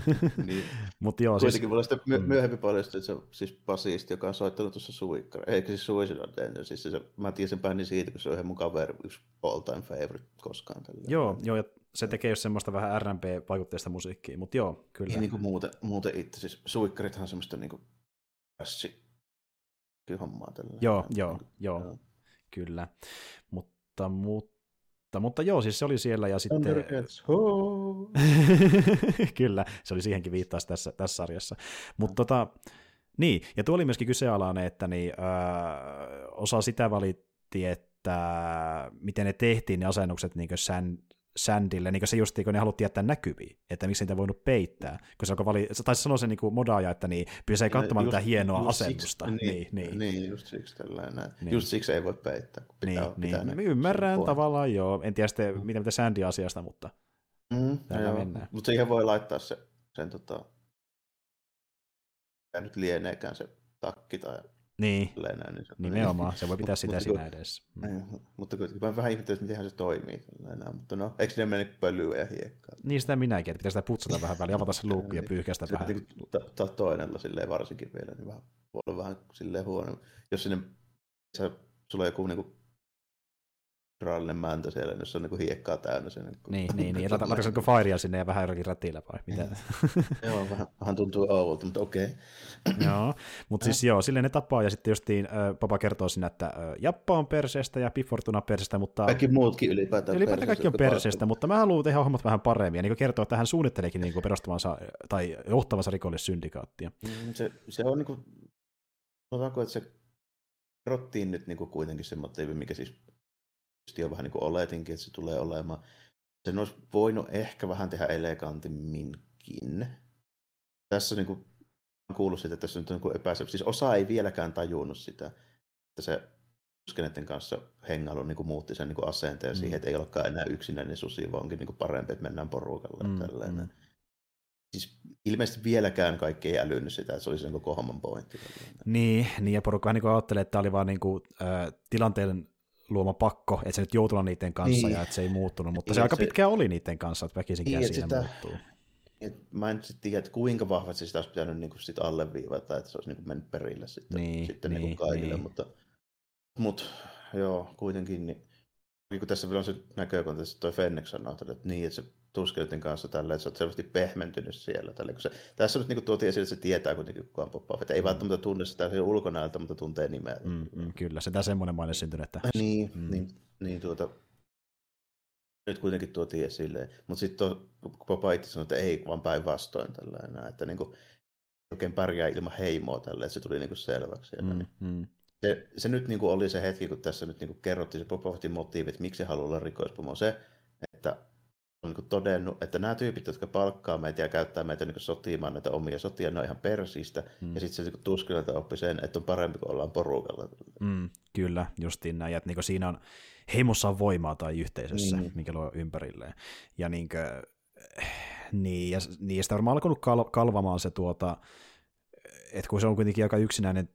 niin. Mut joo, Kuitenkin siis... mulla sitten my- mm. myöhemmin paljastui, että se on siis basisti, joka on soittanut tuossa Suikkara. Eikö siis Suicidal Danger, siis se, mä tiesin päin siitä, kun se on ihan mun kaveri, yksi all time favorite koskaan. Tällä. Joo, joo, ja se tekee just semmoista vähän R&B-vaikutteista musiikkia, mutta joo, kyllä. Ei niin kuin muuten, muuten itse, siis Suikkarithan on semmoista niin kuin hommaa tällä. Joo, joo, joo, joo, kyllä. Mutta, mutta Mutta, joo, siis se oli siellä ja sitten... Kyllä, se oli siihenkin viittaus tässä, tässä sarjassa. Mutta tota, niin, ja tuo oli myöskin kyseenalainen, että niin, öö, osa sitä valitti, että miten ne tehtiin ne asennukset niin sän, Sandille, niin se just kun ne haluttiin jättää näkyviin, että miksi niitä voinut peittää, kun se alkoi vali, taisi sanoa se niin kuin modaaja, että niin, pysyy katsomaan tätä hienoa just asennusta. Siksi, niin, niin, niin, just siksi tällainen. Niin. Just siksi ei voi peittää, kun pitää, niin, pitää niin. Ymmärrän sen tavallaan, joo. En tiedä sitten, mitä, mitä Sandy asiasta, mutta mm, täällä mennään. Mutta siihen voi laittaa se, sen tota, nyt lieneekään se takki tai niin, näin, niin se, nimenomaan, se voi pitää sitä mutta, siinä edessä. Mm. Niin, mutta kuitenkin vähän ihmettelen, että miten se toimii. Näin, mutta no, eikö ne mene pölyä ja hiekkaa? Niin sitä minäkin, että pitää sitä putsata vähän väliin, avata se luukki ja pyyhkästä sitä vähän. Tämä toinen silleen varsinkin vielä, niin vähän, voi olla vähän silleen huono. Jos sinne, sulla on joku niin kuin, rallinen mäntä siellä, jos on niin hiekkaa täynnä. Sen, niin, niin, niin, niin. Laitatko niin Firea sinne ja vähän jollakin rätillä vai mitä? joo, vähän, vähän tuntuu oudolta, mutta okei. Okay. joo, mutta siis joo, silleen ne tapaa ja sitten justiin äh, Papa kertoo sinne, että äh, Jappa on perseestä ja Pifortuna perseestä, mutta... Kaikki muutkin ylipäätään Ylipäätään kaikki on perseestä, mutta mä haluan tehdä hommat vähän paremmin ja niin kertoo, että hän suunnitteleekin niin kuin perustavansa tai johtavansa rikollissyndikaattia. Mm, se, se on niin kuin, sanotaanko, että se kerrottiin nyt niin kuin kuitenkin se motiivi, mikä siis jo vähän niin kuin oletinkin, että se tulee olemaan. Sen olisi voinut ehkä vähän tehdä elegantimminkin. Tässä niin kuin, on kuullut siitä, että tässä nyt on niin epäselvä. Siis osa ei vieläkään tajunnut sitä, että se Skenetten kanssa hengailu niin kuin muutti sen niin kuin asenteen mm. siihen, että ei olekaan enää yksinäinen susi, vaan onkin niin kuin parempi, että mennään porukalla. Mm, tällainen. Mm. Siis ilmeisesti vieläkään kaikki ei älynyt sitä, että se oli sen koko homman pointti. Niin, niin ja porukka niin ajattelee, että tämä oli vaan niin kuin, äh, tilanteen luoma pakko, että se nyt joutunut niiden kanssa niin. ja että se ei muuttunut, mutta niin, se aika se... pitkään oli niiden kanssa, että väkisinkin niin, siinä sitä... muuttuu. Et mä en sitten tiedä, että kuinka vahvasti sitä olisi pitänyt niinku sit alleviivata, että se olisi niinku mennyt perille sitten, niin, sitten niinku niin, kaikille, niin. mutta, mutta joo, kuitenkin niin, kun tässä vielä on se näkökulma, että toi Fennek sanoo, että niin, että se Tuskeletin kanssa tällä, että sä oot selvästi pehmentynyt siellä. Tälle, kun se, tässä nyt niin tuotiin esille, että se tietää kuitenkin kukaan Boba Fett. Ei mm. välttämättä tunne sitä ulkonäöltä, mutta tuntee nimeä. Mm, mm, kyllä, se tämä semmoinen maine syntynyt. Että... Niin, mm. niin, niin tuota, nyt kuitenkin tuotiin esille. Mutta sitten Boba itse sanoi, että ei, vaan päinvastoin tällainen. Että niin kuin, oikein pärjää ilman heimoa tälle, että se tuli niin kuin selväksi. Mm, mm. Se, se, nyt niin kuin oli se hetki, kun tässä nyt niin kuin kerrottiin se Boba Fettin motiivi, että miksi se haluaa olla rikoispomo. Se, että on niin todennut, että nämä tyypit, jotka palkkaa meitä ja käyttää meitä niin sotimaan näitä omia sotia, ne on ihan persistä. Mm. Ja sitten se niin tuskelta oppi sen, että on parempi, kun ollaan porukalla. Mm, kyllä, justiin näin. Että niin siinä on heimossa on voimaa tai yhteisössä, mm. mikä luo ympärilleen. Ja niin kuin, niin, ja, niin, ja sitä on varmaan alkanut kal- kalvamaan se tuota, että kun se on kuitenkin aika yksinäinen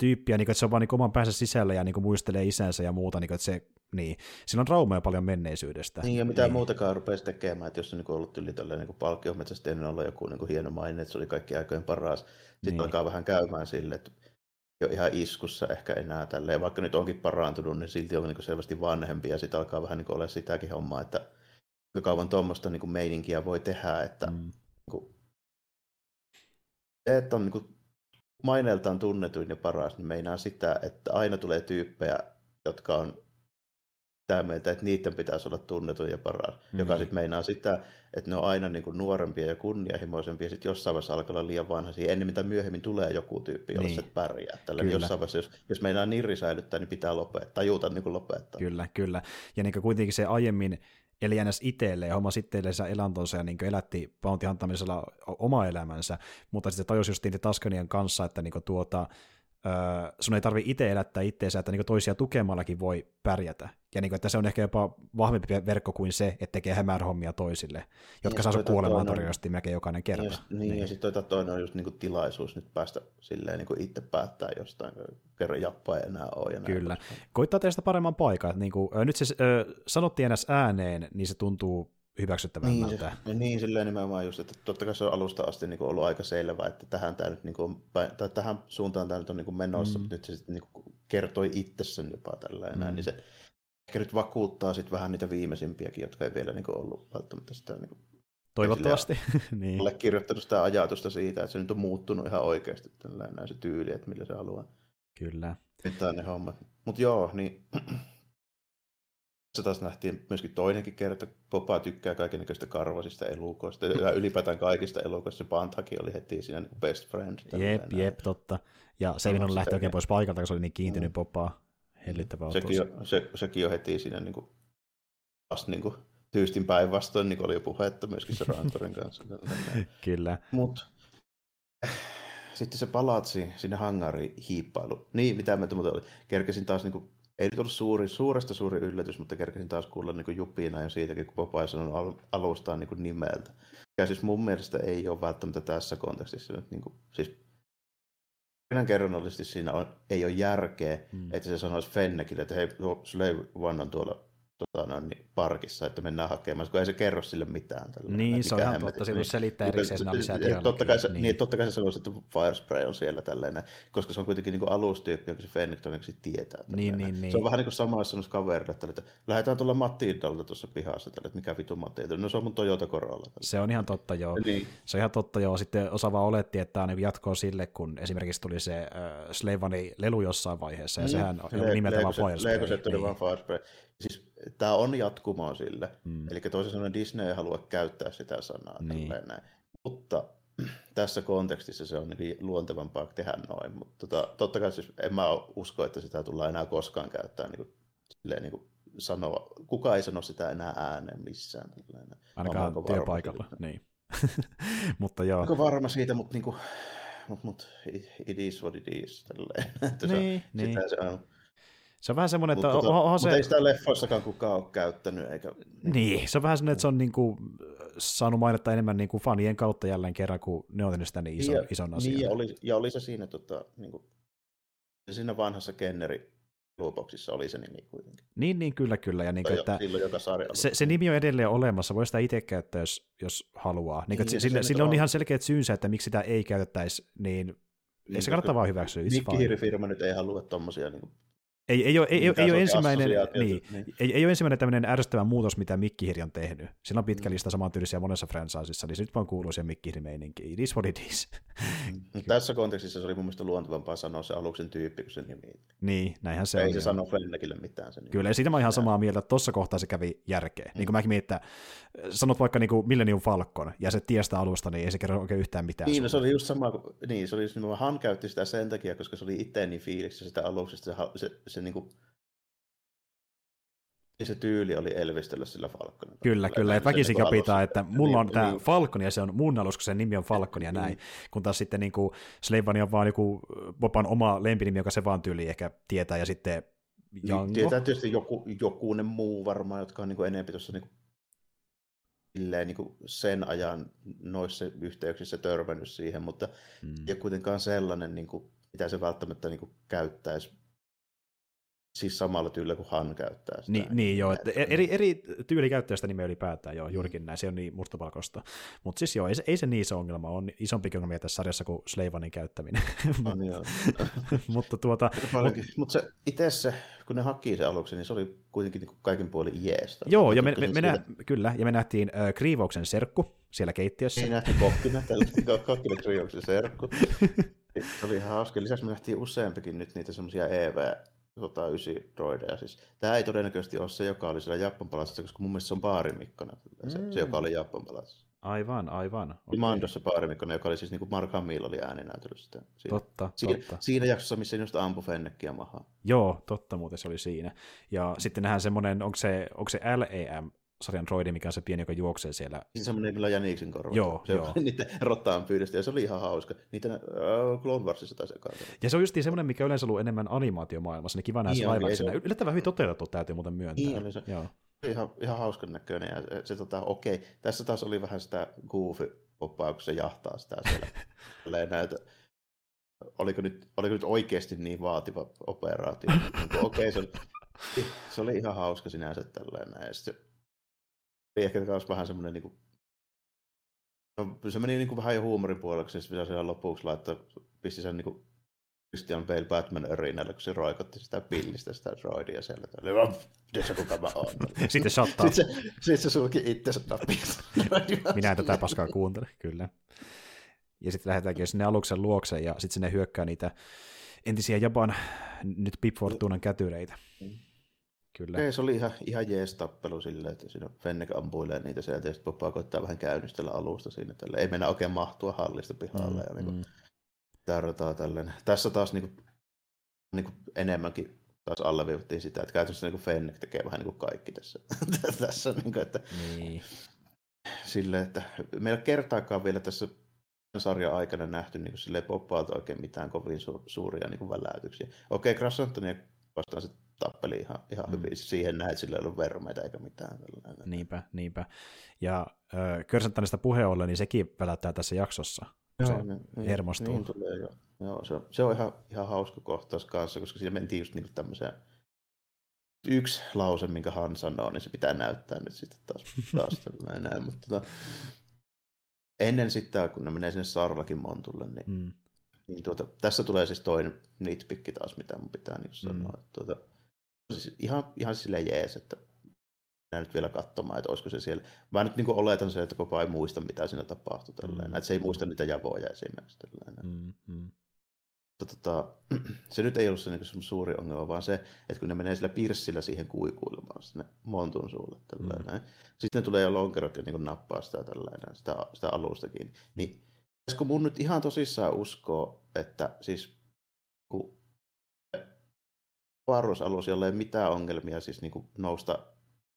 tyyppiä, niin kuin, että se on vaan niin oman päänsä sisällä ja niin kuin, muistelee isänsä ja muuta, niin kuin, että se, niin, siinä on traumaa paljon menneisyydestä. Niin, ja mitä niin. muutakaan rupesi tekemään, että jos on niin ollut yli tällainen niin palkkiometsästä ennen olla joku niin hieno maine, että se oli kaikki aikojen paras, sitten niin. alkaa vähän käymään sille, että jo ihan iskussa ehkä enää tälleen, vaikka nyt onkin parantunut, niin silti on niin selvästi vanhempi, ja sitten alkaa vähän niin olla sitäkin hommaa, että kuinka kauan tuommoista niin meininkiä voi tehdä, että mm. niin kuin, se, että on niin kuin, maineeltaan tunnetuin ja paras, niin meinaa sitä, että aina tulee tyyppejä, jotka on sitä mieltä, että niiden pitäisi olla tunnetun ja paras, mm. joka sitten meinaa sitä, että ne on aina niin kuin nuorempia ja kunnianhimoisempia, ja sitten jossain vaiheessa alkaa olla liian vanhaisia, ennen mitä myöhemmin tulee joku tyyppi, jolla niin. se pärjää. Tällä jossain vaiheessa, jos, jos meinaa nirri säilyttää, niin pitää lopettaa, tajuta niin kuin lopettaa. Kyllä, kyllä. Ja niin kuitenkin se aiemmin eli ns. itselleen, homma itselleensä elantonsa ja niin elätti Bounty Huntamisella oma elämänsä, mutta sitten tajusi just Taskanian kanssa, että niin tuota, öö, sun ei tarvi itse elättää itseensä, että niin toisia tukemallakin voi pärjätä. Ja niin kuin, että se on ehkä jopa vahvempi verkko kuin se, että tekee hämärhommia toisille, jotka niin, saa sun kuolemaan todennäköisesti melkein jokainen kerta. Niin, niin, niin. ja sitten toi toinen on just niin tilaisuus nyt päästä silleen niin kuin itse päättää jostain, kerran jappaa ei enää ole. Ja Kyllä. Koittaa teistä paremman paikan. Niin kuin, nyt se äh, sanottiin enää ääneen, niin se tuntuu hyväksyttävämmältä. Niin, niin silleen nimenomaan just, että totta kai se on alusta asti niin ollut aika selvä, että tähän, tämä nyt, niin kuin, tai tähän suuntaan tämä nyt on niin menossa, mm. mutta nyt se sitten niin kertoi itse sen jopa tällä mm. niin se ehkä nyt vakuuttaa sitten vähän niitä viimeisimpiäkin, jotka ei vielä niin kuin ollut välttämättä sitä niin kuin, Toivottavasti. niin. Ole kirjoittanut sitä ajatusta siitä, että se nyt on muuttunut ihan oikeasti tällainen se tyyli, että millä se haluaa. Kyllä. Pitää ne hommat. Mutta joo, niin tässä taas nähtiin myöskin toinenkin kerta. Popa tykkää kaikenlaisista karvasista elukoista ja ylipäätään kaikista elukoista. Se Panthakin oli heti siinä niin best friend. Jep, näin. jep, totta. Ja se ei lähti oikein pois paikalta, koska se oli niin kiintynyt mm. Popaa. Hellittävää sekin, on, se, sekin on heti siinä niin kuin, vasta niin kuin, tyystin päinvastoin, niin kuin oli jo puhetta myöskin se Rantorin kanssa. Kyllä. Mut, sitten se palatsi sinne hangariin hiippailu. Niin, mitä mä muuten oli. Kerkesin taas niin kuin, ei nyt ollut suuri, suuresta suuri yllätys, mutta kerkesin taas kuulla niin jupina jo siitäkin, kun Popeye sanoi alustaan niin nimeltä. Ja siis mun mielestä ei ole välttämättä tässä kontekstissa nyt, niin kuin, siis kerronnallisesti siinä on, ei ole järkeä, mm. että se sanoisi Fennekille, että hei, Slave One on tuolla tota, no, niin, parkissa, että mennään hakemaan, kun ei se kerro sille mitään. Tällä, niin, se on ihan totta, silloin niin, selittää erikseen siinä lisää totta kai, se, niin. niin. totta kai se sanoisi, että Firespray on siellä tälleen, koska se on kuitenkin niin alustyyppi, jonka se Fennec todennäköisesti tietää. Niin, niin, niin. Se on vähän niin kuin sama, jos kaverille, että, että lähdetään tuolla Matildalta tuossa pihassa, tälle, että mikä vitu Matilda, no se on mun Toyota Corolla. Tälle. Se on ihan totta, joo. Niin. Se on ihan totta, joo. Sitten osa vaan oletti, että tämä on niin jatkoa sille, kun esimerkiksi tuli se äh, Slavani lelu jossain vaiheessa, ja mm. sehän on nimeltä vaan Firespray. Lego se tuli vaan Firespray. Siis tämä on jatkumoa sille. Mm. Eli toisin sanoen Disney ei halua käyttää sitä sanaa. Niin. Näin. Mutta tässä kontekstissa se on niin luontevampaa tehdä noin. Mutta tota, totta kai siis en mä usko, että sitä tullaan enää koskaan käyttää niin kuin, silleen, niin kuin sanoa. Kuka ei sano sitä enää ääneen missään. Tällainen. Ainakaan työpaikalla, niin. mutta joo. Onko varma siitä, mutta niin kuin, mut, mut, it is what it is. Tälleen. niin, se, niin. Sitä se on. Se on vähän semmoinen, että... Mutta, onhan se... ei sitä leffoissakaan kukaan ole käyttänyt, eikä... Niin, se on vähän semmoinen, että se on niin kuin, saanut mainetta enemmän niin kuin fanien kautta jälleen kerran, kun ne on tehnyt sitä niin ison, ja, ison asian. Niin, ja oli, ja oli se siinä, tota, niin kuin, siinä vanhassa Kenneri Blueboxissa oli se nimi kuitenkin. Niin, niin kyllä, kyllä. Ja niin kuin, että joka se, se, nimi on edelleen olemassa, voi sitä itse käyttää, jos, jos haluaa. Niin, niin, sille, sille on, on ihan selkeät syynsä, että miksi sitä ei käytettäisi, niin, niin ei se kannata vaan hyväksyä. Mikkihiirifirma nyt ei halua tuommoisia niin ei, ei, ole, ei, ei, ei ole ensimmäinen, niin, niin. Ei, ei ole ensimmäinen tämmöinen ärsyttävä muutos, mitä Mikkihiri on tehnyt. Sillä on pitkä mm. lista samantyylisiä monessa franchisessa, niin se nyt vaan kuuluu siihen Mikkihiri-meininkiin. It is what it is. Mm. Tässä kontekstissa se oli mun mielestä luontevampaa sanoa se aluksen tyyppi kuin se nimi. Niin, näinhän se ei on. Ei se sano Fennekille mitään. Se Kyllä, ja siitä mä oon ihan samaa mieltä, että tuossa kohtaa se kävi järkeä. Mm. Niin kuin mäkin mietin, että sanot vaikka niin kuin Millennium Falcon, ja se tiestä alusta, niin ei se kerro oikein yhtään mitään. Niin, no, se oli just sama, niin, se oli, Han käytti sitä sen takia, koska se oli itse niin fiiliksi sitä aluksesta, se, se, se niin kuin ja se tyyli oli elvistellä sillä Falconilla. Kyllä, kyllä, että väkisinkin niin pitää, että mulla on niin, tämä niin. Falcon ja se on mun alus, kun sen nimi on Falcon ja näin, kun taas sitten niin Slavani on vaan joku Boban oma lempinimi, joka se vaan tyyli ehkä tietää, ja sitten Jango. Niin, tietää tietysti joku, jokunen muu varmaan, jotka on niin enemmän tuossa niin silleen, niin kuin sen ajan noissa yhteyksissä törmännyt siihen, mutta mm. ei kuitenkaan sellainen, niin kuin, mitä se välttämättä niin kuin, käyttäisi Siis samalla tyylillä kuin Han käyttää sitä. Niin, niin joo, että eri, eri tyyli käyttää sitä nimeä ylipäätään, joo, juurikin näin, se on niin mustapalkosta. Mutta siis joo, ei se, ei se niin iso ongelma, on isompi ongelma tässä sarjassa kuin Sleivanin käyttäminen. On joo. mutta tuota... Mutta mut se itse se, kun ne haki se aluksi, niin se oli kuitenkin niin kaiken puolin jeestä. Joo, ja me, me, me nä, kyllä, ja me nähtiin äh, Kriivauksen serkku siellä keittiössä. Niin nähtiin kokkina, kokkina Kriivauksen serkku. Se oli ihan hauska. Lisäksi me nähtiin useampikin nyt niitä semmoisia EV 109 droideja. Siis, tämä ei todennäköisesti ole se, joka oli siellä Jappan palatsissa, koska mun mielestä se on Baarimikkonen, se, mm. se, joka oli Jappan palatsissa. Aivan, aivan. Okay. Mandossa Baarimikkonen, joka oli siis niin kuin Mark Hamill oli ääninäytellyt sitä. Siinä, totta, siinä, totta. Siinä jaksossa, missä just ampui Fennekkiä mahaa. Joo, totta muuten se oli siinä. Ja sitten nähdään semmoinen, onko se, onko se LEM, sarjan droidi, mikä on se pieni, joka juoksee siellä. Siis semmoinen kyllä Janiksen korva. Joo, se, joo. Niiden rottaan pyydistä, ja se oli ihan hauska. Niitä uh, Clone Warsissa taisi. Ja se on just semmoinen, mikä yleensä ollut enemmän animaatiomaailmassa, niin kiva nähdä niin, se laivaksena. Yllättävän hyvin toteutettu, täytyy muuten myöntää. Niin, oli se. Joo. Ihan, ihan hauskan näköinen, ja se, se tota, okei. Okay. Tässä taas oli vähän sitä goofy poppaa, kun se jahtaa sitä siellä. näitä, oliko nyt, oliko nyt oikeasti niin vaativa operaatio? Niin okei, okay, se, oli, se oli ihan hauska sinänsä tälleen näin. Ja sitten oli ehkä myös vähän semmoinen niin kuin, no, se meni niin kuin vähän jo huumorin puoleksi, ja sitten siellä lopuksi laittaa, pisti sen niin kuin Christian Bale Batman örinällä, kun se roikotti sitä pillistä, sitä droidia siellä. Oli vaan, se kuka mä oon. Sitten shottaa. Sitten se, sitten se sulki itsensä napista. Minä en tätä paskaa kuuntele, kyllä. Ja sitten lähdetäänkin sinne aluksen luokse, ja sitten sinne hyökkää niitä entisiä Japan, nyt Pip Fortunan kätyreitä. Mm. Kyllä. Ei, se oli ihan, ihan jees tappelu silleen, että siinä Fennec ampuilee niitä sieltä ja sitten Poppa koittaa vähän käynnistellä alusta siinä. Tälle. Ei mennä oikein mahtua hallista pihalle. Mm, ja niin mm. tärtaa tälleen. Tässä taas niin kuin, niin kuin enemmänkin taas alleviivittiin sitä, että käytännössä niin kuin Fennec tekee vähän niin kuin kaikki tässä. tässä niin kuin, että, niin. Silleen, että meillä ei kertaakaan vielä tässä sarjan aikana nähty niin kuin silleen Poppaalta oikein mitään kovin su- suuria niin kuin väläytyksiä. Okei, okay, Krassantonia vastaan se tappeli ihan, ihan mm. hyvin. Siihen näet, sillä ei ollut vermeitä eikä mitään. Niinpä, niinpä. Ja äh, Körsanttanista puheen ollen, niin sekin välättää tässä jaksossa. Joo, se niin, niin, hermostuu. Niin tulee, joo. joo se, on, se on ihan, ihan hauska kohtaus kanssa, koska siinä mentiin just niin tämmöiseen yksi lause, minkä hän sanoo, niin se pitää näyttää nyt sitten taas, taas näin. Mutta tota, ennen sitten, kun ne menee sinne Sarlakin montulle, niin, mm. niin tuota, tässä tulee siis toinen nitpikki taas, mitä mun pitää niin sanoa. Mm. Tuota, siis ihan, ihan silleen jees, että mennään nyt vielä katsomaan, että olisiko se siellä. Mä nyt niin oletan se, että koko ei muista, mitä siinä tapahtui. Mm. Että se ei muista niitä javoja esimerkiksi. Mm, mm. Mutta tota, se nyt ei ollut se, niin suuri ongelma, vaan se, että kun ne menee sillä pirssillä siihen kuikuilemaan sinne montun suulle, mm. sitten tulee jo lonkerot ja niin nappaa sitä, tällainen, sitä, sitä alustakin, niin pitäisikö mun nyt ihan tosissaan uskoa, että siis avaruusalus, jolla ei mitään ongelmia siis niin kuin nousta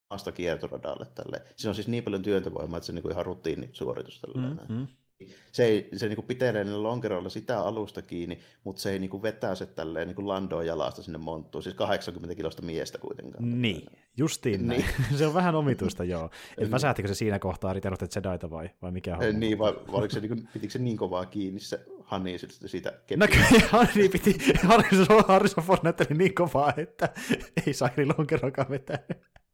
maasta kiertoradalle. Tälle. Siinä on siis niin paljon työntövoimaa, että se on niin kuin ihan rutiinisuoritus. Mm-hmm. Se, ei, se niin kuin pitelee niillä lonkeroilla sitä alusta kiinni, mutta se ei niin kuin vetää se tälleen niin kuin landoon jalasta sinne monttuun, siis 80 kilosta miestä kuitenkaan. Niin, justiin näin. Niin. se on vähän omituista, joo. Et väsähtikö se siinä kohtaa riterot Jediita vai, vai mikä on? Niin, vai, vai oliko se, niin kuin, pitikö se niin kovaa kiinni se Hani siitä kepiä? Näköjään niin piti, Harrison Ford näytteli niin kovaa, että ei saa lonkeroakaan vetää.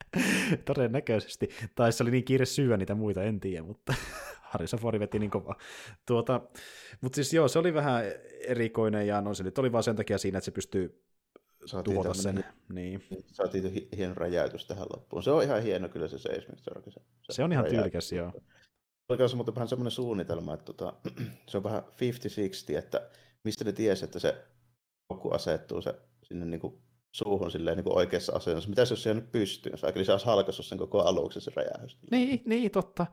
Todennäköisesti. Tai se oli niin kiire syyä niitä muita, en tiedä, mutta Harrison Ford veti niin kovaa. Tuota, mutta siis joo, se oli vähän erikoinen ja no se nyt oli vaan sen takia siinä, että se pystyy saatiin tuota sen. Niin. Saatiin hieno räjäytys tähän loppuun. Se on ihan hieno kyllä se Seismic Se, se, se on ihan tyylikäs, joo. Oli myös mutta vähän semmoinen suunnitelma, että tota, se on vähän 50-60, että mistä ne tiesi, että se joku asettuu se sinne niin kuin suuhun silleen niin kuin oikeassa asennossa. Mitä se nyt pystyy? Se olisi halkaissut sen koko aluksen se räjähdys. Niin, niin, totta.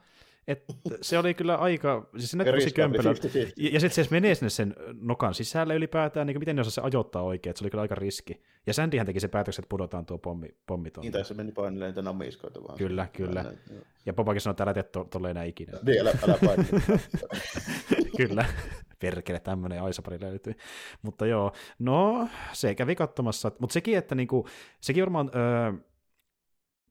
Et se oli kyllä aika, siis se näytti tosi kömpelö. Ja, ja sitten se menee sinne sen nokan sisälle ylipäätään, niin miten ne osaa se ajoittaa oikein, että se oli kyllä aika riski. Ja Sandyhän teki se päätöksen, että pudotaan tuo pommi, pommi tuonne. Niin, tai se meni painille niitä namiskoita vaan. Kyllä, kyllä. Näin, ja Popakin sanoi, että älä tee tolleen enää ikinä. Niin, älä, älä kyllä. Perkele, tämmöinen Aisapari löytyy. Mutta joo, no se kävi katsomassa. Mutta sekin, että niinku, sekin varmaan... Öö,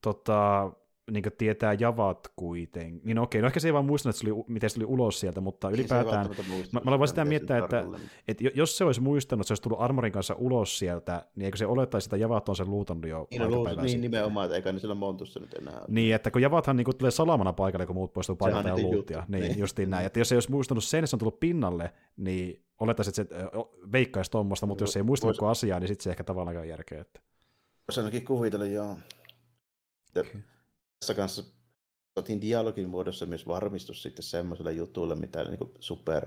tota, niin tietää javat kuitenkin. Niin okei, no ehkä se ei vaan muistanut, että se oli, miten se tuli ulos sieltä, mutta ylipäätään, mä, mä olen vaan sitä miettää, että, että jos se olisi muistanut, että se olisi tullut Armorin kanssa ulos sieltä, niin eikö se olettaisi, että javat on sen luutannut jo niin, luut, niin nimenomaan, eikä ne sillä montussa nyt enää. Niin, että kun javathan niin tulee salamana paikalle, kun muut poistuu paikalta ja luuttia. Niin, niin, justiin näin. Että jos se olisi muistanut sen, että se on tullut pinnalle, niin olettaisiin, että se veikkaisi tuommoista, mutta jos se ei muistanut Vois... asiaa, niin sitten se ehkä tavallaan käy järkeä. Että... Ainakin kuvitella, joo. Okay tässä kanssa saatiin dialogin muodossa myös varmistus sitten semmoiselle jutulle, mitä niin super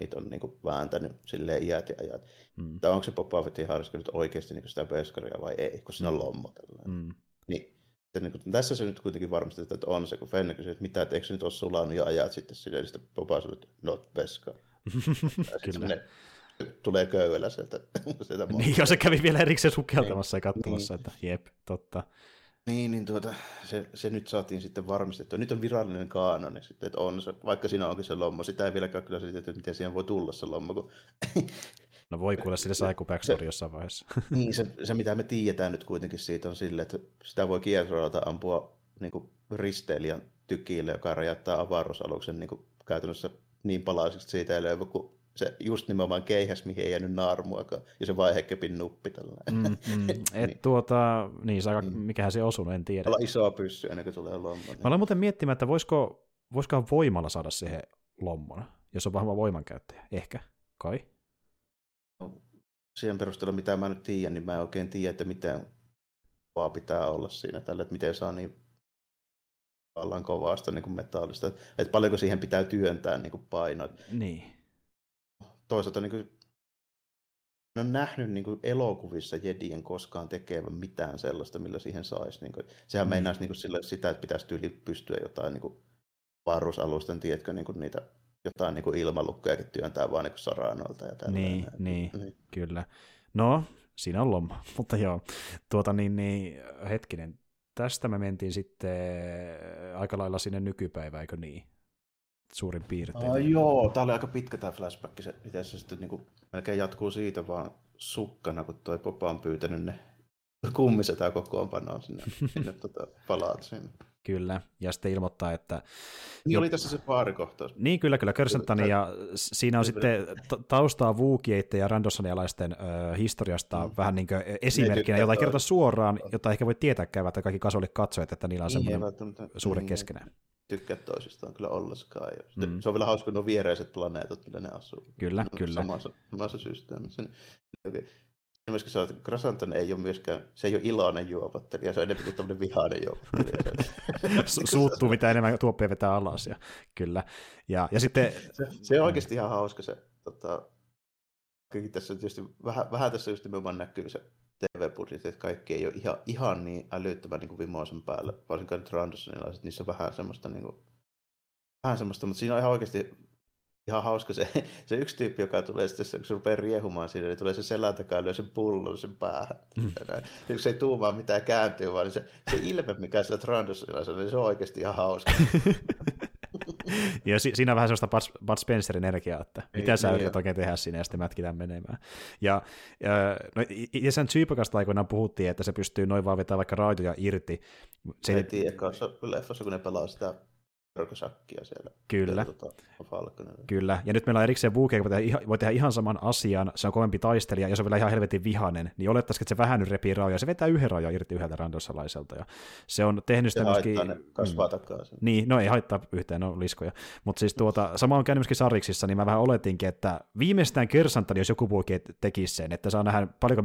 niitä on niin kuin vääntänyt silleen iät ja ajat. Mm. Tai onko se Boba Fettin haarisku nyt oikeasti niin sitä peskaria vai ei, kun siinä on mm. lommo Mm. Niin, niin kuin, tässä se nyt kuitenkin varmistetaan, että on se, kun Fenne kysyy, että mitä, että eikö se nyt ole sulanut ja ajat sitten silleen, niin sitten Boba sanoo, että not peska. Kyllä. tulee köyvällä sieltä. sieltä niin, jos se kävi vielä erikseen sukeltamassa niin. ja katsomassa, niin. että jep, totta. Niin, niin tuota, se, se, nyt saatiin sitten varmistettua. Nyt on virallinen kaanoni sitten, että on se, vaikka siinä onkin se lommo. Sitä ei vieläkään kyllä selitetty, että miten siihen voi tulla se lommo. Kun... No voi kuulla sille saiku backstory jossain vaiheessa. niin, se, se, mitä me tiedetään nyt kuitenkin siitä on sille, että sitä voi kierrolta ampua niin kuin risteilijän tykille, joka räjäyttää avaruusaluksen niin kuin käytännössä niin palaisiksi, siitä ei löydy kuin se just nimenomaan keihäs, mihin ei jäänyt naarmuakaan, ja se vaihekepin nuppi tällainen. Mm, mm. Et niin. tuota, niin, saaka, mm. mikähän se osunut, en tiedä. Olla isoa pyssy ennen kuin tulee lommo. Niin. Mä olen muuten miettimään, että voisiko, voisikohan voimalla saada siihen lommon, jos on vahva voimankäyttäjä. Ehkä, kai. No, siihen perusteella, mitä mä nyt tiedän, niin mä en oikein tiedä, että miten vaan pitää olla siinä tällä, että miten saa niin vallan kovasta niin kuin metallista. Että paljonko siihen pitää työntää niin kuin painoa. Niin toisaalta niin kuin, en ole nähnyt niin kuin elokuvissa Jedien koskaan tekevän mitään sellaista, millä siihen saisi. Niin kuin, sehän mm. meinaisi niin kuin sille, sitä, että pitäisi tyyli pystyä jotain niin kuin, varusalusten, tiedätkö, niin kuin niitä jotain niin kuin ilmalukkojakin työntää vaan niin saranoilta. Ja niin, niin, niin, kyllä. No, siinä on lomma, mutta joo, tuota niin, niin hetkinen, tästä me mentiin sitten aika lailla sinne nykypäivään, eikö niin? Suurin piirtein. Ah, joo, tämä oli aika pitkä tämä flashback, se, miten se sitten niin kuin, melkein jatkuu siitä vaan sukkana, kun toi Popa on pyytänyt ne kummisetä kokoonpanoa sinne, sinne tota, palaat sinne. Kyllä, ja sitten ilmoittaa, että... Niin jo... oli tässä se baarikohtaus. Niin, kyllä, kyllä, Körsentani, ja siinä on sitten taustaa Vuukieitten ja Randossanialaisten ö, historiasta mm. vähän niin kuin esimerkkinä, jota ei kerrota suoraan, jota ehkä voi tietääkään, että kaikki kasuaalit katsojat, että niillä on niin, semmoinen suhde niin, keskenään. Tykkää toisistaan kyllä ollenkaan. Mm. Se on vielä hauska, nuo viereiset planeetat, millä ne asuu. Kyllä, no, kyllä. Samassa, samassa systeemissä. Myöskin se, että Krasanton ei ole myöskään, se ei ole iloinen juopottelija, se on enemmän kuin tämmöinen vihainen juopottelija. Suuttuu mitä enemmän tuoppia vetää alas, ja, kyllä. Ja, ja sitten... Se, se on oikeasti ihan hauska se, tota, tässä tietysti, vähän, vähän tässä just nimenomaan näkyy se TV-budjetti, että kaikki ei ole ihan, ihan niin älyttömän niin kuin vimoisen päällä, varsinkaan nyt Randossonilaiset, niissä on vähän semmoista, niin kuin, vähän semmoista, mutta siinä on ihan oikeasti ihan hauska se, se yksi tyyppi, joka tulee sitten, kun se rupeaa riehumaan siinä, niin tulee se selän takaa lyö sen pullon sen päähän. Mm. Ja se ei tuu vaan mitään kääntyy, vaan niin se, se ilme, mikä sillä Trandossilla on, niin se on oikeasti ihan hauska. ja si- siinä on vähän sellaista Bud, Bud Spencerin energiaa, että mitä ei, sä niin, yrität oikein tehdä sinne ja sitten mätkitään menemään. Ja, ja no, ja sen Tsyypakasta aikoinaan puhuttiin, että se pystyy noin vaan vetämään vaikka raitoja irti. Se ei tiedä, leffassa kun ne pelaa sitä Rokosakkia siellä. Kyllä. Tuota, Kyllä. Ja nyt meillä on erikseen Buke, joka voi tehdä, voi tehdä ihan saman asian, se on kovempi taistelija ja se on vielä ihan helvetin vihanen, niin olettaisiin, että se vähän nyt repii rajoja, se vetää yhden rajan irti yhdeltä randossalaiselta. Ja se on tehnyt sitä myöskin... Ne kasvaa mm, takaisin. Niin, no ei haittaa yhteen, no liskoja. Mutta siis tuota, sama on käynyt myöskin Sariksissa, niin mä vähän oletinkin, että viimeistään Kersantani, jos joku Buke tekisi sen, että saa nähdä paljonko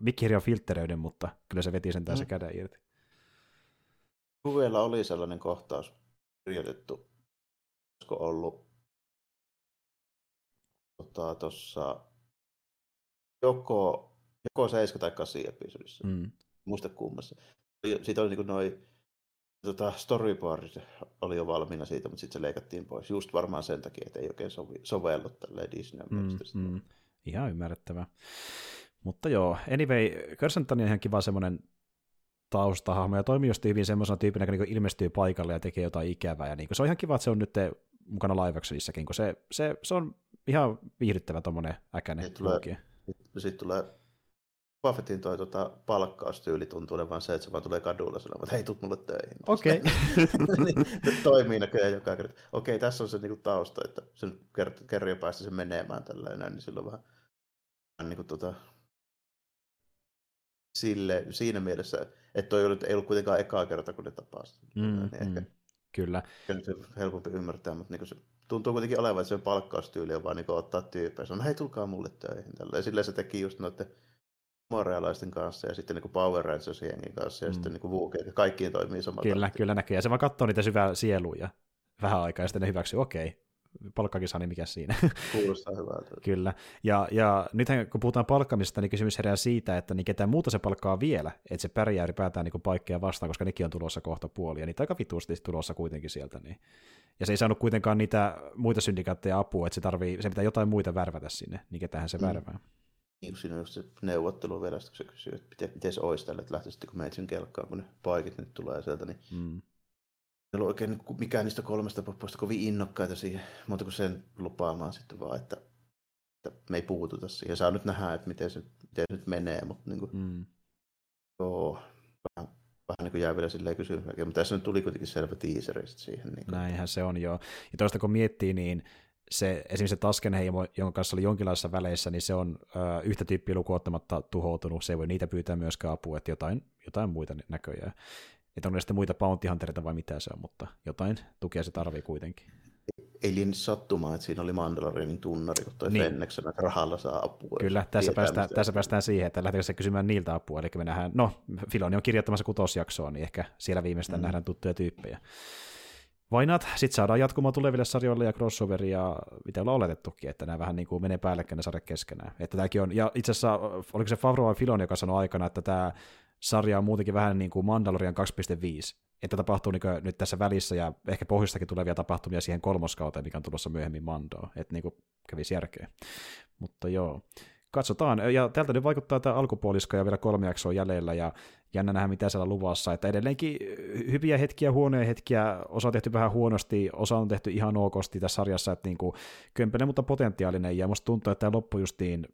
Mikkihirja on filtteröiden, mutta kyllä se veti sen tässä mm. käden irti. Kuvella oli sellainen kohtaus, kirjoitettu, olisiko ollut tuossa tota, joko, joko 7 tai 8 episodissa. Mm. Muista kummassa. Siitä oli niin noin tota, storyboardit oli jo valmiina siitä, mutta sitten se leikattiin pois. Just varmaan sen takia, että ei oikein sovi, sovellu tälle Disney. Mm, mm. Ihan ymmärrettävää. Mutta joo, anyway, Curse on ihan kiva semmoinen taustahahmo ja toimii just hyvin semmoisena tyypinä, joka niin ilmestyy paikalle ja tekee jotain ikävää. Ja niin se on ihan kiva, että se on nyt mukana live actionissakin, kun se, se, se on ihan viihdyttävä tuommoinen äkäinen sitten tulee, sitten tulee Buffettin toi tota, palkkaustyyli tuntuu olevan se, että se vaan tulee kadulla sanomaan, että hei, tuu mulle töihin. Okei. Okay. niin, toimii näköjään joka kerta. Okei, okay, tässä on se niinku, tausta, että sen kerran päästä se menemään tällä enää, niin silloin vähän niin kuin, tota, sille, siinä mielessä, että toi ei ollut kuitenkaan ekaa kerta, kun ne tapasivat. Mm, niin ehkä, mm, kyllä. Se on helpompi ymmärtää, mutta niin se tuntuu kuitenkin olevan, että se palkkaustyyli on vaan niin ottaa tyyppejä. Se on, hei tulkaa mulle töihin. Tällä. Ja silleen se teki just noiden morealaisten kanssa ja sitten niin Power Rangersien kanssa ja mm. sitten niin Vuke, ja kaikkiin toimii samalla Kyllä, tahti. kyllä näkyy. Ja se vaan katsoo niitä syvää sieluja vähän aikaa ja sitten ne hyväksyy, okei, okay, palkkakisa, niin mikä siinä. Kuulostaa hyvältä. Kyllä. Ja, ja nythän kun puhutaan palkkamisesta, niin kysymys herää siitä, että niin ketään muuta se palkkaa vielä, että se pärjää ylipäätään niin paikkeja vastaan, koska nekin on tulossa kohta puolia, niin aika vituusti tulossa kuitenkin sieltä. Niin. Ja se ei saanut kuitenkaan niitä muita syndikaatteja apua, että se, tarvii, se pitää jotain muita värvätä sinne, niin ketähän se mm. värvää. Niin, siinä on just se neuvottelu vielä, kun se kysyy, että miten, miten se olisi tälle, että lähtisitkö meitsin kelkkaan, kun ne paikit nyt tulee sieltä, niin mm ei ollut oikein mikään niistä kolmesta poppoista kovin innokkaita siihen, mutta kuin sen lupaamaan sitten vaan, että, että me ei puututa siihen. Saa nyt nähdä, että miten se, miten se nyt menee, mutta niin kuin, mm. joo, vähän, vähän niin kuin jää vielä silleen kysymyksiä, mutta tässä nyt tuli kuitenkin selvä teaseri siihen. Niin kuin. Näinhän se on joo. Ja toista kun miettii, niin se, esimerkiksi se Taskenheimo, jonka kanssa oli jonkinlaisissa väleissä, niin se on ö, yhtä tyyppiä lukuottamatta tuhoutunut, se ei voi niitä pyytää myöskään apua, että jotain, jotain muita näköjään. Että on ne sitten muita bounty hunterita vai mitä se on, mutta jotain tukea se tarvii kuitenkin. Ei liian sattumaa, että siinä oli Mandalorinin tunnari, kun toi niin. Fenneksen, että rahalla saa apua. Kyllä, tässä päästään, tässä päästään siihen, että lähdetäänkö se kysymään niiltä apua. Eli me nähdään, no, Filoni on kirjoittamassa kutosjaksoa, niin ehkä siellä viimeistään mm. nähdään tuttuja tyyppejä. Vainat, sitten saadaan jatkumaan tuleville sarjoille ja crossoveria, mitä ollaan oletettukin, että nämä vähän niin kuin menee päällekkäin ne sarjat keskenään. Että tämäkin on, ja itse asiassa, oliko se Favro vai Filon, joka sanoi aikana, että tämä sarja on muutenkin vähän niin kuin Mandalorian 2.5, että tapahtuu niin nyt tässä välissä, ja ehkä pohjistakin tulevia tapahtumia siihen kolmoskauteen, mikä on tulossa myöhemmin Mandoa, että niin kuin kävisi järkeä. Mutta joo, katsotaan. Ja tältä nyt vaikuttaa tämä alkupuolisko ja vielä kolme jaksoa jäljellä, ja jännä nähdä, mitä siellä luvassa. Että edelleenkin hyviä hetkiä, huonoja hetkiä, osa on tehty vähän huonosti, osa on tehty ihan okosti tässä sarjassa, että niin kömpelinen, mutta potentiaalinen, ja musta tuntuu, että tämä loppu justiin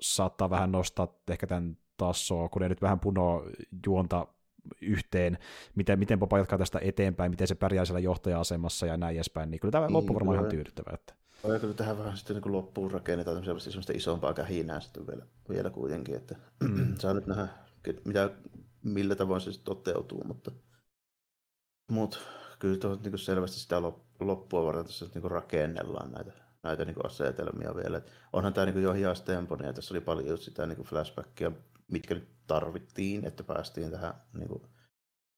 saattaa vähän nostaa ehkä tämän tasoa, kun ne nyt vähän punoo juonta yhteen, miten, miten Popa jatkaa tästä eteenpäin, miten se pärjää siellä johtaja-asemassa ja näin edespäin, niin kyllä tämä loppu varmaan ihan tyydyttävä. Että. Ja kyllä tähän vähän sitten niin loppuun rakennetaan semmoista, semmoista isompaa kähinää sitten vielä, vielä kuitenkin, että mm. saa nyt nähdä, mitä, millä tavoin se toteutuu, mutta, mutta kyllä tuohon niin selvästi sitä loppua varten tässä niin rakennellaan näitä, näitä niin asetelmia vielä. Et onhan tämä niin jo hiastemponi ja tässä oli paljon just sitä niin flashbackia, mitkä nyt tarvittiin, että päästiin tähän, niin kuin,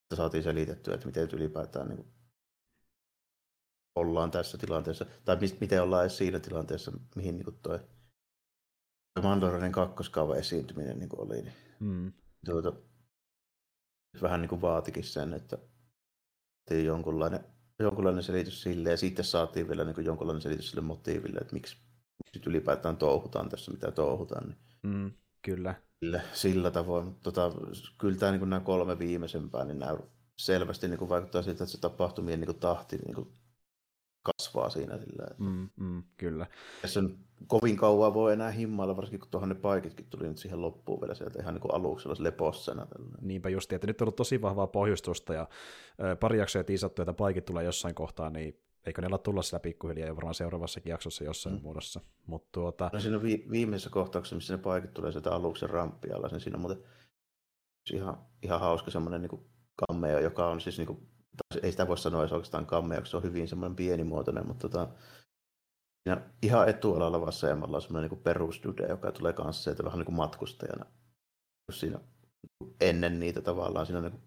että saatiin selitettyä, että miten ylipäätään niin kuin, ollaan tässä tilanteessa, tai miten ollaan edes siinä tilanteessa, mihin niin tuo Mandalorianin kakkoskaavan esiintyminen niin kuin oli. Niin, mm. tuota, vähän niin kuin vaatikin sen, että tehtiin jonkunlainen, jonkunlainen selitys sille, ja sitten saatiin vielä niin kuin jonkunlainen selitys sille motiiville, että miksi, miksi ylipäätään touhutaan tässä, mitä touhutaan. Niin. Mm, kyllä. Sillä, sillä tavoin. Tota, kyllä tämä, niin nämä kolme viimeisempää, niin nämä selvästi niin kuin vaikuttaa siltä, että se tapahtumien niin kuin tahti niin kuin kasvaa siinä sillä. Että... Mm, mm, kyllä. Tässä on kovin kauan voi enää himmailla, varsinkin kun tuohon ne paikitkin tuli nyt siihen loppuun vielä sieltä ihan niin aluksi lepossena. Tällainen. Niinpä just, että nyt on ollut tosi vahvaa pohjustusta ja pari jaksoa tiisattu, että paikit tulee jossain kohtaa, niin eikö ne olla tulla sillä pikkuhiljaa jo varmaan seuraavassakin jaksossa jossain mm. muodossa. Mut tuota... no siinä vi- viimeisessä kohtauksessa, missä ne paikit tulee sieltä aluksen ramppialla, niin siinä on muuten ihan, ihan hauska semmoinen niin cameo, joka on siis niin kuin ei sitä voi sanoa edes oikeastaan kammeoksi, se on hyvin semmoinen pienimuotoinen, mutta tota, ja ihan etualalla vasemmalla on semmoinen niin perusdude, joka tulee kanssa sieltä vähän niin kuin matkustajana. Siinä ennen niitä tavallaan siinä niin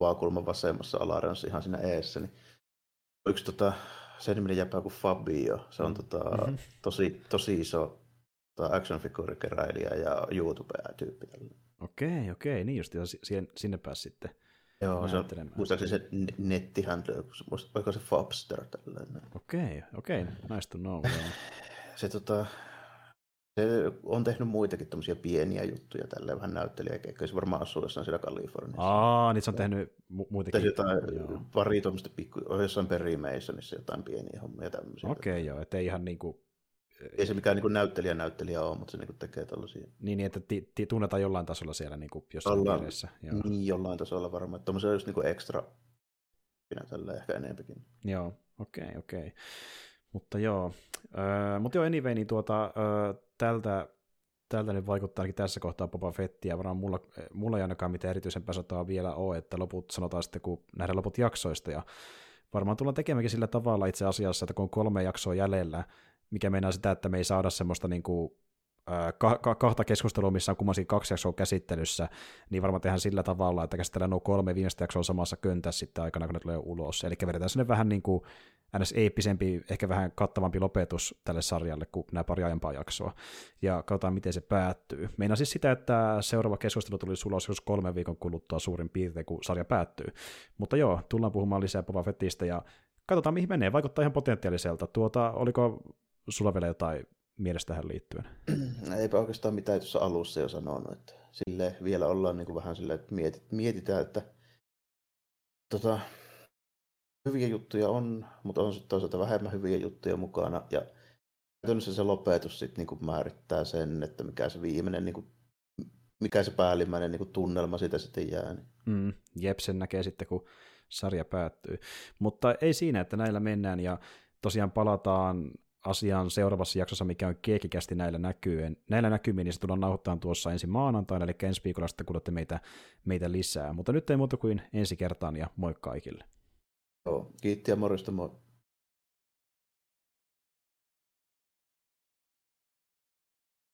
vaakulman vasemmassa alareunassa ihan siinä eessä, niin yksi tota, sen niminen jäpä kuin Fabio. Se on tota, mm-hmm. tosi, tosi iso tota, action figure ja YouTube-tyyppi. Okei, okei, niin just sinne pääsi sitten Joo, se on, muistaakseni se nettihandle, oliko se Fabster tällainen. Okei, okei, nice to know. se, tota, se on tehnyt muitakin tämmöisiä pieniä juttuja tälleen vähän näyttelijäkeikkoja. Se varmaan asuu jossain siellä Kaliforniassa. Aa, niin se on tehnyt mu- muitakin. Tehnyt jotain, joo. pari tuommoista pikku, jossain perimeissä, niin se jotain pieniä hommia tämmöisiä. Okei, okay, joo, ettei ihan niinku ei se mikään niin näyttelijä näyttelijä ole, mutta se niin tekee tällaisia. Niin, niin että ti, ti, tunnetaan jollain tasolla siellä niin kuin jossain Ollaan, piirissä. Joo. Niin, jollain tasolla varmaan. Että on just niin ekstra tällä ehkä enempikin. Joo, okei, okay, okei. Okay. Mutta joo, äh, mutta joo, anyway, niin tuota, äh, tältä, tältä nyt vaikuttaa ainakin tässä kohtaa Boba Fettiä. Varmaan mulla, mulla ei ainakaan mitään erityisen pääsotaa vielä ole, että loput sanotaan sitten, kun nähdään loput jaksoista. Ja varmaan tullaan tekemäänkin sillä tavalla itse asiassa, että kun on kolme jaksoa jäljellä, mikä meinaa sitä, että me ei saada semmoista niin kuin, ka- ka- kahta keskustelua, missä on kummankin kaksi jaksoa käsittelyssä, niin varmaan tehdään sillä tavalla, että käsitellään nuo kolme viimeistä jaksoa samassa köntässä sitten aikana, kun ne tulee ulos. Eli vedetään sinne vähän niin kuin ns. eeppisempi, ehkä vähän kattavampi lopetus tälle sarjalle kuin nämä pari aiempaa jaksoa. Ja katsotaan, miten se päättyy. Meinaa siis sitä, että seuraava keskustelu tuli ulos jos kolmen viikon kuluttua suurin piirtein, kun sarja päättyy. Mutta joo, tullaan puhumaan lisää Boba Fettistä ja katsotaan, mihin menee. Vaikuttaa ihan potentiaaliselta. Tuota, oliko sulla vielä jotain mielestä tähän liittyen? Eipä oikeastaan mitään tuossa alussa jo sanonut. Että sille vielä ollaan niin kuin vähän silleen, että mietit, mietitään, että tota, hyviä juttuja on, mutta on sitten toisaalta vähemmän hyviä juttuja mukana. Ja käytännössä se lopetus sitten niin kuin määrittää sen, että mikä se viimeinen, niin kuin, mikä se päällimmäinen niin kuin tunnelma siitä sitten jää. Niin. Mm, jep, sen näkee sitten, kun sarja päättyy. Mutta ei siinä, että näillä mennään ja tosiaan palataan asiaan seuraavassa jaksossa, mikä on keekikästi näillä näkyyn. Näillä näkymin, niin se tullaan nauhoittamaan tuossa ensi maanantaina, eli ensi viikolla sitten kuulette meitä, meitä lisää. Mutta nyt ei muuta kuin ensi kertaan ja moi kaikille. Joo, kiitti ja morjesta moi.